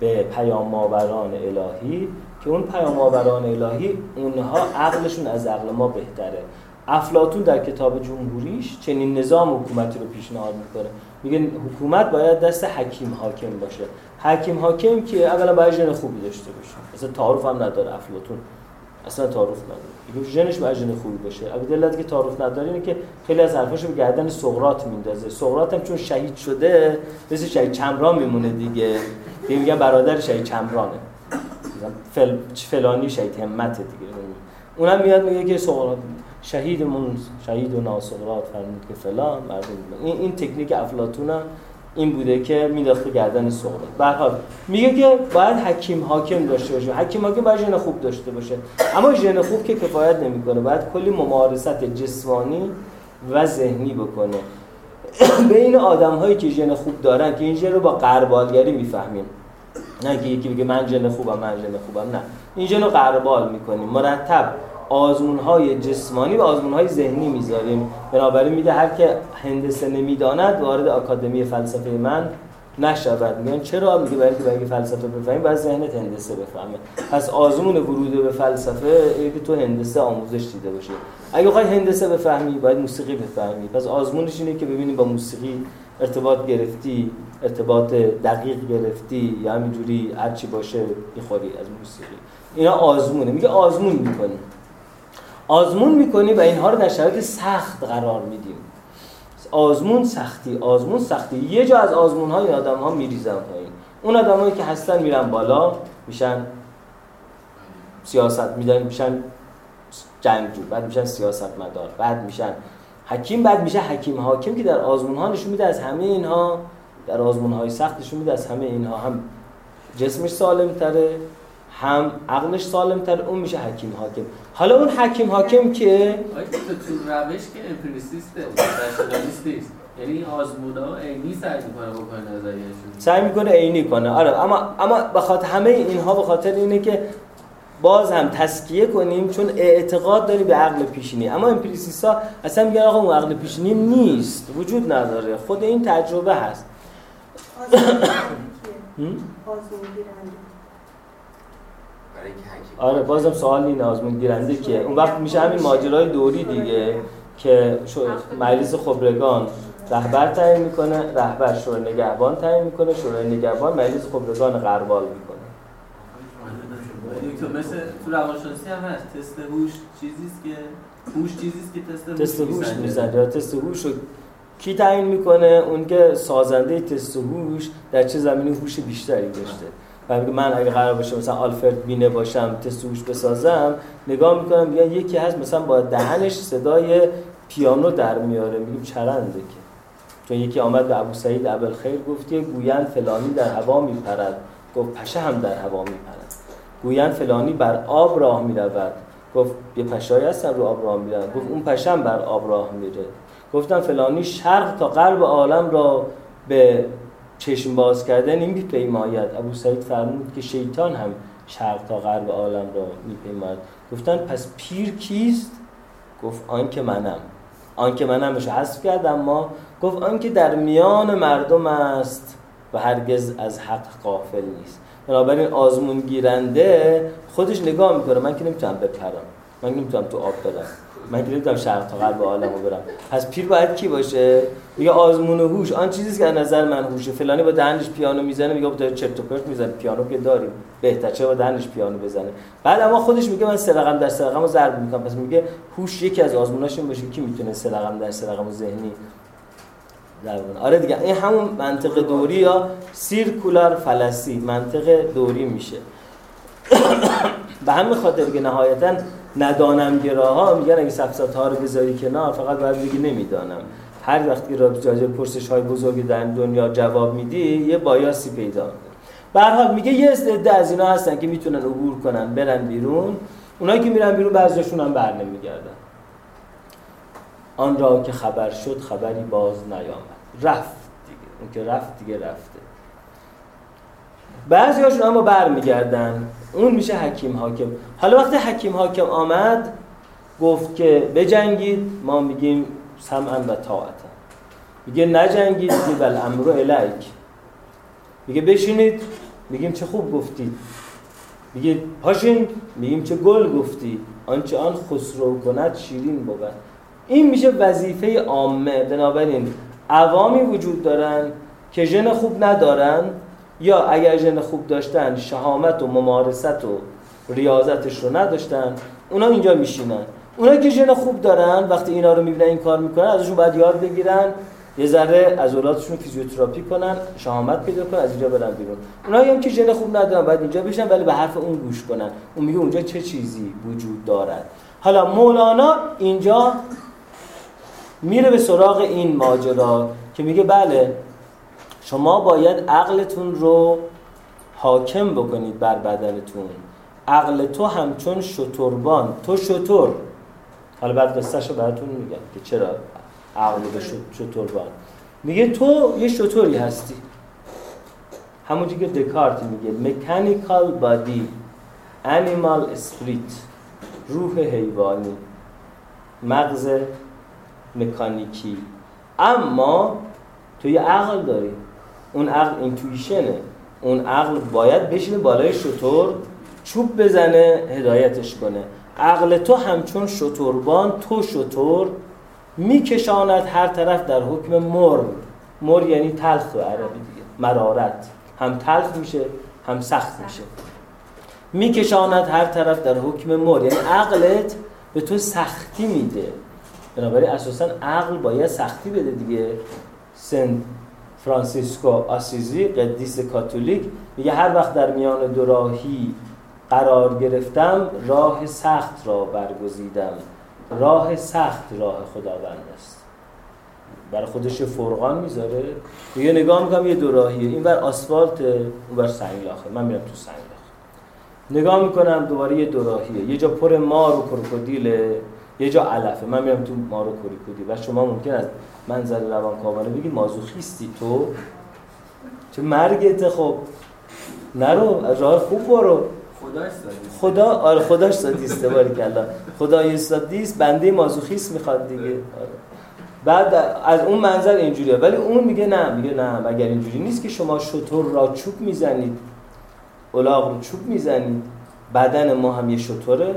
به پیام آوران الهی که اون پیام آوران الهی اونها عقلشون از عقل ما بهتره. افلاتون در کتاب جمهوریش چنین نظام حکومتی رو پیشنهاد می‌کنه. میگه حکومت باید دست حکیم حاکم باشه. حکیم حاکم که اولا باید ژن خوبی داشته باشه. اصلا تعارف هم نداره افلاطون. اصلا تعارف نداره. میگه ژنش باید ژن خوبی باشه. اگه دلت که تعارف نداره اینه که خیلی از حرفاشو به گردن سقراط میندازه. سقراط هم چون شهید شده مثل شهید چمران میمونه دیگه. میگن برادر شهید چمرانه. فل... فلانی شهید همت دیگه. اونم میاد میگه که سقراط شهیدمون شهید و ناسقراط فرمود که فلان مردم این این تکنیک افلاطون این بوده که میداخته گردن سقراط. به حال میگه که باید حکیم حاکم داشته باشه. حکیم حاکم باید ژن خوب داشته باشه. اما ژن خوب که کفایت نمی‌کنه باید کلی ممارست جسمانی و ذهنی بکنه. بین آدم هایی که ژن خوب دارن که این ژن رو با قربالگری می‌فهمیم. نه که یکی بگه من ژن خوبم من ژن خوبم نه. این ژن رو قربال می‌کنیم. مرتب آزمون های جسمانی و آزمون های ذهنی می‌ذاریم. بنابراین میگه هر که هندسه نمی‌داند وارد آکادمی فلسفه من نشود. میگن چرا؟ میگه برای که برای فلسفه بفهمی باید ذهنت هندسه بفهمه. پس آزمون ورود به فلسفه اینه که تو هندسه آموزش دیده باشه اگه بخوای هندسه بفهمی باید موسیقی بفهمی. پس آزمونش اینه که ببینیم با موسیقی ارتباط گرفتی. ارتباط دقیق گرفتی یا همینجوری هرچی باشه می‌خوری از موسیقی. اینا آزمونه. میگه آزمون می‌کنی. آزمون می‌کنی و اینها رو در شرایط سخت قرار میدیم. آزمون سختی. آزمون سختی. یه جا از آزمون های آدم ها میریزن پایین. اون آدمایی که هستن میرن بالا میشن سیاست میدن میشن جنگجو بعد میشن سیاست مدار بعد میشن حکیم بعد میشه حکیم حاکم که در آزمون ها نشون میده از همه اینها در آزمون های سخت نشون میده از همه اینها هم جسمش سالم تره هم عقلش سالم تر اون میشه حکیم حاکم. حالا اون حکیم حاکم که تو روش که امپریسیسته نیست یعنی آزمونا عینی سعی می‌کنه بکنه نظریهشون. سعی می‌کنه عینی کنه. آره اما اما بخاطر همه اینها به خاطر اینه که باز هم تسکیه کنیم چون اعتقاد داری به عقل پیشینی. اما امپریسیسا اصلا میگن آقا اون عقل پیشینی نیست وجود نداره. خود این تجربه هست. آره بازم سوال این آزمون گیرنده که اون وقت میشه همین ماجرای دوری دیگه که مجلس خبرگان رهبر تعیین می‌کنه رهبر شورای نگهبان تعیین می‌کنه شورای نگهبان مجلس خبرگان غربال می‌کنه. دکتر مثل تو روانشناسی هم هست. تست هوش چیزیست که هوش چیزیست که تست هوش تست هوش می‌زنه. یا تست هوش کی تعیین می‌کنه؟ اون که سازنده تست هوش در چه زمینی هوش بیشتری داشته. و من اگه قرار باشه مثلا آلفرد بینه باشم تست هوش بسازم نگاه می‌کنم یا یکی هست مثلا با دهنش صدای پیانو در میاره. میگیم چرنده که. چون یکی آمد به ابو سعید خیر گفت گویند فلانی در هوا میپرد. گفت پشه هم در هوا میپرد. گویند فلانی بر آب راه می‌رود. گفت یه پشایی هستن رو آب راه میرن گفت اون پشم بر آب راه میره. گفتم فلانی شرق تا قلب عالم را به چشم باز کردن این میپیماید. ابو سعید فرمود که شیطان هم شرق تا غرب عالم را میپیماید. گفتن پس پیر کیست؟ گفت آنکه منم. آنکه منم بشه حذف کرد اما گفت آنکه در میان مردم است و هرگز از حق قافل نیست. بنابراین آزمون گیرنده خودش نگاه می‌کنه. من که نمی‌تونم بپرم. من نمی‌تونم تو آب برم من که نمی‌تونم شرق تا قلب عالمو برم. پس پیر باید کی باشه؟ میگه آزمون و هوش. آن چیزی که از نظر من هوشه. فلانی با دهنش پیانو می‌زنه میگه داره چرت و پرت می‌زنه. پیانو که داریم. بهتر چه با دهنش پیانو بزنه؟ بعد اما خودش میگه من سرقم در سرقمو ضرب می‌کنم. پس میگه هوش یکی از آزموناش این باشه کی می‌تونه سرقم در سرقمو ذهنی آره دیگه این همون منطق دوری یا سیرکولار فلسی. منطق دوری میشه. به همین خاطر که نهایتا ندانم گراها میگن اگه سفسات ها رو بذاری کنار فقط باید بگی نمی‌دانم. هر وقت که راجع پرسش های بزرگی در دنیا جواب میدی یه بایاسی پیدا به حال میگه یه عده از اینا هستن که می‌تونن عبور کنن برن بیرون. اونایی که میرن بیرون بعضیشون هم بر نمیگردن. آن را که خبر شد خبری باز نیامد. رفت دیگه. اون که رفت دیگه رفته. بعضی هاشون اما برمیگردن. اون میشه حکیم حاکم حالا وقتی حکیم حاکم آمد گفت که بجنگید ما میگیم سمعا و طاعتا. میگه نجنگید میگه بل امرو الیک. میگه بشینید میگیم چه خوب گفتید میگه پاشین میگیم چه گل گفتی. آنچه آن خسرو کند شیرین بود. این میشه وظیفه عامه. بنابراین عوامی وجود دارن که ژن خوب ندارن. یا اگر ژن خوب داشتن شهامت و ممارست و ریاضتش رو نداشتن اونا اینجا میشینن. اونا که ژن خوب دارن وقتی اینا رو می‌بینن این کار می‌کنن ازشون باید یاد بگیرن یه ذره عضلاتشون فیزیوتراپی کنن شهامت پیدا کنن از اینجا برن بیرون. اونایی هم که ژن خوب ندارن باید اینجا بشن ولی به حرف اون گوش کنن. اون میگه اونجا چه چیزی وجود دارد؟ حالا مولانا اینجا میره به سراغ این ماجرا که میگه بله شما باید عقلتون رو حاکم بکنید بر بدنتون. عقل تو همچون شتربان. تو شتر. حالا بعد قصهش رو براتون میگم که چرا عقل به شتربان. میگه تو یه شطوری هستی. همونجور که دکارت میگه. مکانیکال بادی انیمال اسپریت روح حیوانی. مغز مکانیکی. اما تو یه عقل داری. اون عقل اینتویشنه اون عقل باید بشینه بالای شطور چوب بزنه هدایتش کنه. عقل تو همچون شطوربان تو شطور میکشاند هر طرف در حکم مر. مر یعنی تلخ و عربی دیگه. مرارت. هم تلخ میشه هم سخت میشه. میکشاند هر طرف در حکم مر. یعنی عقلت به تو سختی میده. بنابراین اساسا عقل باید سختی بده دیگه. سن فرانسیسکو آسیزی قدیس کاتولیک. میگه هر وقت در میان دو راهی قرار گرفتم راه سخت را برگزیدم. راه سخت راه خداوند است. برای خودش فرقان می‌ذاره. یه نگاه می‌کنم یه دو راهیه. این بر آسفالت اون بر سنگلاخه من میرم تو سنگلاخه نگاه می‌کنم دوباره یه دو راهیه. یه جا پر مار و کروکودیله یه جا علفه. من میرم تو مارو کوریکودی و شما ممکن است منظر روان کامله بگی مازوخیستی تو؟ چه مرگت خب. نرو از راه خوب برو. خدا آره خداش سادیسته باری کلا خدای سادیست بنده مازوخیست می‌خواد دیگه. آره. بعد از اون منظر اینجوریه. ولی اون میگه نه میگه نه مگر اینجوری نیست که شما شطور را چوب می‌زنید. الاغ رو چوب می‌زنید. بدن ما هم یه شطوره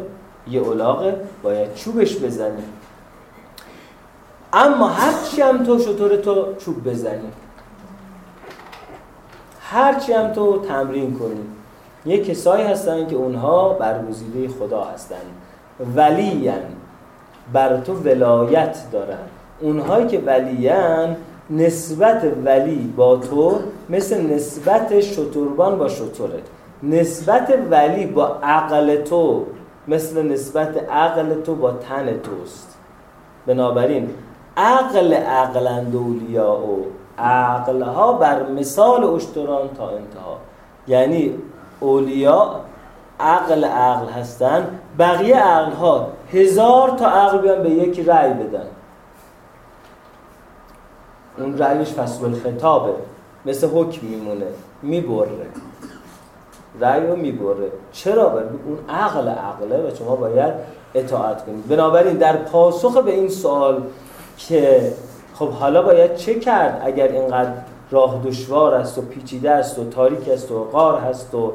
یه الاغه باید چوبش بزنید اما هرچی هم تو شطور تو چوب بزنی. هرچی هم تو تمرین کنی. یه کسایی هستن که اونها برگزیده خدا هستن. ولی بر تو ولایت دارن. اونهایی که ولیان نسبت ولی با تو مثل نسبت شتربان با شطوره نسبت ولی با عقل تو مثل نسبت عقل تو با تن توست. بنابراین عقل عقلند اولیا و عقلها بر مثال اشتران تا انتها. یعنی اولیا عقل عقل هستن بقیه عقل ها هزار تا عقل بیان به یک رأی بدن. اون رأیش فصل خطابه مثل حکم میمونه می‌بره. رأی رو می‌بره. چرا؟ اون عقل عقله و شما باید اطاعت کنید. بنابراین در پاسخ به این سوال که خب حالا باید چه کرد اگر اینقدر راه دشوار است و پیچیده است و تاریک است و غار هست و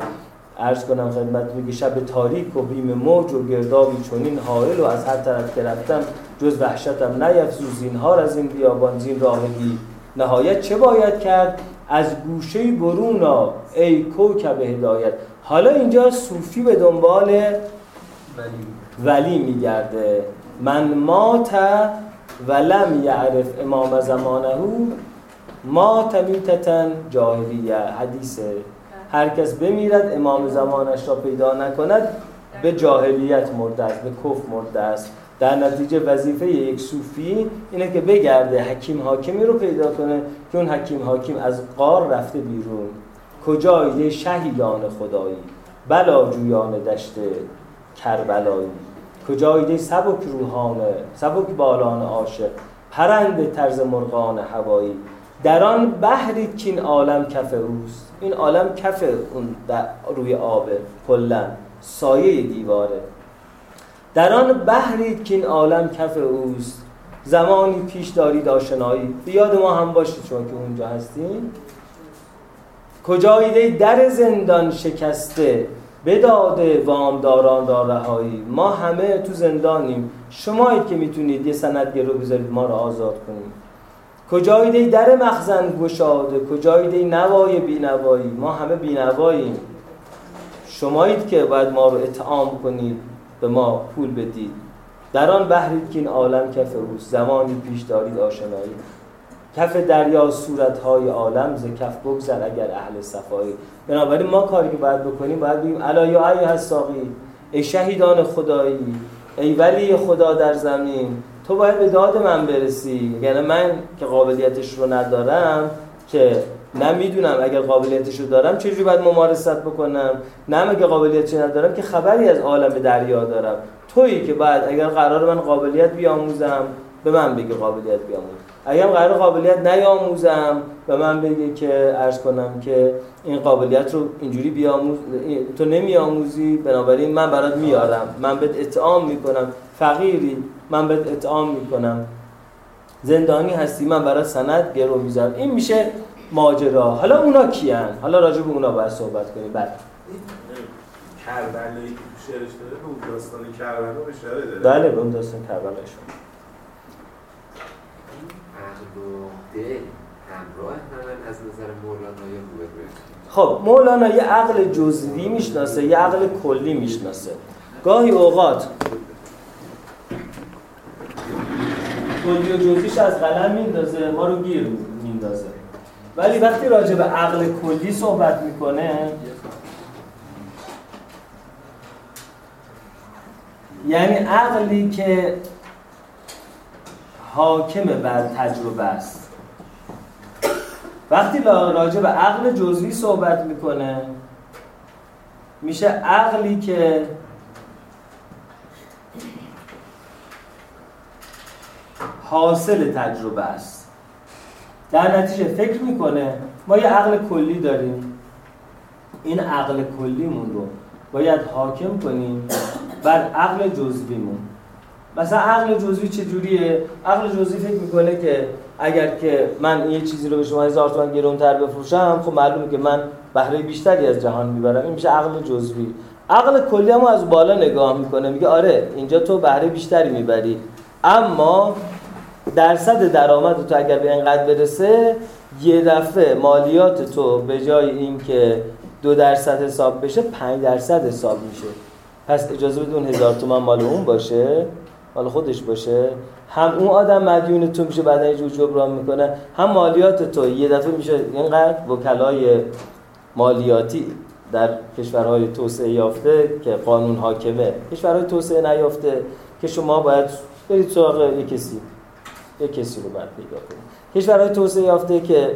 عرض کنم خدمت میگه شب تاریک و بیم موج و گردابی چونین حائل و از هر طرف که رفتم جز وحشتم نیفزو زینهار از این بیابان زین راه بی نهایت چه باید کرد؟ از گوشه برونا ای کوکب هدایت. حالا اینجا صوفی به دنبال ولی, ولی میگرده. من مات ولم یعرف امام زمانه ما تمیتتن جاهلیه. حدیثه هر کس بمیرد امام زمانش را پیدا نکند به جاهلیت مرده است به کف مرده است. در نتیجه وظیفه یک صوفی اینه که بگرده حکیم حاکمی رو پیدا کنه که اون حکیم حاکم از قار رفته بیرون. کجا؟ ایده شهیدان خدایی. بلا جویان دشت کربلایی. کجا ایده سبک روحانه سبک بالان عاشق پرند طرز مرغان هوایی. در آن بحری که این عالم کف اوست. این عالم کف اون روی آبه کلا سایه دیواره. در آن بحری که این عالم کف اوست. زمانی پیش دارید آشنایی. به یاد ما هم باشید شما که اونجا هستین کجا ایده در زندان شکسته؟ بداده وامداران را رهایی. ما همه تو زندانیم. شمایید که می‌تونید یه سند رو بذارید ما رو آزاد کنید. کجای دی در مخزن گشاده؟ کجای دی نوای بینوایی؟ ما همه بینواییم. شمایید که باید ما رو اطعام کنید. به ما پول بدید. در آن بحرید که این عالم کف اوست. زمانی پیش دارید آشنایی کف دریا صورتهای عالم ز کف بگذر اگر اهل صفایی. بنابراین ما کاری که باید بکنیم باید بگیم الا یا ای حساقی ای شهیدان خدایی ای ولی خدا در زمین تو باید به داد من برسی. یعنی من که قابلیتش رو ندارم که نمی‌دونم اگر قابلیتش رو دارم چجوری باید ممارست بکنم نه اگر قابلیتش ندارم که خبری از عالم دریا دارم. تویی که بعد اگر قرار من قابلیت بیاموزم به من بگی قابلیت بیاموز اگر قرار قابلیت نیاموزم به من بگه که عرض کنم که این قابلیت رو اینجوری بیاموز تو نمیآموزی بنابراین من برات میارم. من بهت اطعام می‌کنم. فقیری من بهت اطعام می‌کنم. زندانی هستی من برای سند گرو می‌ذارم. این میشه ماجرا. حالا اونا کیان؟ حالا راجع به اونا باید صحبت کنیم. بعد کربلایی که شعرش داره به اون داستان کربلا اشاره داره بله به اون داستان کربلا خب مولانا یه عقل جزوی می‌شناسه یه عقل کلی می‌شناسه. گاهی اوقات کلی و جزیش از قلم میندازه ما رو گیر میندازه. ولی وقتی راجع به عقل کلی صحبت می‌کنه یعنی عقلی که حاکم بر تجربه است. وقتی راجع به عقل جزوی صحبت می‌کنه میشه عقلی که حاصل تجربه است. در نتیجه فکر می‌کنه ما یه عقل کلی داریم. این عقل کلیمون رو باید حاکم کنیم بر عقل جزویمون مثلا عقل جزوی چجوریه؟ عقل جزوی فکر می‌کنه که اگر که من یه چیزی رو به شما هزار تومن گرونتر بفروشم خب معلومه که من بهره بیشتری از جهان می‌برم. این میشه عقل جزوی عقل کلی هم از بالا نگاه می‌کنه میگه آره اینجا تو بهره بیشتری می‌بری. اما درصد درآمد تو اگر به اینقدر برسه یه دفعه مالیات تو به جای اینکه دو درصد حساب بشه پنج درصد حساب میشه. پس اجازه بدون هزار تومن مال اون باشه. مال خودش باشه. هم اون آدم مدیون تو میشه بعد اینجور جبران می‌کنه هم مالیات تو. یه دفعه میشه اینقدر وکلای مالیاتی در کشورهای توسعه یافته که قانون حاکمه. کشورهای توسعه نیافته که شما باید برید سراغ یک کسی یک کسی رو باید پیدا کنید. کشورهای توسعه یافته که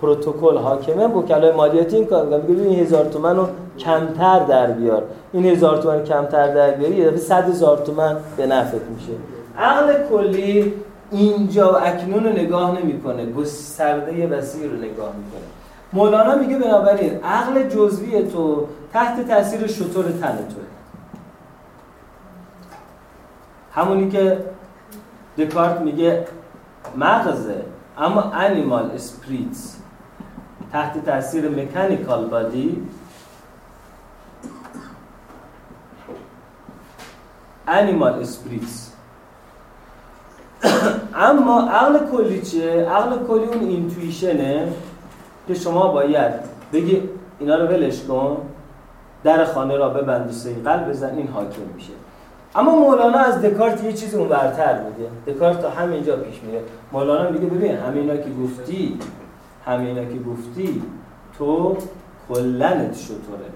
پروتکل حاکمه وکلای مالیاتی این کار میگه این هزار تومن رو کمتر در بیار. این هزار تومن کمتر در بیاری یه دفعه صد هزار تومن به نفعت میشه. عقل کلی اینجا و اکنون رو نگاه نمی‌کنه گسترده وسیع رو نگاه می‌کنه. مولانا میگه بنابراین عقل جزوی تو تحت تاثیر شطور تن توه. همونی که دکارت میگه مغزه اما animal spirits تحت تاثیر mechanical body animal spirits اما عقل کلی چیه؟ عقل کلی اون intuition ه که شما باید بگی اینا رو ولش کن در خانه را ببند و سیقل بزن این حاکم میشه اما مولانا از دکارت یه چیز اون برتر میگه دکارت تا همینجا پیش میره مولانا میگه ببین همینا که گفتی همینا که گفتی تو کلنت شطوره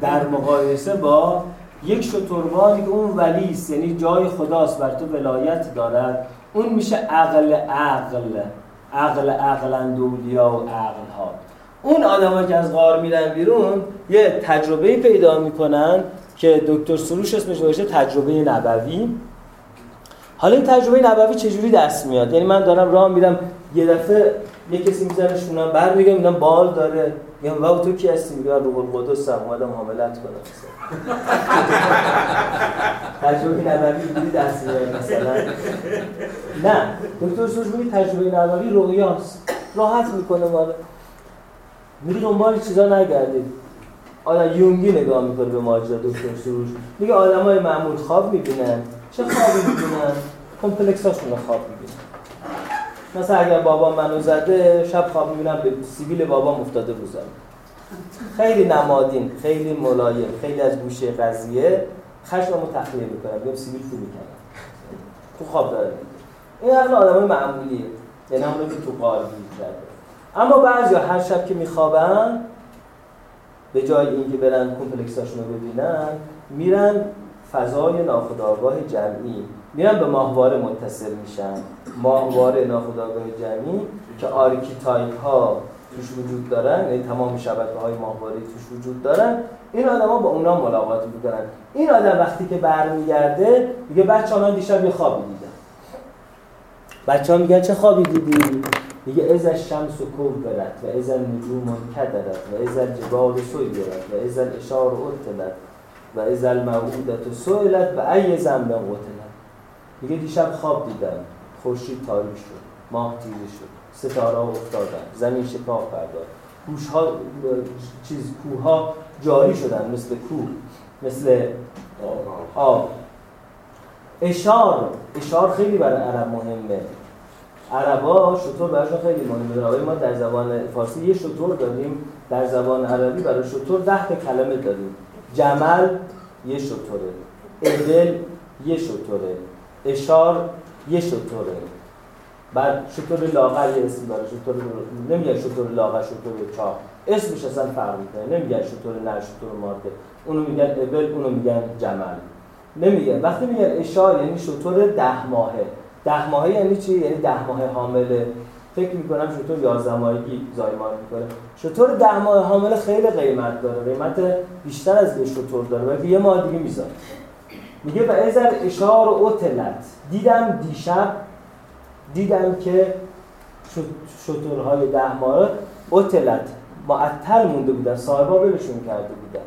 در مقایسه با یک شطربانی که اون ولی یعنی جای خداست بر تو ولایت دارد اون میشه عقل عقل عقل عقل اندولیا و عقل ها اون آدم که از غار میرن بیرون یه تجربه پیدا می‌کنن که دکتر سروش اسمش باشه تجربه نبوی. حالا این تجربه نبوی چجوری دست میاد؟ یعنی من دارم راه میرم یه دفعه یه کسی می‌زنه شونم بر میگم اینا بال داره. میگم واو تو کی هستی؟ میگم روح القدس اومدم حاملت کنم. تجربه نبوی اینجوری دست مثلا؟ نه. دکتر سروش میگه تجربه نبوی رویاست راحت می‌کنه ما میگه دنبال چیزا نگردید آدم یونگی نگاه می‌کنه به ماجرا دکتر سروش میگه آدمای معمول خواب می‌بینن. چه خوابی می‌بینن؟ کمپلکساشون خواب می‌بینن. مثلا اگر بابا منو زده شب خواب می‌بینم به سیبیل بابا افتاده رو خیلی نمادین خیلی ملایم خیلی از گوشه قضیه. خشممو تخلیه می‌کنم میگم سیبیل تو می‌کنم تو خواب داره این عقل آدمای معمولیه. یعنی همون که تو قال کرده. اما بعضی هر شب که میخوابن به جای اینکه برن complex اشون رو ببینن میرن فضای ناخودآگاه جمعی. میرن به ماهواره متصل میشن. ماهواره ناخودآگاه جمعی که archetype ها توش وجود دارن یعنی تمام شبکه های ماهواره توش وجود دارن این آدما با اونا ملاقات می‌کنن. این آدم وقتی که برمیگرده میگه بچه من دیشب یه خوابی دیدم. بچه ها میگن چه خوابی دیدی؟ میگه از شمس و برد و از نجوم کدرت و از جبال سویرت و از اشار ارتلت و از الموعودت سویلت و ای زنب قتلت میگه دیشب خواب دیدم. خورشید تاریک شد ماه تیره شد ستاره افتادن زمین شکاف بردار. کوش ها چیز کوه ها جاری شدن مثل کوه مثل آب. اشار اشار خیلی برای عرب مهمه. عربا شطور براشون خیلی مهمه. ما در زبان فارسی یه شطور داریم در زبان عربی برای شطور ده تا کلمه داریم. جمل یه شطوره. ادل یه شطوره. اشار یه شطوره بعد شطور لاغر یه اسم داره شطور نمیگن شطور لاغر شطور چاق اسمش اصلا فرق می‌کنه. نمیگن شطور نه شطور ماده. اونو میگن ابل اونو میگن جمل. نمیگن. وقتی میگن اشار یعنی شطور ده ماهه. ده ماهه یعنی چی؟ یعنی ده ماه حامله. فکر می‌کنم شطور 11 ماهگی زایمان می‌کنه. شطور ده ماه حامله خیلی قیمت داره. قیمت بیشتر از یه شطور داره. ولی یه ماه دیگه می‌ذاره. میگه و ازر اشار و اوتلت دیدم دیشب دیدم که شطورهای ده ماه اوتلت معطل مونده بودن صاحبا بلشون کرده بودن.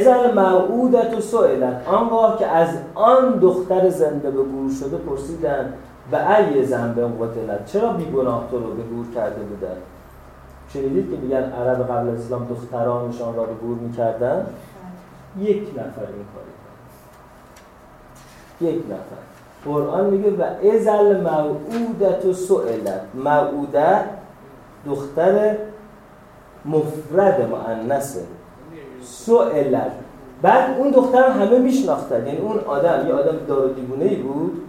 ازل موعودت و سئلت. آنگاه که از آن دختر زنده به گور شده پرسیدن و ای زنبه قتلت چرا بیگناه تو رو به گور کرده بودن؟ شنیدید که میگن عرب قبل از اسلام دخترانشان را به گور می‌کردن؟ یک نفر این کاری یک نفر. قرآن میگه و ازل موعودت و سئلت. موعودت دختر مفرد مؤنثه. سئلت. بعد اون دختر همه میشناختن. یعنی اون آدم یه آدم دار ای بود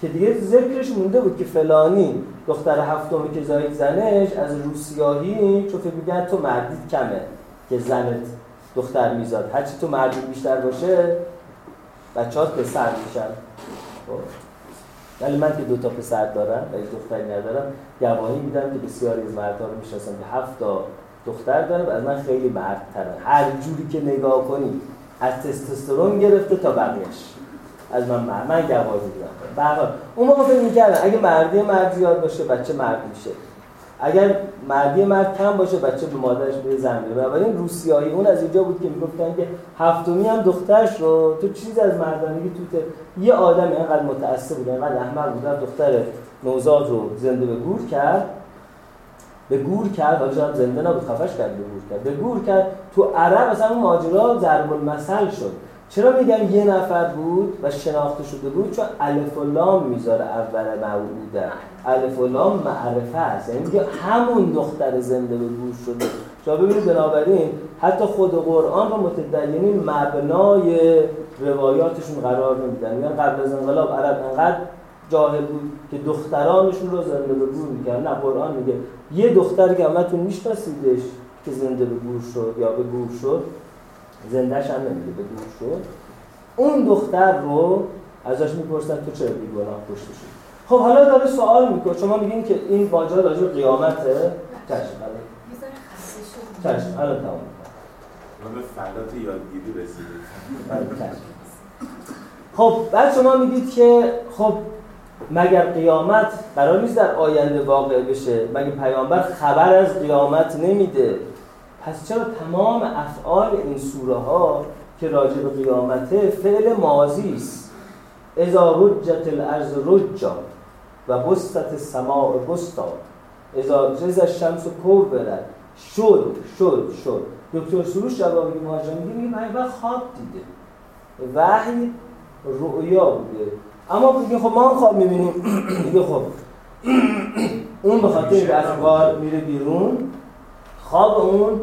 که دیگه ذکرش مونده بود که فلانی دختر هفتمی که زاید زنش از روسیاهی چون فکر میگن تو مردید کمه که زنت دختر میزاد. هرچی تو مردید بیشتر باشه بچه ها پسر میشن. خب. ولی من که دو تا پسر دارم و دختری ندارم گواهی میدم که بسیاری از مردها رو می‌شناسم که هفت تا دختر داره و از من خیلی مردترن. هر جوری که نگاه کنی از تستوسترون گرفته تا بقیهش. از من مرد من گواهی میدم. اون موقع فکر می‌کردن اگه مردی مرد زیاد باشه بچه مرد میشه. اگر مردی مرد کم باشه بچه به مادرش به زن میره بنابراین روسیایی اون از اینجا بود که می‌گفتن که هفتمی هم دخترش رو تو چیز از مردانگی تو یه آدم اینقدر متعصب بود اینقدر احمق بود. دختر نوزاد رو زنده به گور کرد. به گور کرد. حالا زنده نبود خفش کرد به گور کرد. به گور کرد. تو عرب اصلا اون ماجرا ضرب المثل شد. چرا میگم یه نفر بود و شناخته شده بود؟ چون الف و لام می‌ذاره اول موعوده. الف و لام معرفه است. یعنی میگه همون دختر زنده به گور شده. شما ببینید بنابراین حتی خود قرآن رو متدینین مبنای روایاتشون قرار نمیدن. میگن قبل از انقلاب عرب انقدر جاهل بود که دخترانشون رو زنده به گور می‌کرد نه قرآن میگه یه دختر که همتون میشناسیدش که زنده به گور شد یا به گور شد زندهش هم نمیده به گور شد. اون دختر رو ازش می‌پرسن تو چرا بیگناه کشته شد خب حالا داره سوال می‌کنه. شما میگین که این ماجرا راجع قیامته چشم. چشم. الان تمام. ما به فلات یادگیری رسیدیم. خب بعد شما میگید که خب مگر قیامت قرار نیست در آینده واقع بشه؟ مگر پیامبر خبر از قیامت نمیده؟ پس چرا تمام افعال این سوره ها که راجع به قیامته فعل ماضی است؟ اذا رجت الارض رجا و بستت السماء بستا اذا جز الشمس برد شد شد شد. دکتر سروش جواب مهاجم میگه میگه خواب دیده. وحی رؤیا بوده. اما میگه خب ما خواب می‌بینیم. میگه خب اون به خاطر افکار میره بیرون خواب اون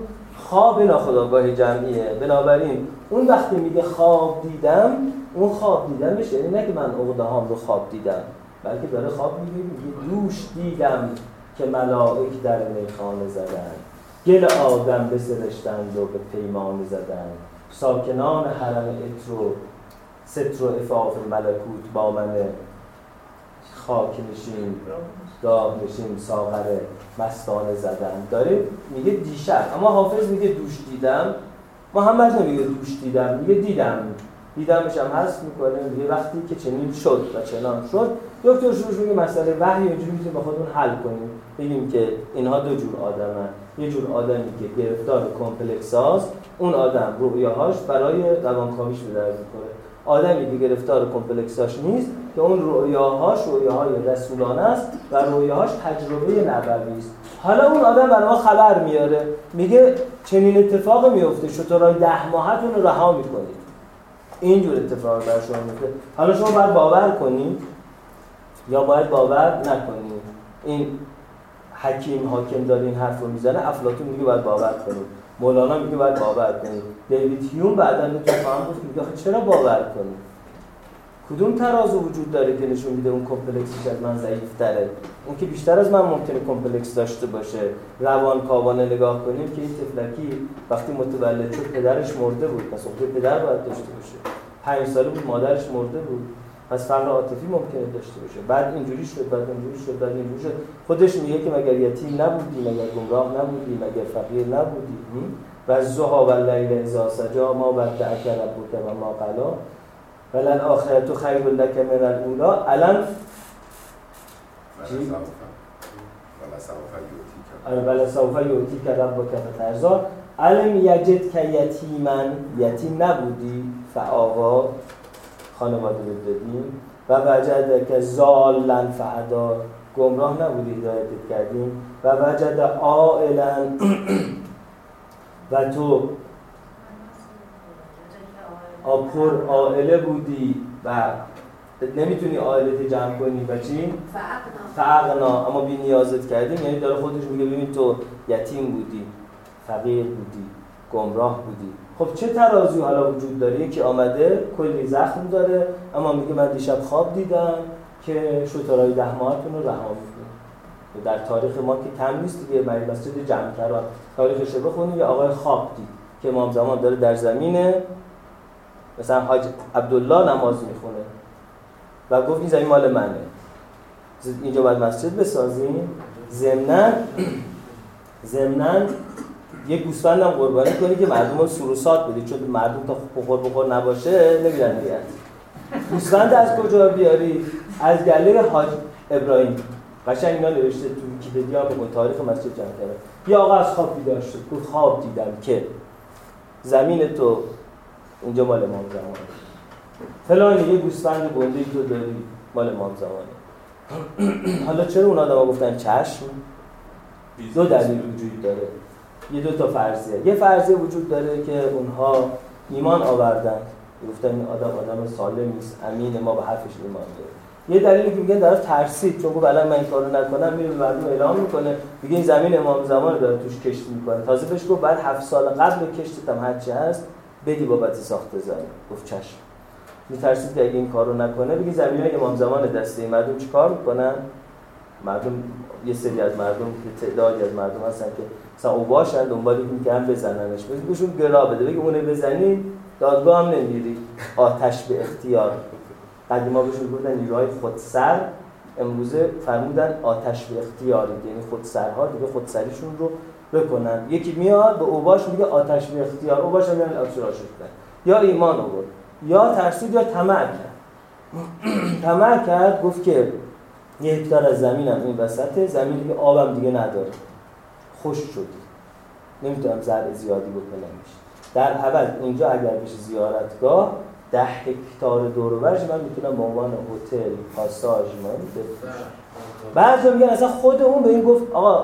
خواب ناخداگاه جمعیه. بنابراین اون وقتی میگه خواب دیدم اون خواب دیدم بشه یعنی نه که من عقده هام رو خواب دیدم بلکه داره خواب میگه میگه دوش دیدم که ملائک در میخانه زدن. گل آدم بسرشتند و به پیمان زدن. ساکنان حرم اترو ستر و افاف ملکوت با من خاک نشین. گاه نشین ساغر مستانه زدن. داره میگه دیشب. اما حافظ میگه دوش دیدم. محمد نمیگه دوش دیدم. میگه دیدم. دیدمش هم هست می‌کنه. میگه وقتی که چنین شد و چنان شد. دکتر شروع میگه مسئله وحی اینجوری می‌تونیم با خودمون حل کنیم. بگیم که اینها دو جور آدمن. یه جور آدمی که گرفتار کمپلکس اون آدم رویاهاش برای روانکاویش به درد آدمی که گرفتار کمپلکساش نیست که اون رویاهاش رویاهای رسولانه است و رویاهاش تجربه نبوی است. حالا اون آدم برای ما خبر میاره. میگه چنین اتفاق میفته شطورای ده ماهتون رها می‌کنید اینجور اتفاق بر شما میفته. حالا شما باید باور کنید یا باید باور نکنید این حکیم حاکم داره این حرف رو می‌زنه افلاطون میگه باید باور کنید مولانا میگه باید باور کنید دیوید هیوم بعدا تو فهم گفت میگه چرا باور کنید کدوم ترازو وجود داره که نشون میده اون کمپلکسی از من ضعیف تره اون که بیشتر از من ممکنه کمپلکس داشته باشه. روان کاوانه نگاه کنیم که این تفلکی وقتی متولد شد پدرش مرده بود. پس اون پدر باید داشته باشه. پنج ساله بود مادرش مرده بود. پس فقر عاطفی ممکنه داشته باشه. بعد اینجوری شد بعد اینجوری شد بعد اینجوری شد. خودش میگه که مگر یتیم نبودی مگر گمراه نبودی مگر فقیر نبودی. و زها و لیل اذا سجا ما بعد ربک و ما قلا. ولن آخرت خیر لک من الاولا الان بله سوف یوتی که رب کف ترزا علم یجد که یتیمن؟ یتیم نبودی. فعاوا خانواده بدیم. و وجد که زالن فعدا. گمراه نبودی هدایتت کردیم. و وجد آئلن و تو پر آئله بودی و نمی‌تونی آئلت جمع کنی. و چی؟ فعقنا. اما بی نیازت کردیم. یعنی داره خودش میگه ببین تو یتیم بودی فقیر بودی گمراه بودی. خب چه ترازی حالا وجود داره؟ یکی آمده کلی زخم داره اما میگه من دیشب خواب دیدم که شترهای ده ماهتون رو رها می‌کنه. در تاریخ ما که کم نیست دیگه برای مسجد جمعتران تاریخش رو بخونید یه آقای خواب دید که امام زمان داره در زمین مثلا حاج عبدالله نماز می‌خونه. و گفت این زمین مال منه. اینجا باید مسجد بسازیم. زمنن زمنن یه گوسفندم قربانی کنی که مردم رو سروسات بدی چون مردم تا بخور بخور نباشه نمیرن دیگه. گوسفند از کجا بیاری؟ از گله حاج ابراهیم. قشنگ اینا نوشته تو ویکی‌پدیا به تاریخ مسجد جمع کرده یه آقا از خواب بیدار شد گفت خواب دیدم که زمین تو اینجا مال امام زمانه. فلان یه گوسفند گنده تو داری مال امام زمانه. حالا چرا اون آدم گفتن چشم؟ دو دلیل وجود داره. یه دو تا فرضیه. یه فرضیه وجود داره که اونها ایمان آوردن. گفتن این آدم آدم سالم نیست امین ما به حرفش ایمان داره یه دلیلی که میگن داره ترسید چون گفت الان من این کارو نکنم میره مردم اعلام می‌کنه. میگه این زمین امام زمان داره توش کشت می‌کنه. تازه بهش گفت بعد هفت سال قبل کشتت هم هرچی هست بدی بابت ساخت زمین. گفت چشم. میترسید که اگه این کارو نکنه بگی زمین امام زمان دسته. مردم چیکار می‌کنن؟ مردم یه سری از مردم که تعدادی از مردم هستن که مثلا او باشن دنبال این که هم بزننش. بگیشون گرا بده. بگی اونه بزنی دادگاه هم نمیری آتش به اختیار. قدیما بهشون گفتن نیروهای خودسر. امروزه فرمودن آتش به اختیار. یعنی خودسرها دیگه خودسریشون رو بکنن. یکی میاد به اوباش میگه آتش به اختیار. اوباش هم یعنی شدن یا ایمان آورد. یا ترسید یا طمع کرد. طمع کرد گفت که یه هکتار از زمینم این وسطه زمینی که آبم دیگه نداره. خوش شد. نمی‌تونم زرع زیادی بکنم. در اول اینجا اگر بشه زیارتگاه ده هکتار دور من می‌تونم به عنوان هتل پاساژ من بعضی میگن اصلا خود اون به این گفت آقا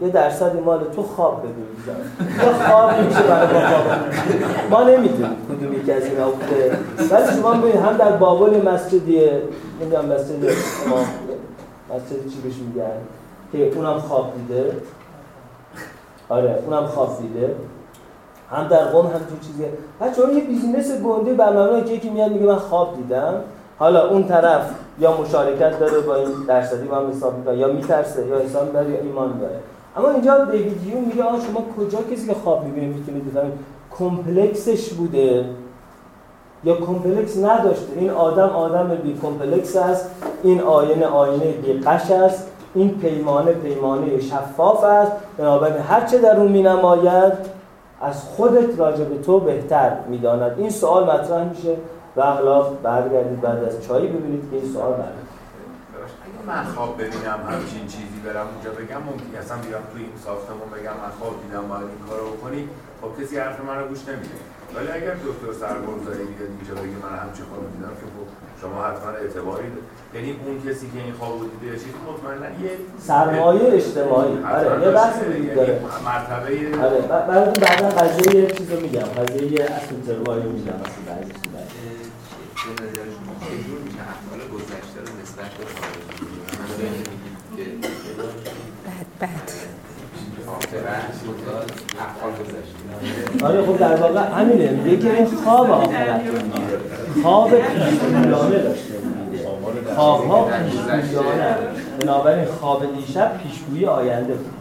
یه درصد مال تو خواب بگو یا خواب میشه برای خواب. ما نمی‌دونیم کدوم یکی از اینا بوده. ولی شما هم در بابل مسجدی نمی‌دونم مسجد امام مسجد چی بهش میگن؟ که اونم خواب دیده. آره اونم خواب دیده. هم در قوم همچین چیزیه. بچه‌ها یه بیزینس گنده برنامه که یکی میاد میگه من خواب دیدم. حالا اون طرف یا مشارکت داره با این درصدی با هم حساب می‌کنه یا میترسه یا حساب داره یا ایمان داره اما اینجا دیوید یون میگه آقا شما کجا کسی که خواب می‌بینه می‌تونید بفهمید؟ کمپلکسش بوده. یا complex نداشته. این آدم آدم بی complex است. این آینه آینه بی غش است. این پیمانه پیمانه شفاف است. بنابراین هر چه در اون مینماید از خودت راجع به تو بهتر می‌داند. این سوال مطرح میشه. و اغلب برگردید بعد از چایی ببینید که این سوال برگردید. من خواب ببینم همچین چیزی برم اونجا بگم. ممکن اصلا بیام توی این ساختمون بگم من خواب دیدم باید این کارو بکنی. خب کسی حرف من رو گوش نمیده. ولی اگر دکتر سرگرزاری بیاد اینجا بگه من همچین خواب دیدم که خب شما حتما اعتباری یعنی اون کسی که این خواب دیده چیزی مطمئنا یه سرمایه اجتماعی. آره یه بحث دیگه یعنی داره. مرتبه آره بعد بعدا قضیه یه چیزو میگم. قضیه رو میگم. اصلا بعضی به نظر شما؟ چجور میشه احوال گذشته رو نسبت به بد آره خب در واقع همینه. میگه که این خواب آخرت خواب پیشگویانه داشته خواب ها پیشگویانه بنابراین خواب دیشب پیشگویی آینده بود.